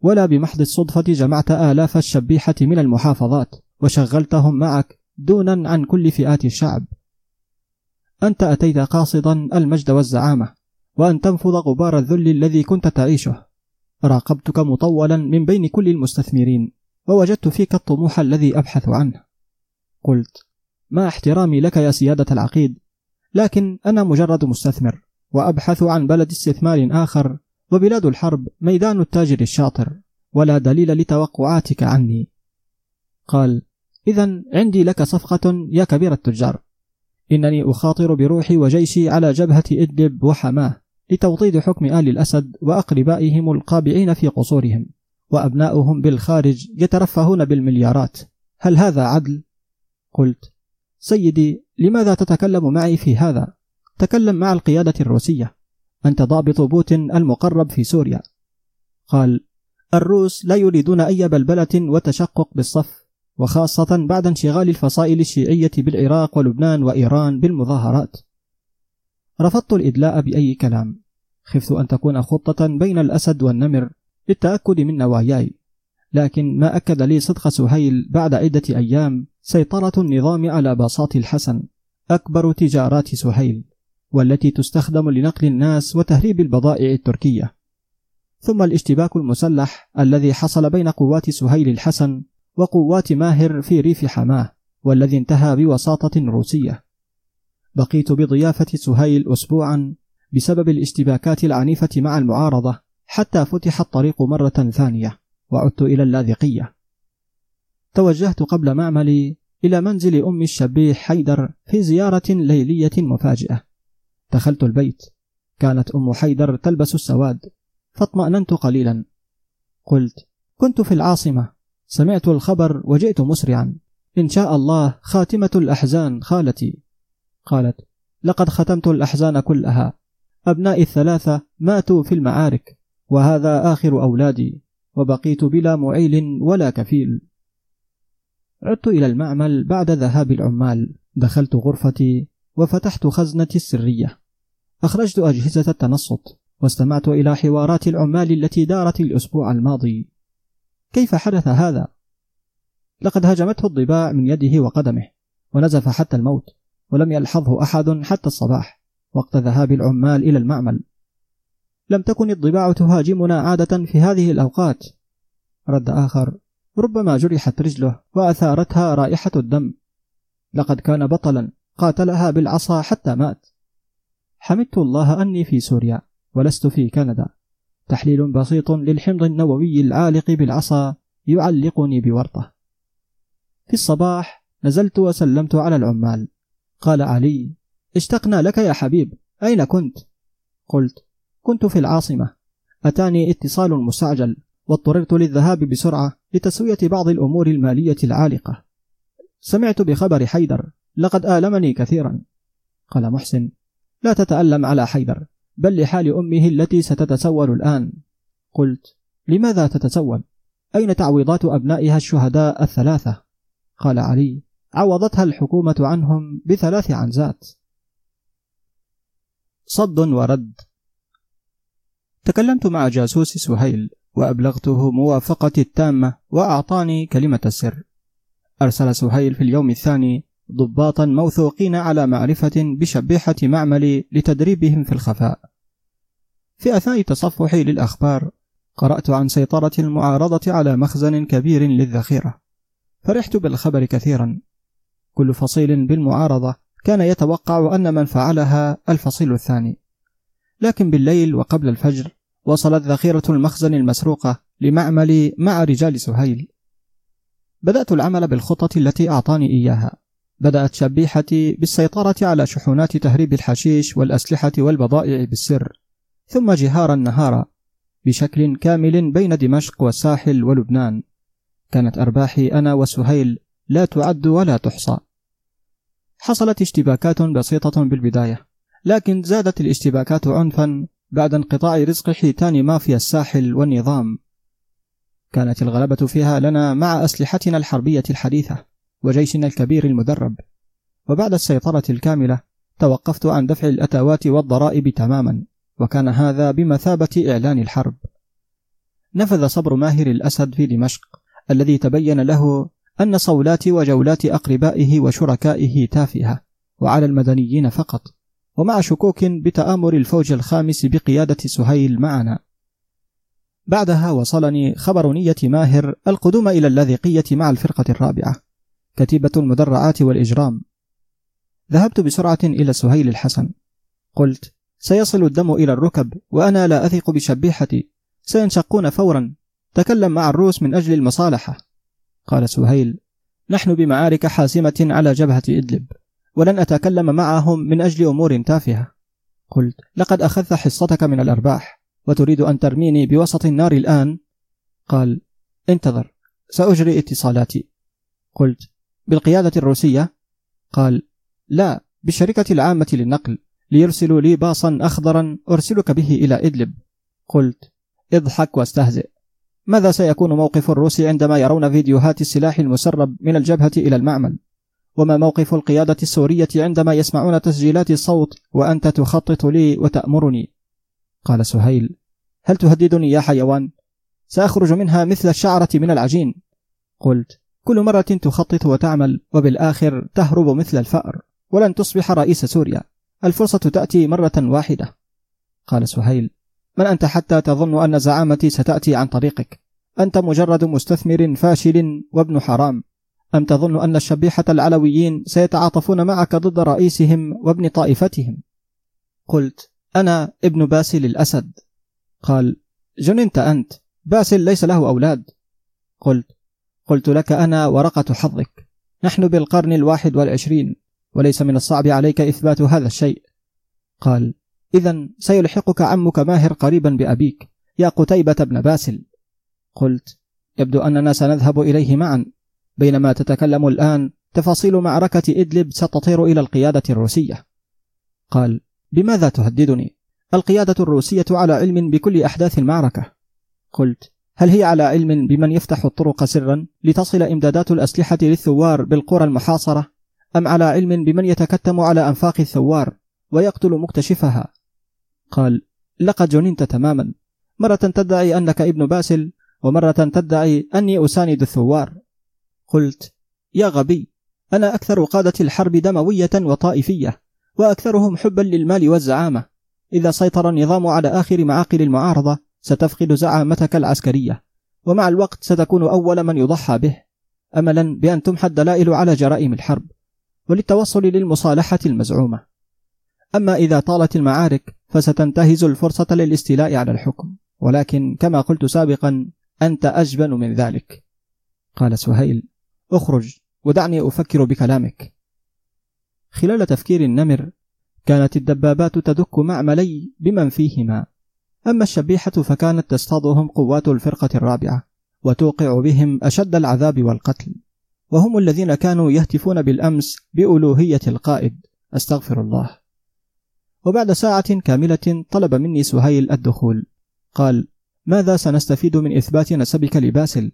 ولا بمحض الصدفة جمعت آلاف الشبيحة من المحافظات وشغلتهم معك دونا عن كل فئات الشعب. أنت أتيت قاصدا المجد والزعامة وأن تنفض غبار الذل الذي كنت تعيشه. راقبتك مطولا من بين كل المستثمرين ووجدت فيك الطموح الذي أبحث عنه. قلت مع احترامي لك يا سيادة العقيد لكن أنا مجرد مستثمر. وأبحث عن بلد استثمار آخر وبلاد الحرب ميدان التاجر الشاطر ولا دليل لتوقعاتك عني قال إذا عندي لك صفقة يا كبير التجار إنني أخاطر بروحي وجيشي على جبهة إدلب وحماة لتوطيد حكم آل الأسد وأقربائهم القابعين في قصورهم وأبناؤهم بالخارج يترفهون بالمليارات هل هذا عدل؟ قلت سيدي لماذا تتكلم معي في هذا؟ تكلم مع القيادة الروسية. أنت ضابط بوتين المقرب في سوريا. قال الروس لا يريدون أي بلبلة وتشقق بالصف وخاصة بعد انشغال الفصائل الشيعية بالعراق ولبنان وإيران بالمظاهرات. رفضت الإدلاء بأي كلام. خفت أن تكون خطة بين الأسد والنمر للتأكد من نواياي. لكن ما أكد لي صدق سهيل بعد عدة أيام سيطرة النظام على باصات الحسن. أكبر تجارات سهيل. والتي تستخدم لنقل الناس وتهريب البضائع التركية. ثم الاشتباك المسلح الذي حصل بين قوات سهيل الحسن وقوات ماهر في ريف حماة والذي انتهى بوساطة روسية. بقيت بضيافة سهيل أسبوعا بسبب الاشتباكات العنيفة مع المعارضة حتى فتح الطريق مرة ثانية وعدت إلى اللاذقية. توجهت قبل معملي إلى منزل أم الشبيح حيدر في زيارة ليلية مفاجئة. دخلت البيت. كانت أم حيدر تلبس السواد. فاطمأننت قليلا. قلت كنت في العاصمة. سمعت الخبر وجئت مسرعا. إن شاء الله خاتمة الأحزان خالتي. قالت لقد ختمت الأحزان كلها. أبنائي الثلاثة ماتوا في المعارك وهذا آخر أولادي وبقيت بلا معيل ولا كفيل. عدت إلى المعمل بعد ذهاب العمال. دخلت غرفتي وفتحت خزنتي السرية. أخرجت أجهزة التنصت واستمعت إلى حوارات العمال التي دارت الأسبوع الماضي. كيف حدث هذا؟ لقد هجمته الضباع من يده وقدمه ونزف حتى الموت ولم يلحظه أحد حتى الصباح وقت ذهاب العمال إلى المعمل. لم تكن الضباع تهاجمنا عادة في هذه الأوقات. رد آخر ربما جرحت رجله وأثارتها رائحة الدم. لقد كان بطلا قاتلها بالعصا حتى مات. حمدت الله أني في سوريا ولست في كندا. تحليل بسيط للحمض النووي العالق بالعصا يعلقني بورطة. في الصباح نزلت وسلمت على العمال. قال علي اشتقنا لك يا حبيب أين كنت؟ قلت كنت في العاصمة. أتاني اتصال مستعجل واضطررت للذهاب بسرعة لتسوية بعض الأمور المالية العالقة. سمعت بخبر حيدر لقد آلمني كثيرا. قال محسن لا تتألم على حيدر بل لحال أمه التي ستتسول الآن قلت لماذا تتسول؟ أين تعويضات أبنائها الشهداء الثلاثة؟ قال علي عوضتها الحكومة عنهم بثلاث عنزات صد ورد تكلمت مع جاسوس سهيل وأبلغته موافقتي التامة وأعطاني كلمة السر أرسل سهيل في اليوم الثاني ضباطا موثوقين على معرفة بشبيحة معملي لتدريبهم في الخفاء. في أثناء تصفحي للأخبار قرأت عن سيطرة المعارضة على مخزن كبير للذخيرة. فرحت بالخبر كثيرا. كل فصيل بالمعارضة كان يتوقع أن من فعلها الفصيل الثاني. لكن بالليل وقبل الفجر وصلت ذخيرة المخزن المسروقة لمعملي مع رجال سهيل. بدأت العمل بالخطة التي أعطاني إياها. بدأت شبيحتي بالسيطرة على شحنات تهريب الحشيش والأسلحة والبضائع بالسر ثم جهارا نهارا بشكل كامل بين دمشق والساحل ولبنان. كانت أرباحي أنا وسهيل لا تعد ولا تحصى. حصلت اشتباكات بسيطة بالبداية لكن زادت الاشتباكات عنفا بعد انقطاع رزق حيتان مافيا الساحل والنظام. كانت الغلبة فيها لنا مع أسلحتنا الحربية الحديثة. وجيشنا الكبير المدرب. وبعد السيطرة الكاملة توقفت عن دفع الأتوات والضرائب تماما وكان هذا بمثابة إعلان الحرب. نفذ صبر ماهر الأسد في دمشق الذي تبين له أن صولات وجولات أقربائه وشركائه تافهة وعلى المدنيين فقط ومع شكوك بتآمر الفوج الخامس بقيادة سهيل معنا. بعدها وصلني خبر نية ماهر القدوم إلى اللاذقية مع الفرقة الرابعة. كتيبة المدرعات والإجرام. ذهبت بسرعة إلى سهيل الحسن. قلت سيصل الدم إلى الركب وأنا لا أثق بشبيحتي. سينشقون فورا. تكلم مع الروس من أجل المصالحة. قال سهيل نحن بمعارك حاسمة على جبهة إدلب ولن أتكلم معهم من أجل أمور تافهة. قلت لقد أخذت حصتك من الأرباح وتريد أن ترميني بوسط النار الآن؟ قال انتظر سأجري اتصالاتي. قلت بالقيادة الروسية قال لا بالشركة العامة للنقل ليرسلوا لي باصا أخضرا أرسلك به إلى إدلب. قلت اضحك واستهزئ. ماذا سيكون موقف الروس عندما يرون فيديوهات السلاح المسرب من الجبهة إلى المعمل؟ وما موقف القيادة السورية عندما يسمعون تسجيلات الصوت وأنت تخطط لي وتأمرني قال سهيل هل تهددني يا حيوان؟ سأخرج منها مثل الشعرة من العجين. قلت كل مرة تخطط وتعمل وبالآخر تهرب مثل الفأر ولن تصبح رئيس سوريا. الفرصة تأتي مرة واحدة. قال سهيل من أنت حتى تظن أن زعامتي ستأتي عن طريقك؟ أنت مجرد مستثمر فاشل وابن حرام. أم تظن أن الشبيحة العلويين سيتعاطفون معك ضد رئيسهم وابن طائفتهم؟ قلت أنا ابن باسل الأسد. قال جننت أنت. باسل ليس له أولاد. قلت قلت لك أنا ورقة حظك. نحن بالقرن الواحد والعشرين وليس من الصعب عليك إثبات هذا الشيء. قال إذا سيلحقك عمك ماهر قريبا بأبيك يا قتيبة بن باسل. قلت يبدو أننا سنذهب إليه معا. بينما تتكلم الآن تفاصيل معركة إدلب ستطير إلى القيادة الروسية. قال بماذا تهددني؟ القيادة الروسية على علم بكل أحداث المعركة. قلت هل هي على علم بمن يفتح الطرق سرا لتصل إمدادات الأسلحة للثوار بالقرى المحاصرة؟ أم على علم بمن يتكتم على أنفاق الثوار ويقتل مكتشفها؟ قال لقد جننت تماما. مرة تدعي أنك ابن باسل ومرة تدعي أني أساند الثوار. قلت يا غبي أنا أكثر قادة الحرب دموية وطائفية وأكثرهم حبا للمال والزعامة. إذا سيطر النظام على آخر معاقل المعارضة ستفقد زعامتك العسكرية. ومع الوقت ستكون أول من يضحى به. أملا بأن تمحى الدلائل على جرائم الحرب. وللتوصل للمصالحة المزعومة. أما إذا طالت المعارك فستنتهز الفرصة للاستيلاء على الحكم. ولكن كما قلت سابقا أنت أجبن من ذلك. قال سهيل اخرج ودعني أفكر بكلامك. خلال تفكير النمر كانت الدبابات تدك معملي بمن فيهما. أما الشبيحة فكانت تصطادهم قوات الفرقة الرابعة وتوقع بهم أشد العذاب والقتل. وهم الذين كانوا يهتفون بالأمس بألوهية القائد أستغفر الله. وبعد ساعة كاملة طلب مني سهيل الدخول. قال ماذا سنستفيد من إثبات نسبك لباسل؟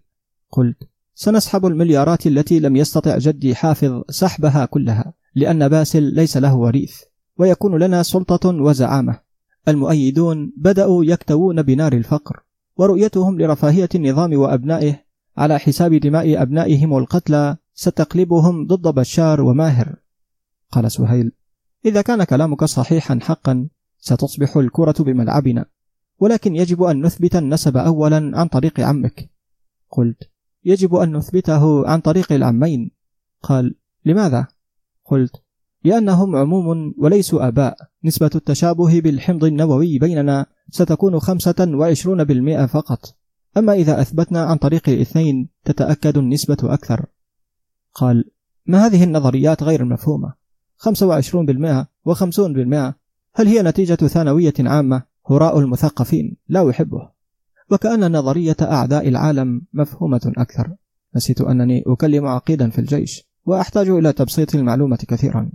قلت سنسحب المليارات التي لم يستطع جدي حافظ سحبها كلها لأن باسل ليس له وريث ويكون لنا سلطة وزعامة. المؤيدون بدأوا يكتوون بنار الفقر ورؤيتهم لرفاهية النظام وأبنائه على حساب دماء أبنائهم القتلى ستقلبهم ضد بشار وماهر. قال سهيل إذا كان كلامك صحيحا حقا ستصبح الكرة بملعبنا ولكن يجب أن نثبت النسب أولا عن طريق عمك. قلت يجب أن نثبته عن طريق العمين. قال لماذا؟ قلت لأنهم عموم وليسوا آباء. نسبة التشابه بالحمض النووي بيننا ستكون خمسة وعشرون بالمئة فقط. أما إذا أثبتنا عن طريق الاثنين تتأكد النسبة أكثر. قال ما هذه النظريات غير المفهومة خمسة وعشرون بالمئة وخمسون بالمئة. هل هي نتيجة ثانوية عامة؟ هراء المثقفين. لا أحبه. وكأن نظرية أعداء العالم مفهومة أكثر. نسيت أنني أكلم عقيدا في الجيش وأحتاج إلى تبسيط المعلومة كثيرا.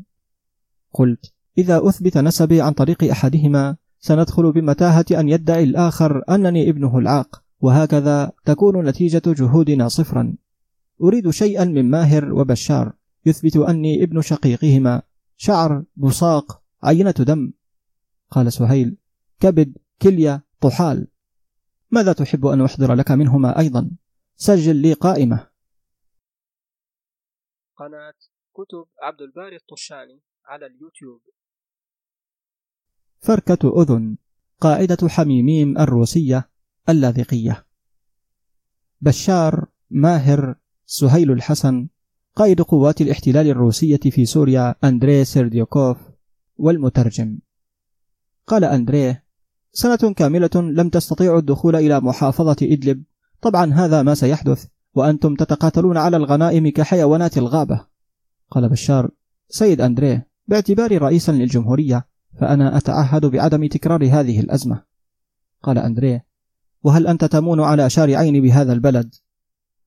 قلت إذا أثبت نسبي عن طريق أحدهما سندخل بمتاهة أن يدعي الآخر أنني ابنه العاق وهكذا تكون نتيجة جهودنا صفرا. أريد شيئا من ماهر وبشار. يثبت أني ابن شقيقهما. شعر بصاق عينة دم. قال سهيل كبد كلية طحال. ماذا تحب أن أحضر لك منهما أيضا؟ سجل لي قائمة. قناة كتب عبد الباري الطشاني. على اليوتيوب. فركة أذن قاعدة حميميم الروسية اللاذقية. بشار ماهر سهيل الحسن قائد قوات الاحتلال الروسية في سوريا أندري سيرديوكوف والمترجم. قال أندريه سنة كاملة لم تستطيعوا الدخول إلى محافظة إدلب. طبعا هذا ما سيحدث وأنتم تتقاتلون على الغنائم كحيوانات الغابة. قال بشار سيد أندريه باعتباري رئيسا للجمهورية فأنا أتعهد بعدم تكرار هذه الأزمة. قال أندريه وهل أنت تمون على شارعين بهذا البلد؟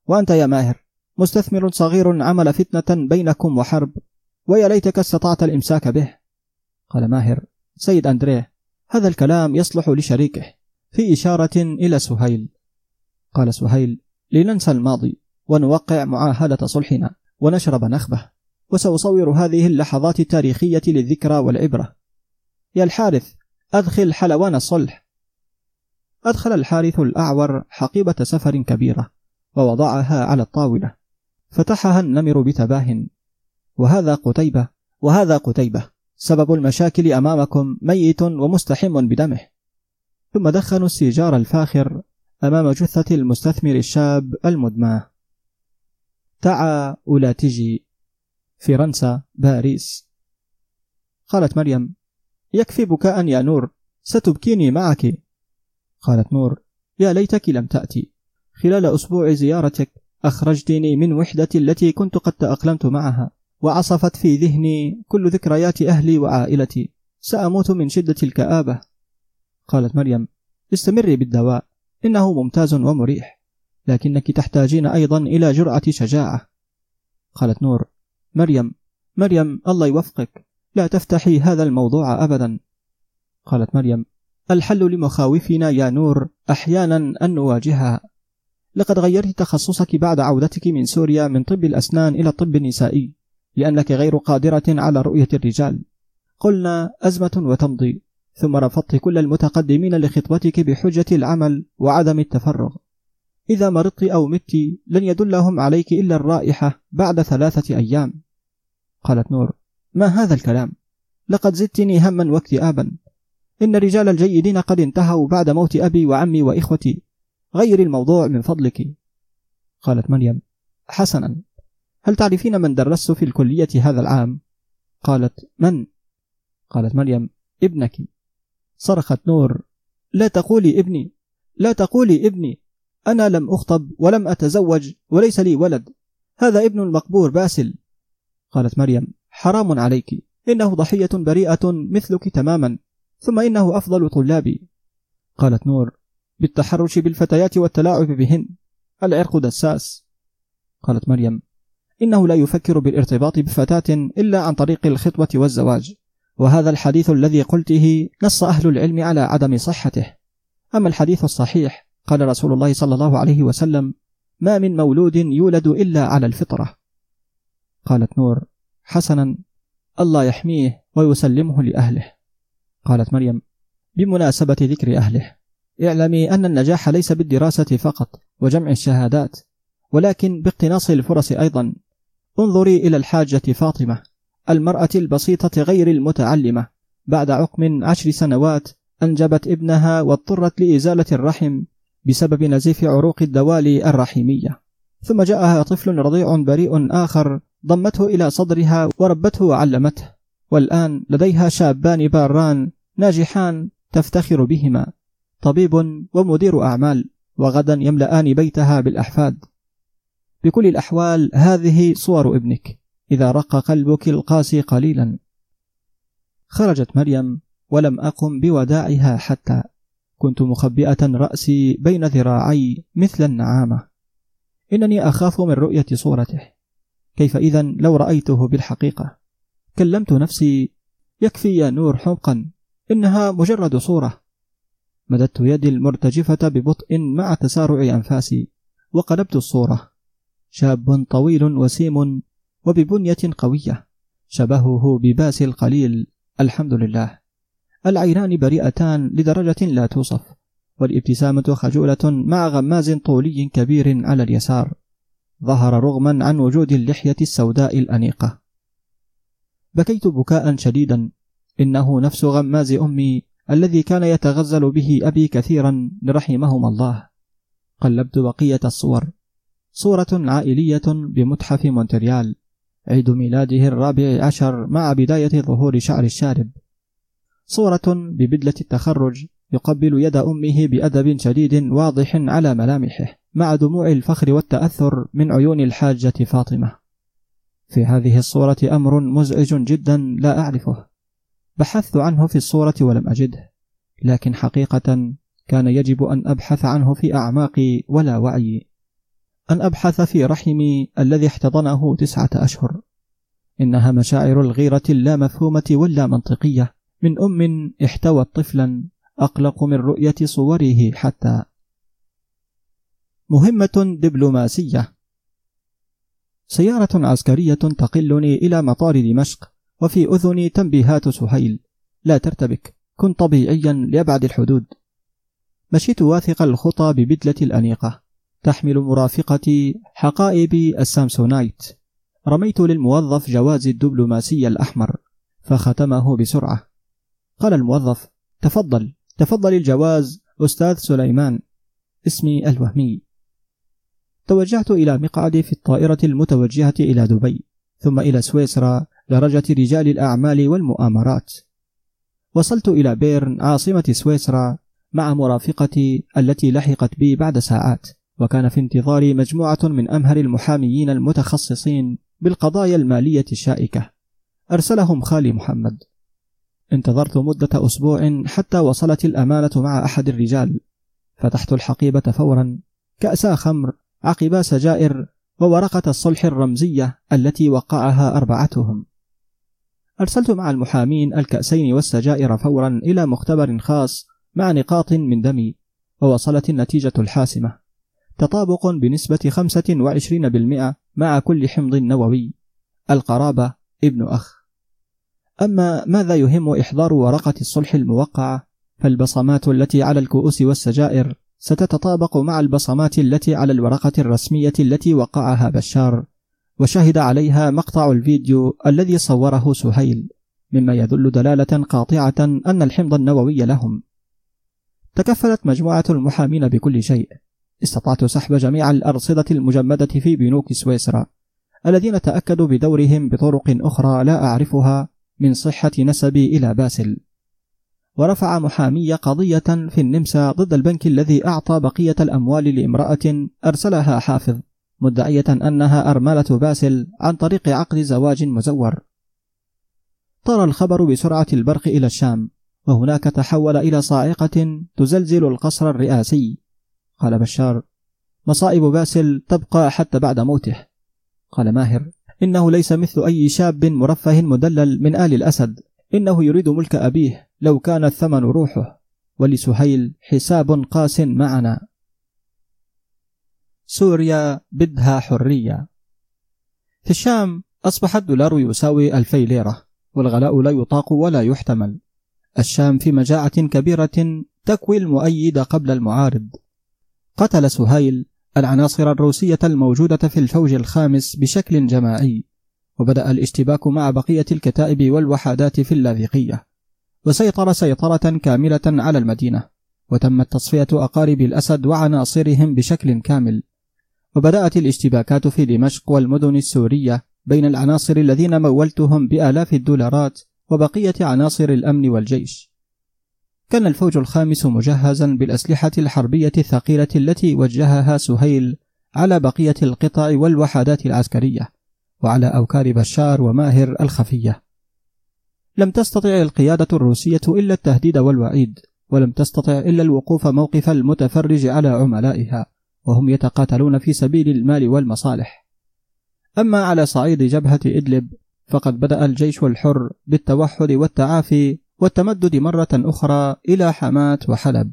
وأنت يا ماهر مستثمر صغير عمل فتنة بينكم وحرب ويا ليتك استطعت الإمساك به. قال ماهر سيد أندريه هذا الكلام يصلح لشريكه. في إشارة إلى سهيل. قال سهيل لننسى الماضي ونوقع معاهدة صلحنا ونشرب نخبة. وسأصور هذه اللحظات التاريخية للذكرى والعبرة. يا الحارث أدخل حلوان الصلح. أدخل الحارث الأعور حقيبة سفر كبيرة ووضعها على الطاولة. فتحها النمر بتباه. وهذا قتيبة وهذا قتيبة. سبب المشاكل أمامكم ميت ومستحم بدمه. ثم دخنوا السيجار الفاخر أمام جثة المستثمر الشاب المدماه تعا ولا تجي. فرنسا باريس. قالت مريم يكفي بكاء يا نور ستبكيني معك. قالت نور يا ليتك لم تأتي. خلال أسبوع زيارتك أخرجتني من وحدتي التي كنت قد تأقلمت معها وعصفت في ذهني كل ذكريات أهلي وعائلتي. سأموت من شدة الكآبة. قالت مريم استمري بالدواء إنه ممتاز ومريح لكنك تحتاجين أيضا إلى جرعة شجاعة. قالت نور مريم مريم الله يوفقك. لا تفتحي هذا الموضوع أبدا. قالت مريم الحل لمخاوفنا يا نور أحيانا أن نواجهها. لقد غيرت تخصصك بعد عودتك من سوريا من طب الأسنان إلى الطب النسائي لأنك غير قادرة على رؤية الرجال. قلنا أزمة وتمضي. ثم رفضت كل المتقدمين لخطبتك بحجة العمل وعدم التفرغ. إذا مرضت أو مت لن يدلهم عليك إلا الرائحة بعد ثلاثة أيام. قالت نور. ما هذا الكلام؟ لقد زدتني هما واكتئابا. إن الرجال الجيدين قد انتهوا بعد موت أبي وعمي وإخوتي. غير الموضوع من فضلك. قالت مريم. حسنا. هل تعرفين من درست في الكلية هذا العام؟ قالت. من؟ قالت مريم. ابنك. صرخت نور. لا تقولي ابني. لا تقولي ابني. أنا لم أخطب ولم أتزوج وليس لي ولد. هذا ابن المقبور باسل. قالت مريم حرام عليك. إنه ضحية بريئة مثلك تماما. ثم إنه أفضل طلابي. قالت نور بالتحرش بالفتيات والتلاعب بهن. العرق دساس. قالت مريم إنه لا يفكر بالارتباط بفتاة إلا عن طريق الخطبة والزواج. وهذا الحديث الذي قلته نص أهل العلم على عدم صحته. أما الحديث الصحيح قال رسول الله صلى الله عليه وسلم ما من مولود يولد إلا على الفطرة. قالت نور حسنا الله يحميه ويسلمه لأهله. قالت مريم بمناسبة ذكر أهله اعلمي أن النجاح ليس بالدراسة فقط وجمع الشهادات ولكن باقتناص الفرص أيضا. انظري إلى الحاجة فاطمة المرأة البسيطة غير المتعلمة. بعد عقم عشر سنوات أنجبت ابنها واضطرت لإزالة الرحم بسبب نزيف عروق الدوالي الرحمية ثم جاءها طفل رضيع بريء آخر ضمته إلى صدرها وربته وعلمته والآن لديها شابان باران ناجحان تفتخر بهما طبيب ومدير أعمال وغدا يملأان بيتها بالأحفاد. بكل الأحوال هذه صور ابنك إذا رق قلبك القاسي قليلا. خرجت مريم ولم أقم بوداعها حتى. كنت مخبئة رأسي بين ذراعي مثل النعامة. إنني أخاف من رؤية صورته. كيف إذا لو رأيته بالحقيقة. كلمت نفسي يكفي يا نور حمقا إنها مجرد صورة. مددت يدي المرتجفة ببطء مع تسارع أنفاسي وقلبت الصورة. شاب طويل وسيم وببنية قوية شبهه بباس القليل الحمد لله. العينان بريئتان لدرجة لا توصف والابتسامة خجولة مع غماز طولي كبير على اليسار. ظهر رغما عن وجود اللحية السوداء الأنيقة. بكيت بكاء شديدا. إنه نفس غماز أمي الذي كان يتغزل به أبي كثيرا لرحمهما الله. قلبت بقية الصور. صورة عائلية بمتحف مونتريال. عيد ميلاده الرابع عشر مع بداية ظهور شعر الشارب. صورة ببدلة التخرج. يقبل يد أمه بأدب شديد واضح على ملامحه. مع دموع الفخر والتأثر من عيون الحاجة فاطمة. في هذه الصورة أمر مزعج جدا لا أعرفه. بحثت عنه في الصورة ولم أجده. لكن حقيقة كان يجب أن أبحث عنه في أعماقي ولا وعي. أن أبحث في رحمي الذي احتضنه تسعة أشهر. إنها مشاعر الغيرة اللامفهومة واللا منطقية من أم احتوت طفلا أقلق من رؤية صوره حتى مهمة دبلوماسية. سيارة عسكرية تقلني إلى مطار دمشق وفي أذني تنبيهات سهيل. لا ترتبك كن طبيعيا لأبعد الحدود. مشيت واثق الخطى ببدلة الأنيقة. تحمل مرافقتي حقائب السامسونايت. رميت للموظف جواز الدبلوماسي الأحمر فختمه بسرعة. قال الموظف تفضل تفضل الجواز أستاذ سليمان. اسمي الوهمي. توجهت إلى مقعدي في الطائرة المتوجهة إلى دبي ثم إلى سويسرا درجة رجال الأعمال والمؤامرات. وصلت إلى بيرن عاصمة سويسرا مع مرافقتي التي لحقت بي بعد ساعات وكان في انتظاري مجموعة من أمهر المحاميين المتخصصين بالقضايا المالية الشائكة. أرسلهم خالي محمد. انتظرت مدة أسبوع حتى وصلت الأمانة مع أحد الرجال. فتحت الحقيبة فورا كأسا خمر عقبا سجائر وورقة الصلح الرمزية التي وقعها أربعتهم. أرسلت مع المحامين الكأسين والسجائر فورا إلى مختبر خاص مع نقاط من دمي ووصلت النتيجة الحاسمة. تطابق بنسبة 25% مع كل حمض نووي. القرابة ابن أخ. أما ماذا يهم إحضار ورقة الصلح الموقعة فالبصمات التي على الكؤوس والسجائر ستتطابق مع البصمات التي على الورقة الرسمية التي وقعها بشار وشهد عليها مقطع الفيديو الذي صوره سهيل مما يدل دلالة قاطعة أن الحمض النووي لهم. تكفلت مجموعة المحامين بكل شيء. استطعت سحب جميع الأرصدة المجمدة في بنوك سويسرا الذين تأكدوا بدورهم بطرق أخرى لا أعرفها من صحة نسبي إلى باسل. ورفع محامي قضية في النمسا ضد البنك الذي أعطى بقية الأموال لامرأة أرسلها حافظ مدعية أنها أرملة باسل عن طريق عقد زواج مزور. طار الخبر بسرعة البرق إلى الشام وهناك تحول إلى صاعقة تزلزل القصر الرئاسي. قال بشار مصائب باسل تبقى حتى بعد موته. قال ماهر إنه ليس مثل أي شاب مرفه مدلل من آل الأسد إنه يريد ملك أبيه. لو كان الثمن روحه ولسهيل حساب قاس معنا. سوريا بدها حرية. في الشام أصبح الدولار يساوي ألفي ليرة والغلاء لا يطاق ولا يحتمل. الشام في مجاعة كبيرة تكوي المؤيد قبل المعارض. قتل سهيل العناصر الروسية الموجودة في الفوج الخامس بشكل جماعي وبدأ الاشتباك مع بقية الكتائب والوحدات في اللاذقية. وسيطر سيطرة كاملة على المدينة وتمت تصفية أقارب الأسد وعناصرهم بشكل كامل. وبدأت الاشتباكات في دمشق والمدن السورية بين العناصر الذين مولتهم بآلاف الدولارات وبقية عناصر الأمن والجيش. كان الفوج الخامس مجهزا بالأسلحة الحربية الثقيلة التي وجهها سهيل على بقية القطع والوحدات العسكرية وعلى أوكار بشار وماهر الخفية. لم تستطع القيادة الروسية إلا التهديد والوعيد ولم تستطع إلا الوقوف موقف المتفرج على عملائها وهم يتقاتلون في سبيل المال والمصالح. أما على صعيد جبهة إدلب فقد بدأ الجيش الحر بالتوحد والتعافي والتمدد مرة أخرى إلى حماة وحلب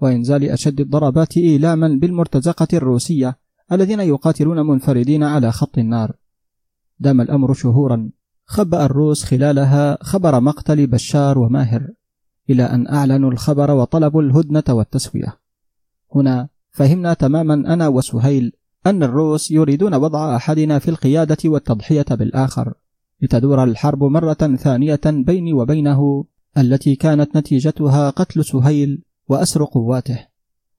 وإنزال أشد الضربات إيلاما بالمرتزقة الروسية الذين يقاتلون منفردين على خط النار. دام الأمر شهورا خبأ الروس خلالها خبر مقتل بشار وماهر إلى أن أعلنوا الخبر وطلبوا الهدنة والتسوية. هنا فهمنا تماما أنا وسهيل أن الروس يريدون وضع أحدنا في القيادة والتضحية بالآخر لتدور الحرب مرة ثانية بيني وبينه التي كانت نتيجتها قتل سهيل وأسر قواته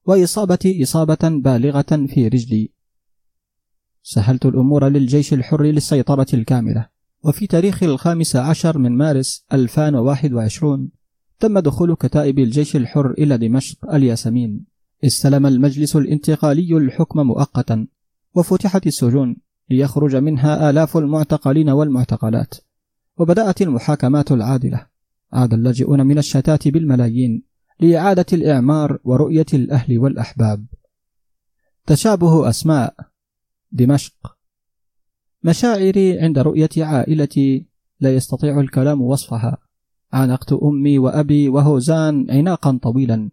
وإصابتي إصابة بالغة في رجلي. سهلت الأمور للجيش الحر للسيطرة الكاملة. وفي تاريخ الخامس عشر من مارس 2021 تم دخول كتائب الجيش الحر إلى دمشق الياسمين. استلم المجلس الانتقالي الحكم مؤقتا وفتحت السجون ليخرج منها آلاف المعتقلين والمعتقلات. وبدأت المحاكمات العادلة. عاد اللاجئون من الشتات بالملايين لإعادة الإعمار ورؤية الأهل والأحباب. تشابه أسماء. دمشق. مشاعري عند رؤية عائلتي لا يستطيع الكلام وصفها. عانقت أمي وأبي وهوزان عناقا طويلا.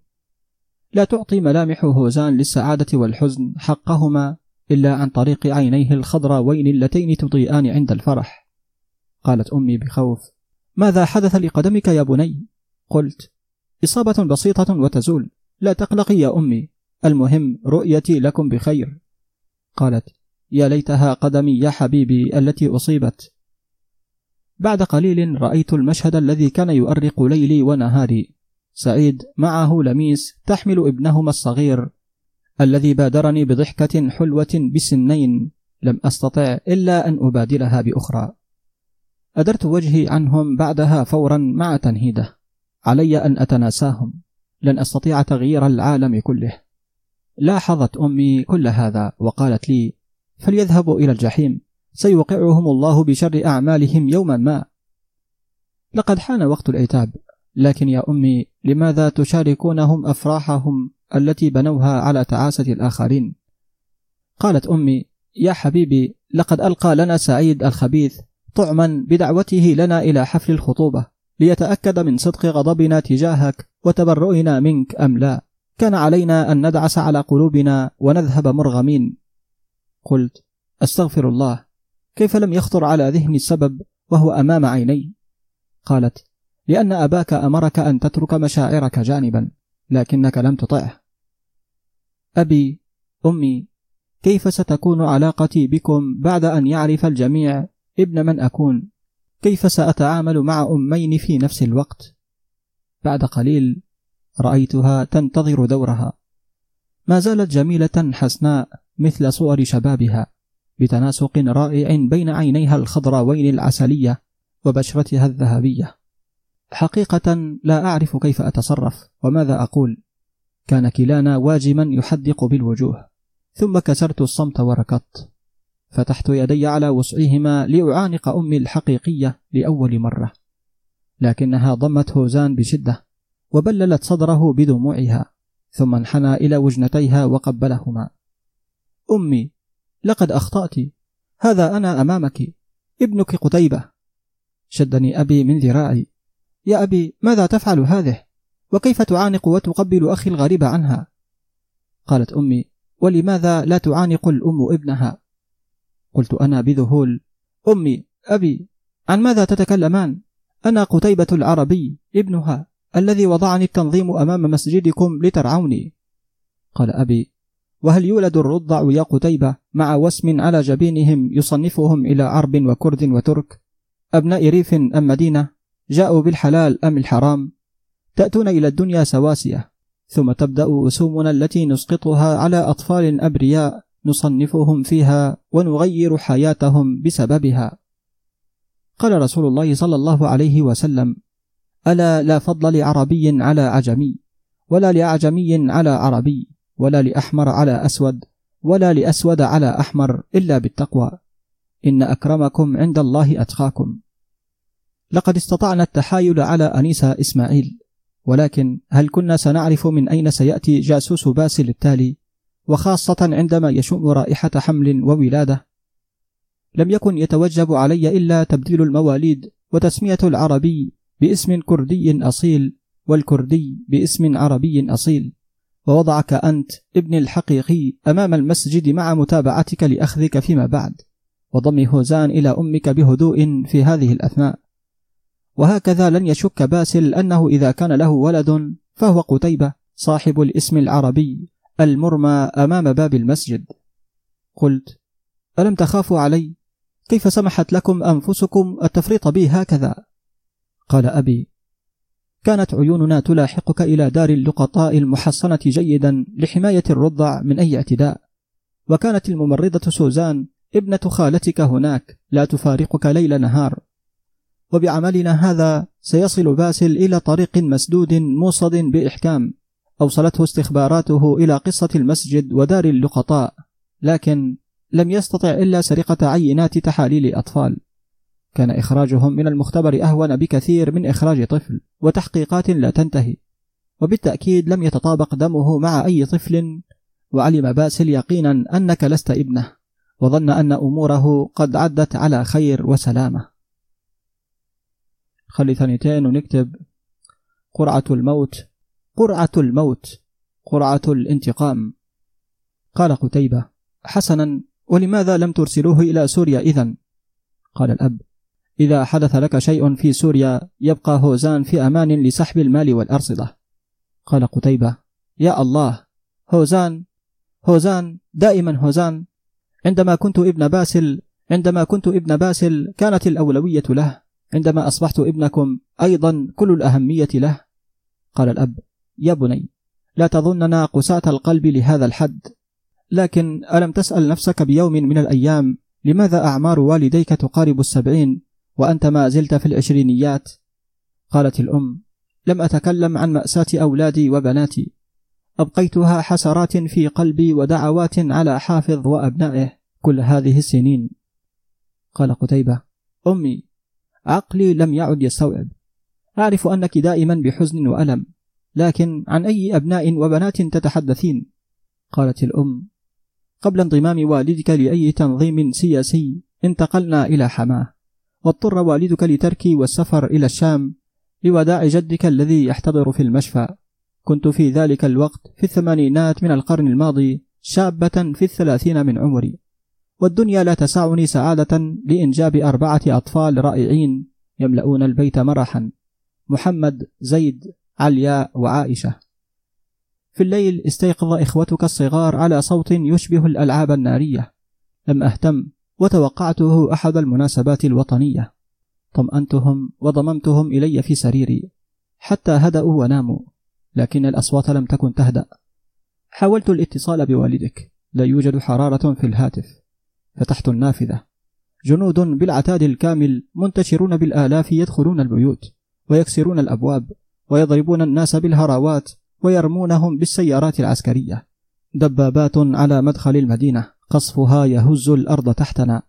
لا تعطي ملامح هوزان للسعادة والحزن حقهما إلا عن طريق عينيه الخضراوين اللتين تضيئان عند الفرح. قالت أمي بخوف. ماذا حدث لقدمك يا بني؟ قلت. إصابة بسيطة وتزول. لا تقلقي يا أمي. المهم رؤيتي لكم بخير. قالت. يا ليتها قدمي يا حبيبي التي أصيبت. بعد قليل رأيت المشهد الذي كان يؤرق ليلي ونهاري. سعيد معه لميس تحمل ابنهما الصغير الذي بادرني بضحكة حلوة بسنين. لم أستطع إلا أن أبادلها بأخرى. أدرت وجهي عنهم بعدها فورا مع تنهيده. علي أن أتناساهم. لن أستطيع تغيير العالم كله. لاحظت أمي كل هذا وقالت لي فليذهبوا إلى الجحيم. سيوقعهم الله بشر أعمالهم يوما ما. لقد حان وقت العتاب. لكن يا أمي لماذا تشاركونهم أفراحهم التي بنوها على تعاسة الآخرين؟ قالت أمي يا حبيبي لقد ألقى لنا سعيد الخبيث طعما بدعوته لنا إلى حفل الخطوبة ليتأكد من صدق غضبنا تجاهك وتبرؤنا منك أم لا؟ كان علينا أن ندعس على قلوبنا ونذهب مرغمين. قلت أستغفر الله. كيف لم يخطر على ذهني السبب وهو أمام عيني؟ قالت لأن أباك أمرك أن تترك مشاعرك جانبا لكنك لم تطعه. أبي أمي كيف ستكون علاقتي بكم بعد أن يعرف الجميع ابن من أكون؟ كيف سأتعامل مع أمين في نفس الوقت؟ بعد قليل رأيتها تنتظر دورها. ما زالت جميلة حسناء. مثل صور شبابها بتناسق رائع بين عينيها الخضراوين العسلية وبشرتها الذهبية. حقيقة لا أعرف كيف أتصرف وماذا أقول. كان كلانا واجما يحدق بالوجوه ثم كسرت الصمت وركضت. فتحت يدي على وسعهما لأعانق أمي الحقيقية لأول مرة. لكنها ضمت هوزان بشدة وبللت صدره بدموعها ثم انحنى إلى وجنتيها وقبلهما. أمي لقد أخطأت. هذا أنا أمامك. ابنك قتيبة. شدني أبي من ذراعي. يا أبي ماذا تفعل هذه؟ وكيف تعانق وتقبل أخي الغريب عنها؟ قالت أمي ولماذا لا تعانق الأم ابنها؟ قلت أنا بذهول. أمي أبي عن ماذا تتكلمان؟ أنا قتيبة العربي ابنها الذي وضعني التنظيم أمام مسجدكم لترعوني. قال أبي وهل يولد الرضع يا قتيبة مع وسم على جبينهم يصنفهم إلى عرب وكرد وترك؟ أبناء ريف أم مدينة؟ جاءوا بالحلال أم الحرام؟ تأتون إلى الدنيا سواسية. ثم تبدأ وسومنا التي نسقطها على أطفال أبرياء نصنفهم فيها ونغير حياتهم بسببها. قال رسول الله صلى الله عليه وسلم ألا لا فضل لعربي على عجمي ولا لأعجمي على عربي. ولا لأحمر على أسود ولا لأسود على أحمر إلا بالتقوى. إن أكرمكم عند الله أتقاكم. لقد استطعنا التحايل على أنيسة إسماعيل ولكن هل كنا سنعرف من أين سيأتي جاسوس باسل التالي وخاصة عندما يشم رائحة حمل وولادة؟ لم يكن يتوجب علي إلا تبديل المواليد وتسمية العربي باسم كردي أصيل والكردي باسم عربي أصيل. ووضعك أنت ابن الحقيقي أمام المسجد مع متابعتك لأخذك فيما بعد. وضم هوزان إلى أمك بهدوء في هذه الأثناء. وهكذا لن يشك باسل أنه إذا كان له ولد فهو قتيبة صاحب الاسم العربي المرمى أمام باب المسجد. قلت ألم تخافوا علي؟ كيف سمحت لكم أنفسكم التفريط بي هكذا؟ قال أبي كانت عيوننا تلاحقك إلى دار اللقطاء المحصنة جيدا لحماية الرضع من أي اعتداء. وكانت الممرضة سوزان ابنة خالتك هناك لا تفارقك ليل نهار. وبعملنا هذا سيصل باسل إلى طريق مسدود موصد بإحكام أوصلته استخباراته إلى قصة المسجد ودار اللقطاء لكن لم يستطع إلا سرقة عينات تحاليل أطفال. كان إخراجهم من المختبر أهون بكثير من إخراج طفل وتحقيقات لا تنتهي. وبالتأكيد لم يتطابق دمه مع أي طفل وعلم باسل يقينا أنك لست ابنه وظن أن أموره قد عدت على خير وسلامة. خلي ثانيتين ونكتب. قرعة الموت. قرعة الموت. قرعة الانتقام. قال قتيبة حسنا ولماذا لم ترسلوه إلى سوريا إذا قال الأب إذا حدث لك شيء في سوريا يبقى هوزان في أمان لسحب المال والأرصدة. قال قتيبة يا الله هوزان هوزان دائما هوزان. عندما كنت ابن باسل عندما كنت ابن باسل كانت الأولوية له. عندما أصبحت ابنكم أيضا كل الأهمية له. قال الأب يا بني لا تظننا قساة القلب لهذا الحد. لكن ألم تسأل نفسك بيوم من الأيام لماذا أعمار والديك تقارب السبعين؟ وأنت ما زلت في العشرينيات؟ قالت الأم لم أتكلم عن مأساة أولادي وبناتي. أبقيتها حسرات في قلبي ودعوات على حافظ وأبنائه كل هذه السنين. قال قتيبة أمي عقلي لم يعد يستوعب. أعرف أنك دائما بحزن وألم لكن عن أي أبناء وبنات تتحدثين؟ قالت الأم قبل انضمام والدك لأي تنظيم سياسي انتقلنا إلى حماة. واضطر والدك لتركي والسفر إلى الشام لوداع جدك الذي يحتضر في المشفى. كنت في ذلك الوقت في الثمانينات من القرن الماضي شابة في الثلاثين من عمري. والدنيا لا تسعني سعادة لإنجاب أربعة أطفال رائعين يملؤون البيت مرحا. محمد زيد علياء وعائشة. في الليل استيقظ إخوتك الصغار على صوت يشبه الألعاب النارية. لم أهتم وتوقعته أحد المناسبات الوطنية. طمأنتهم وضممتهم إلي في سريري. حتى هدأوا وناموا لكن الأصوات لم تكن تهدأ. حاولت الاتصال بوالدك. لا يوجد حرارة في الهاتف. فتحت النافذة. جنود بالعتاد الكامل منتشرون بالآلاف يدخلون البيوت ويكسرون الأبواب ويضربون الناس بالهراوات ويرمونهم بالسيارات العسكرية. دبابات على مدخل المدينة. قصفها يهز الأرض تحتنا.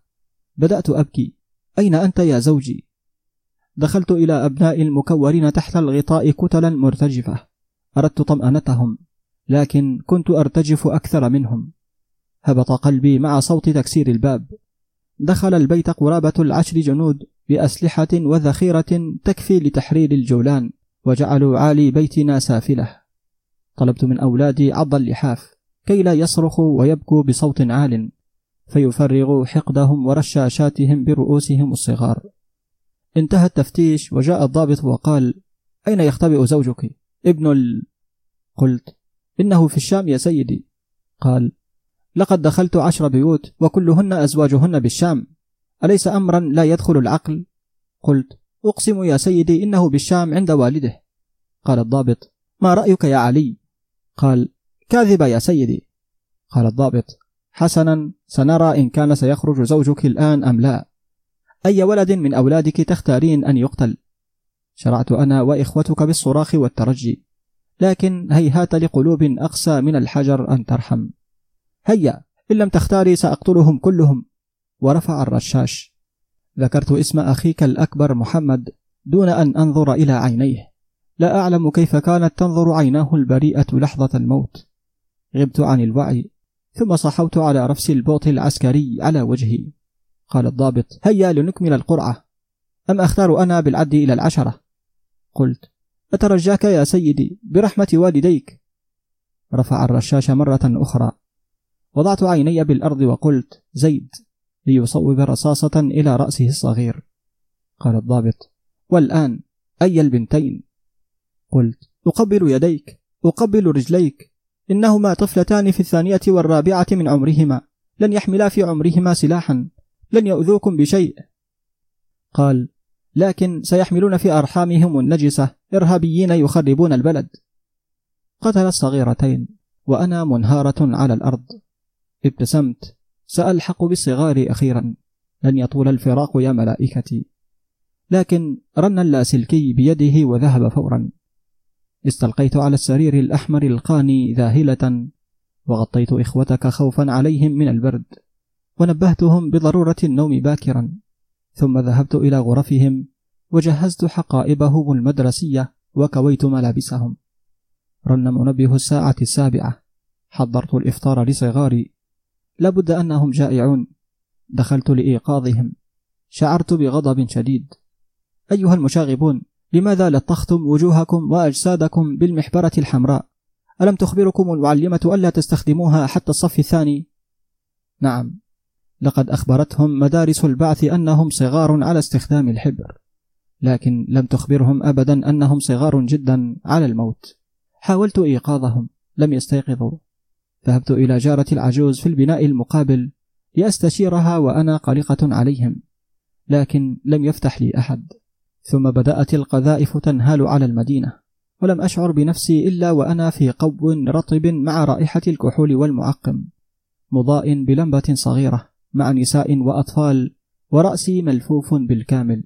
بدأت أبكي. أين أنت يا زوجي؟ دخلت إلى أبناء المكورين تحت الغطاء كتلا مرتجفة. أردت طمأنتهم لكن كنت أرتجف أكثر منهم. هبط قلبي مع صوت تكسير الباب. دخل البيت قرابة العشر جنود بأسلحة وذخيرة تكفي لتحرير الجولان وجعلوا عالي بيتنا سافلة. طلبت من أولادي عض اللحاف. كي لا يصرخوا ويبكوا بصوت عال فيفرغوا حقدهم ورشاشاتهم برؤوسهم الصغار انتهى التفتيش وجاء الضابط وقال أين يختبئ زوجك؟ ابن ال... قلت إنه في الشام يا سيدي قال لقد دخلت عشر بيوت وكلهن أزواجهن بالشام أليس أمرا لا يدخل العقل؟ قلت أقسم يا سيدي إنه بالشام عند والده قال الضابط ما رأيك يا علي؟ قال كاذب يا سيدي. قال الضابط حسنا سنرى إن كان سيخرج زوجك الآن أم لا. أي ولد من أولادك تختارين أن يقتل؟ شرعت أنا وإخوتك بالصراخ والترجي. لكن هيهات لقلوب أقسى من الحجر أن ترحم. هيا إن لم تختاري سأقتلهم كلهم. ورفع الرشاش. ذكرت اسم أخيك الأكبر محمد دون أن أنظر إلى عينيه. لا أعلم كيف كانت تنظر عيناه البريئة لحظة الموت. غبت عن الوعي ثم صحوت على رفس البوط العسكري على وجهي. قال الضابط هيا لنكمل القرعة. أم أختار أنا بالعد إلى العشرة؟ قلت أترجاك يا سيدي برحمة والديك. رفع الرشاش مرة أخرى. وضعت عيني بالأرض وقلت زيد ليصوب رصاصة إلى رأسه الصغير. قال الضابط والآن أي البنتين؟ قلت أقبل يديك أقبل رجليك إنهما طفلتان في الثانية والرابعة من عمرهما. لن يحملا في عمرهما سلاحا. لن يؤذوكم بشيء. قال لكن سيحملون في أرحامهم النجسة. إرهابيين يخربون البلد. قتل الصغيرتين وأنا منهارة على الأرض. ابتسمت. سألحق بالصغار أخيرا. لن يطول الفراق يا ملائكتي. لكن رن اللاسلكي بيده وذهب فورا. استلقيت على السرير الأحمر القاني ذاهلة وغطيت إخوتك خوفا عليهم من البرد. ونبهتهم بضرورة النوم باكرا. ثم ذهبت إلى غرفهم وجهزت حقائبهم المدرسية وكويت ملابسهم. رن منبه الساعة السابعة. حضرت الإفطار لصغاري. لابد أنهم جائعون. دخلت لإيقاظهم. شعرت بغضب شديد. أيها المشاغبون لماذا لطختم وجوهكم وأجسادكم بالمحبرة الحمراء؟ ألم تخبركم المعلمة ألا تستخدموها حتى الصف الثاني؟ نعم. لقد أخبرتهم مدارس البعث أنهم صغار على استخدام الحبر لكن لم تخبرهم أبدا أنهم صغار جدا على الموت. حاولت إيقاظهم لم يستيقظوا. ذهبت إلى جارة العجوز في البناء المقابل لأستشيرها وأنا قلقة عليهم لكن لم يفتح لي أحد. ثم بدأت القذائف تنهال على المدينة. ولم أشعر بنفسي إلا وأنا في قو رطب مع رائحة الكحول والمعقم مضاء بلمبة صغيرة مع نساء وأطفال ورأسي ملفوف بالكامل.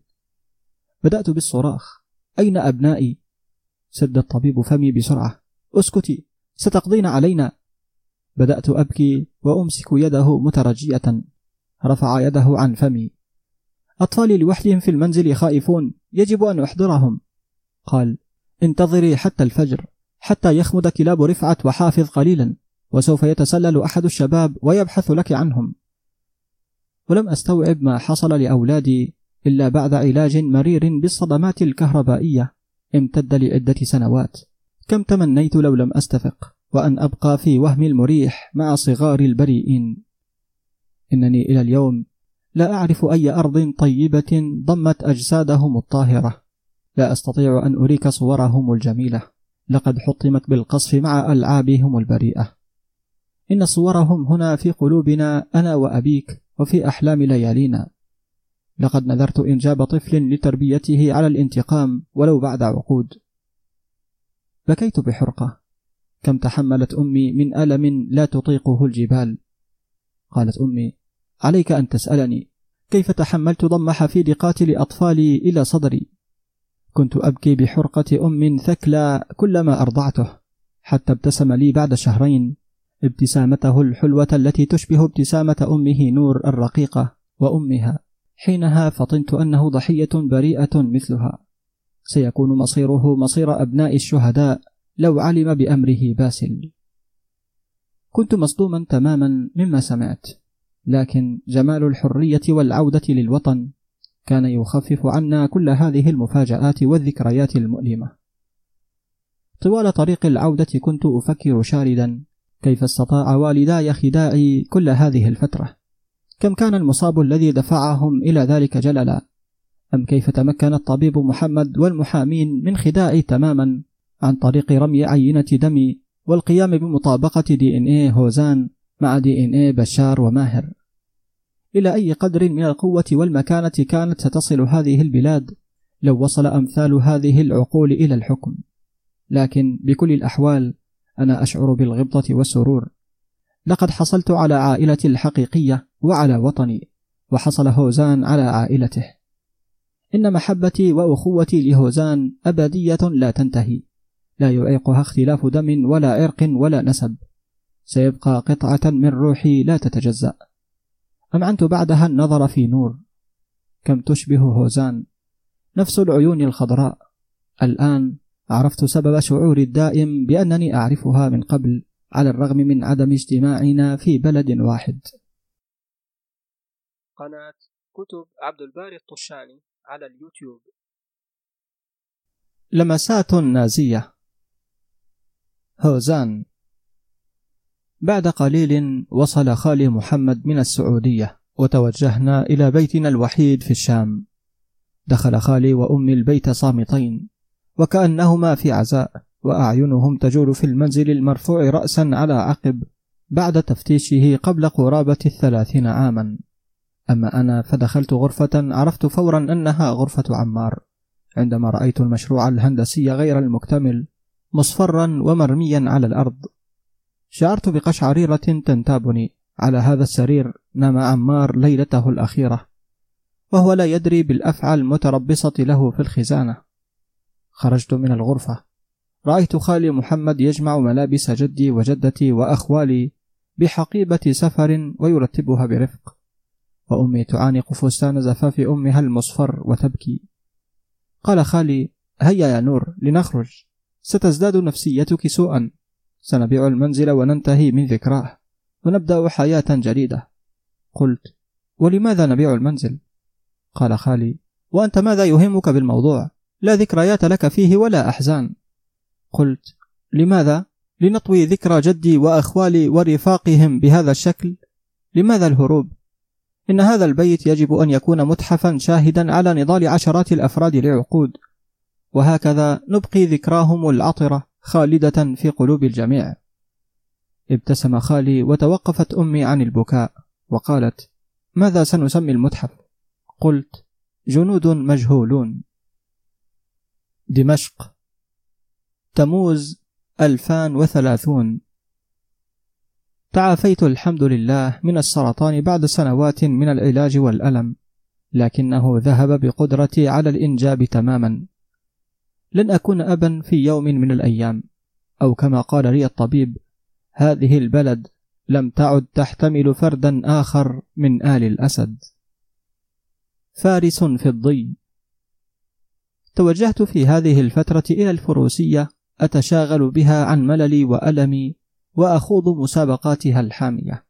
بدأت بالصراخ. أين أبنائي؟ سد الطبيب فمي بسرعة. أسكتي. ستقضين علينا؟ بدأت أبكي وأمسك يده مترجية. رفع يده عن فمي. أطفالي لوحدهم في المنزل خائفون. يجب أن أحضرهم. قال انتظري حتى الفجر حتى يخمد كلاب رفعة وحافظ قليلا وسوف يتسلل أحد الشباب ويبحث لك عنهم. ولم أستوعب ما حصل لأولادي إلا بعد علاج مرير بالصدمات الكهربائية امتد لعدة سنوات. كم تمنيت لو لم أستفق وأن أبقى في وهم المريح مع صغار البريئين. إنني إلى اليوم لا أعرف أي أرض طيبة ضمت أجسادهم الطاهرة. لا أستطيع أن أريك صورهم الجميلة. لقد حطمت بالقصف مع ألعابهم البريئة. إن صورهم هنا في قلوبنا أنا وأبيك وفي أحلام ليالينا. لقد نذرت إنجاب طفل لتربيته على الانتقام ولو بعد عقود. بكيت بحرقة. كم تحملت أمي من ألم لا تطيقه الجبال؟ قالت أمي عليك أن تسألني كيف تحملت ضم حفيد قاتل أطفالي إلى صدري؟ كنت أبكي بحرقة أم ثكلى كلما أرضعته حتى ابتسم لي بعد شهرين. ابتسامته الحلوة التي تشبه ابتسامة أمه نور الرقيقة وأمها. حينها فطنت أنه ضحية بريئة مثلها. سيكون مصيره مصير أبناء الشهداء لو علم بأمره باسل. كنت مصدوما تماما مما سمعت. لكن جمال الحرية والعودة للوطن كان يخفف عنا كل هذه المفاجآت والذكريات المؤلمة. طوال طريق العودة كنت أفكر شاردا كيف استطاع والداي خداعي كل هذه الفترة؟ كم كان المصاب الذي دفعهم إلى ذلك جللا؟ أم كيف تمكن الطبيب محمد والمحامين من خداعي تماما عن طريق رمي عينة دمي والقيام بمطابقة دي إن إيه هوزان؟ مع دي إن إيه بشار وماهر. إلى أي قدر من القوة والمكانة كانت ستصل هذه البلاد؟ لو وصل أمثال هذه العقول إلى الحكم. لكن بكل الأحوال أنا أشعر بالغبطة والسرور. لقد حصلت على عائلتي الحقيقية وعلى وطني وحصل هوزان على عائلته. إن محبتي وأخوتي لهوزان أبدية لا تنتهي. لا يعيقها اختلاف دم ولا عرق ولا نسب. سيبقى قطعة من روحي لا تتجزأ. أمعنت بعدها النظر في نور؟ كم تشبه هوزان؟ نفس العيون الخضراء. الآن عرفت سبب شعوري الدائم بأنني أعرفها من قبل على الرغم من عدم اجتماعنا في بلد واحد. قناة كتب عبد الباري الطشاني على اليوتيوب. لمسات نازية. هوزان. بعد قليل وصل خالي محمد من السعودية وتوجهنا إلى بيتنا الوحيد في الشام. دخل خالي وأمي البيت صامتين وكأنهما في عزاء وأعينهم تجول في المنزل المرفوع رأسا على عقب بعد تفتيشه قبل قرابة الثلاثين عاما. أما أنا فدخلت غرفة عرفت فورا أنها غرفة عمار. عندما رأيت المشروع الهندسي غير المكتمل مصفرا ومرميا على الأرض شعرت بقشعريرة تنتابني. على هذا السرير نام عمار ليلته الأخيرة وهو لا يدري بالأفعى المتربصة له في الخزانة. خرجت من الغرفة. رأيت خالي محمد يجمع ملابس جدي وجدتي وأخوالي بحقيبة سفر ويرتبها برفق. وأمي تعانق فستان زفاف أمها المصفر وتبكي. قال خالي هيا يا نور لنخرج. ستزداد نفسيتك سوءا. سنبيع المنزل وننتهي من ذكراه ونبدأ حياة جديدة. قلت ولماذا نبيع المنزل؟ قال خالي وأنت ماذا يهمك بالموضوع؟ لا ذكريات لك فيه ولا أحزان. قلت لماذا؟ لنطوي ذكرى جدي وأخوالي ورفاقهم بهذا الشكل؟ لماذا الهروب؟ إن هذا البيت يجب أن يكون متحفا شاهدا على نضال عشرات الأفراد لعقود. وهكذا نبقي ذكراهم العطرة خالدة في قلوب الجميع. ابتسم خالي وتوقفت أمي عن البكاء وقالت ماذا سنسمي المتحف؟ قلت جنود مجهولون. دمشق. تموز 2030 تعافيت الحمد لله من السرطان بعد سنوات من العلاج والألم لكنه ذهب بقدرتي على الإنجاب تماما. لن أكون أبا في يوم من الأيام. أو كما قال لي الطبيب هذه البلد لم تعد تحتمل فردا آخر من آل الأسد. فارس في الضي. توجهت في هذه الفترة إلى الفروسية أتشاغل بها عن مللي وألمي وأخوض مسابقاتها الحامية.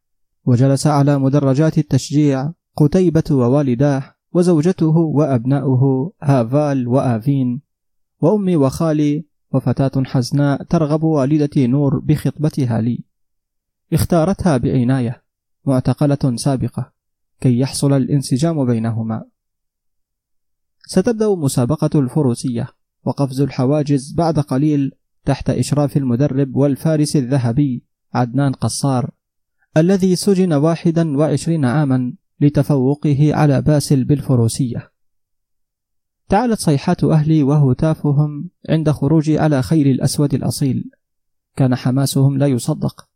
وجلس على مدرجات التشجيع قتيبة ووالداه وزوجته وأبناؤه هافال وآفين. وأمي وخالي وفتاة حزناء ترغب والدتي نور بخطبتها لي. اختارتها بعناية معتقلة سابقة كي يحصل الانسجام بينهما. ستبدأ مسابقة الفروسية وقفز الحواجز بعد قليل تحت إشراف المدرب والفارس الذهبي عدنان قصار الذي سجن واحدا وعشرين عاما لتفوقه على باسل بالفروسية. تعالت صيحات أهلي وهتافهم عند خروجي على خيل الأسود الأصيل. كان حماسهم لا يصدق.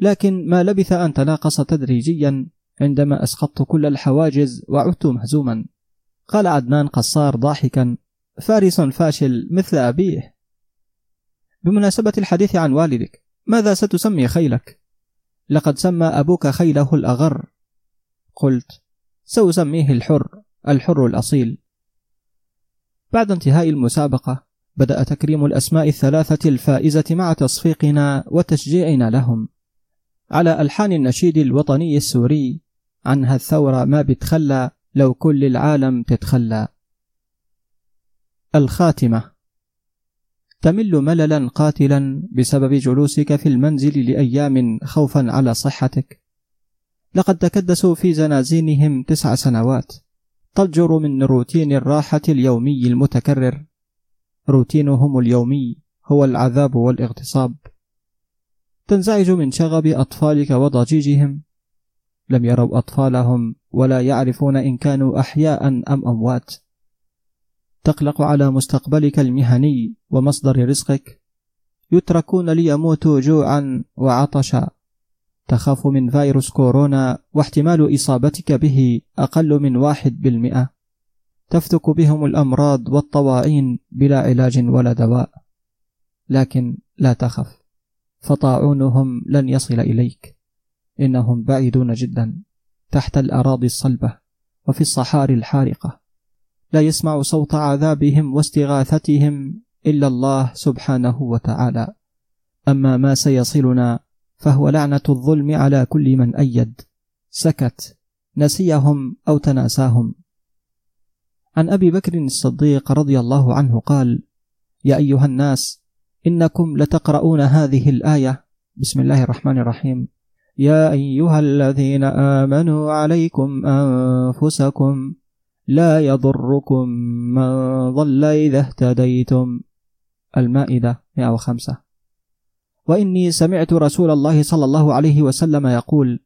لكن ما لبث أن تناقص تدريجيا عندما أسقطت كل الحواجز وعدت مهزوما. قال عدنان قصار ضاحكا فارس فاشل مثل أبيه. بمناسبة الحديث عن والدك ماذا ستسمي خيلك؟ لقد سمى أبوك خيله الأغر. قلت سأسميه الحر الحر الأصيل. بعد انتهاء المسابقة بدأ تكريم الأسماء الثلاثة الفائزة مع تصفيقنا وتشجيعنا لهم. على ألحان النشيد الوطني السوري عنها الثورة ما بتخلى لو كل العالم تتخلى. الخاتمة. تمل مللا قاتلا بسبب جلوسك في المنزل لأيام خوفا على صحتك. لقد تكدسوا في زنازينهم تسع سنوات. تضجر من روتين الراحة اليومي المتكرر. روتينهم اليومي هو العذاب والاغتصاب. تنزعج من شغب أطفالك وضجيجهم. لم يروا أطفالهم ولا يعرفون إن كانوا أحياء أم أموات. تقلق على مستقبلك المهني ومصدر رزقك. يتركون ليموتوا جوعا وعطشا. تخاف من فيروس كورونا واحتمال إصابتك به أقل من واحد بالمئة. تفتك بهم الأمراض والطواعين بلا علاج ولا دواء. لكن لا تخف فطاعونهم لن يصل إليك. إنهم بعيدون جدا تحت الأراضي الصلبة وفي الصحاري الحارقة. لا يسمع صوت عذابهم واستغاثتهم إلا الله سبحانه وتعالى. أما ما سيصلنا فهو لعنة الظلم على كل من أيد. سكت. نسيهم أو تناساهم. عن أبي بكر الصديق رضي الله عنه قال يا أيها الناس إنكم لتقرؤون هذه الآية. بسم الله الرحمن الرحيم. يا أيها الذين آمنوا عليكم أنفسكم لا يضركم من ضل إذا اهتديتم. المائدة 105 وإني سمعت رسول الله صلى الله عليه وسلم يقول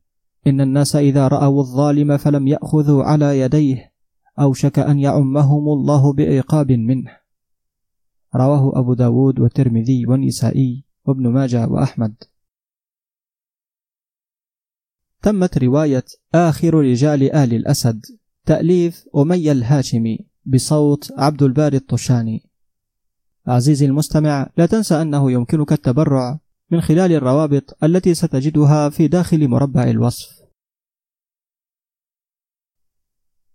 إن الناس إذا رأوا الظالم فلم يأخذوا على يديه أوشك أن يعمهم الله بعقاب منه. رواه أبو داود والترمذي والنسائي وابن ماجه وأحمد. تمت رواية آخر رجال آل الأسد. تأليف أمية الهاشمي بصوت عبد الباري الطشاني. عزيزي المستمع لا تنسى أنه يمكنك التبرع من خلال الروابط التي ستجدها في داخل مربع الوصف.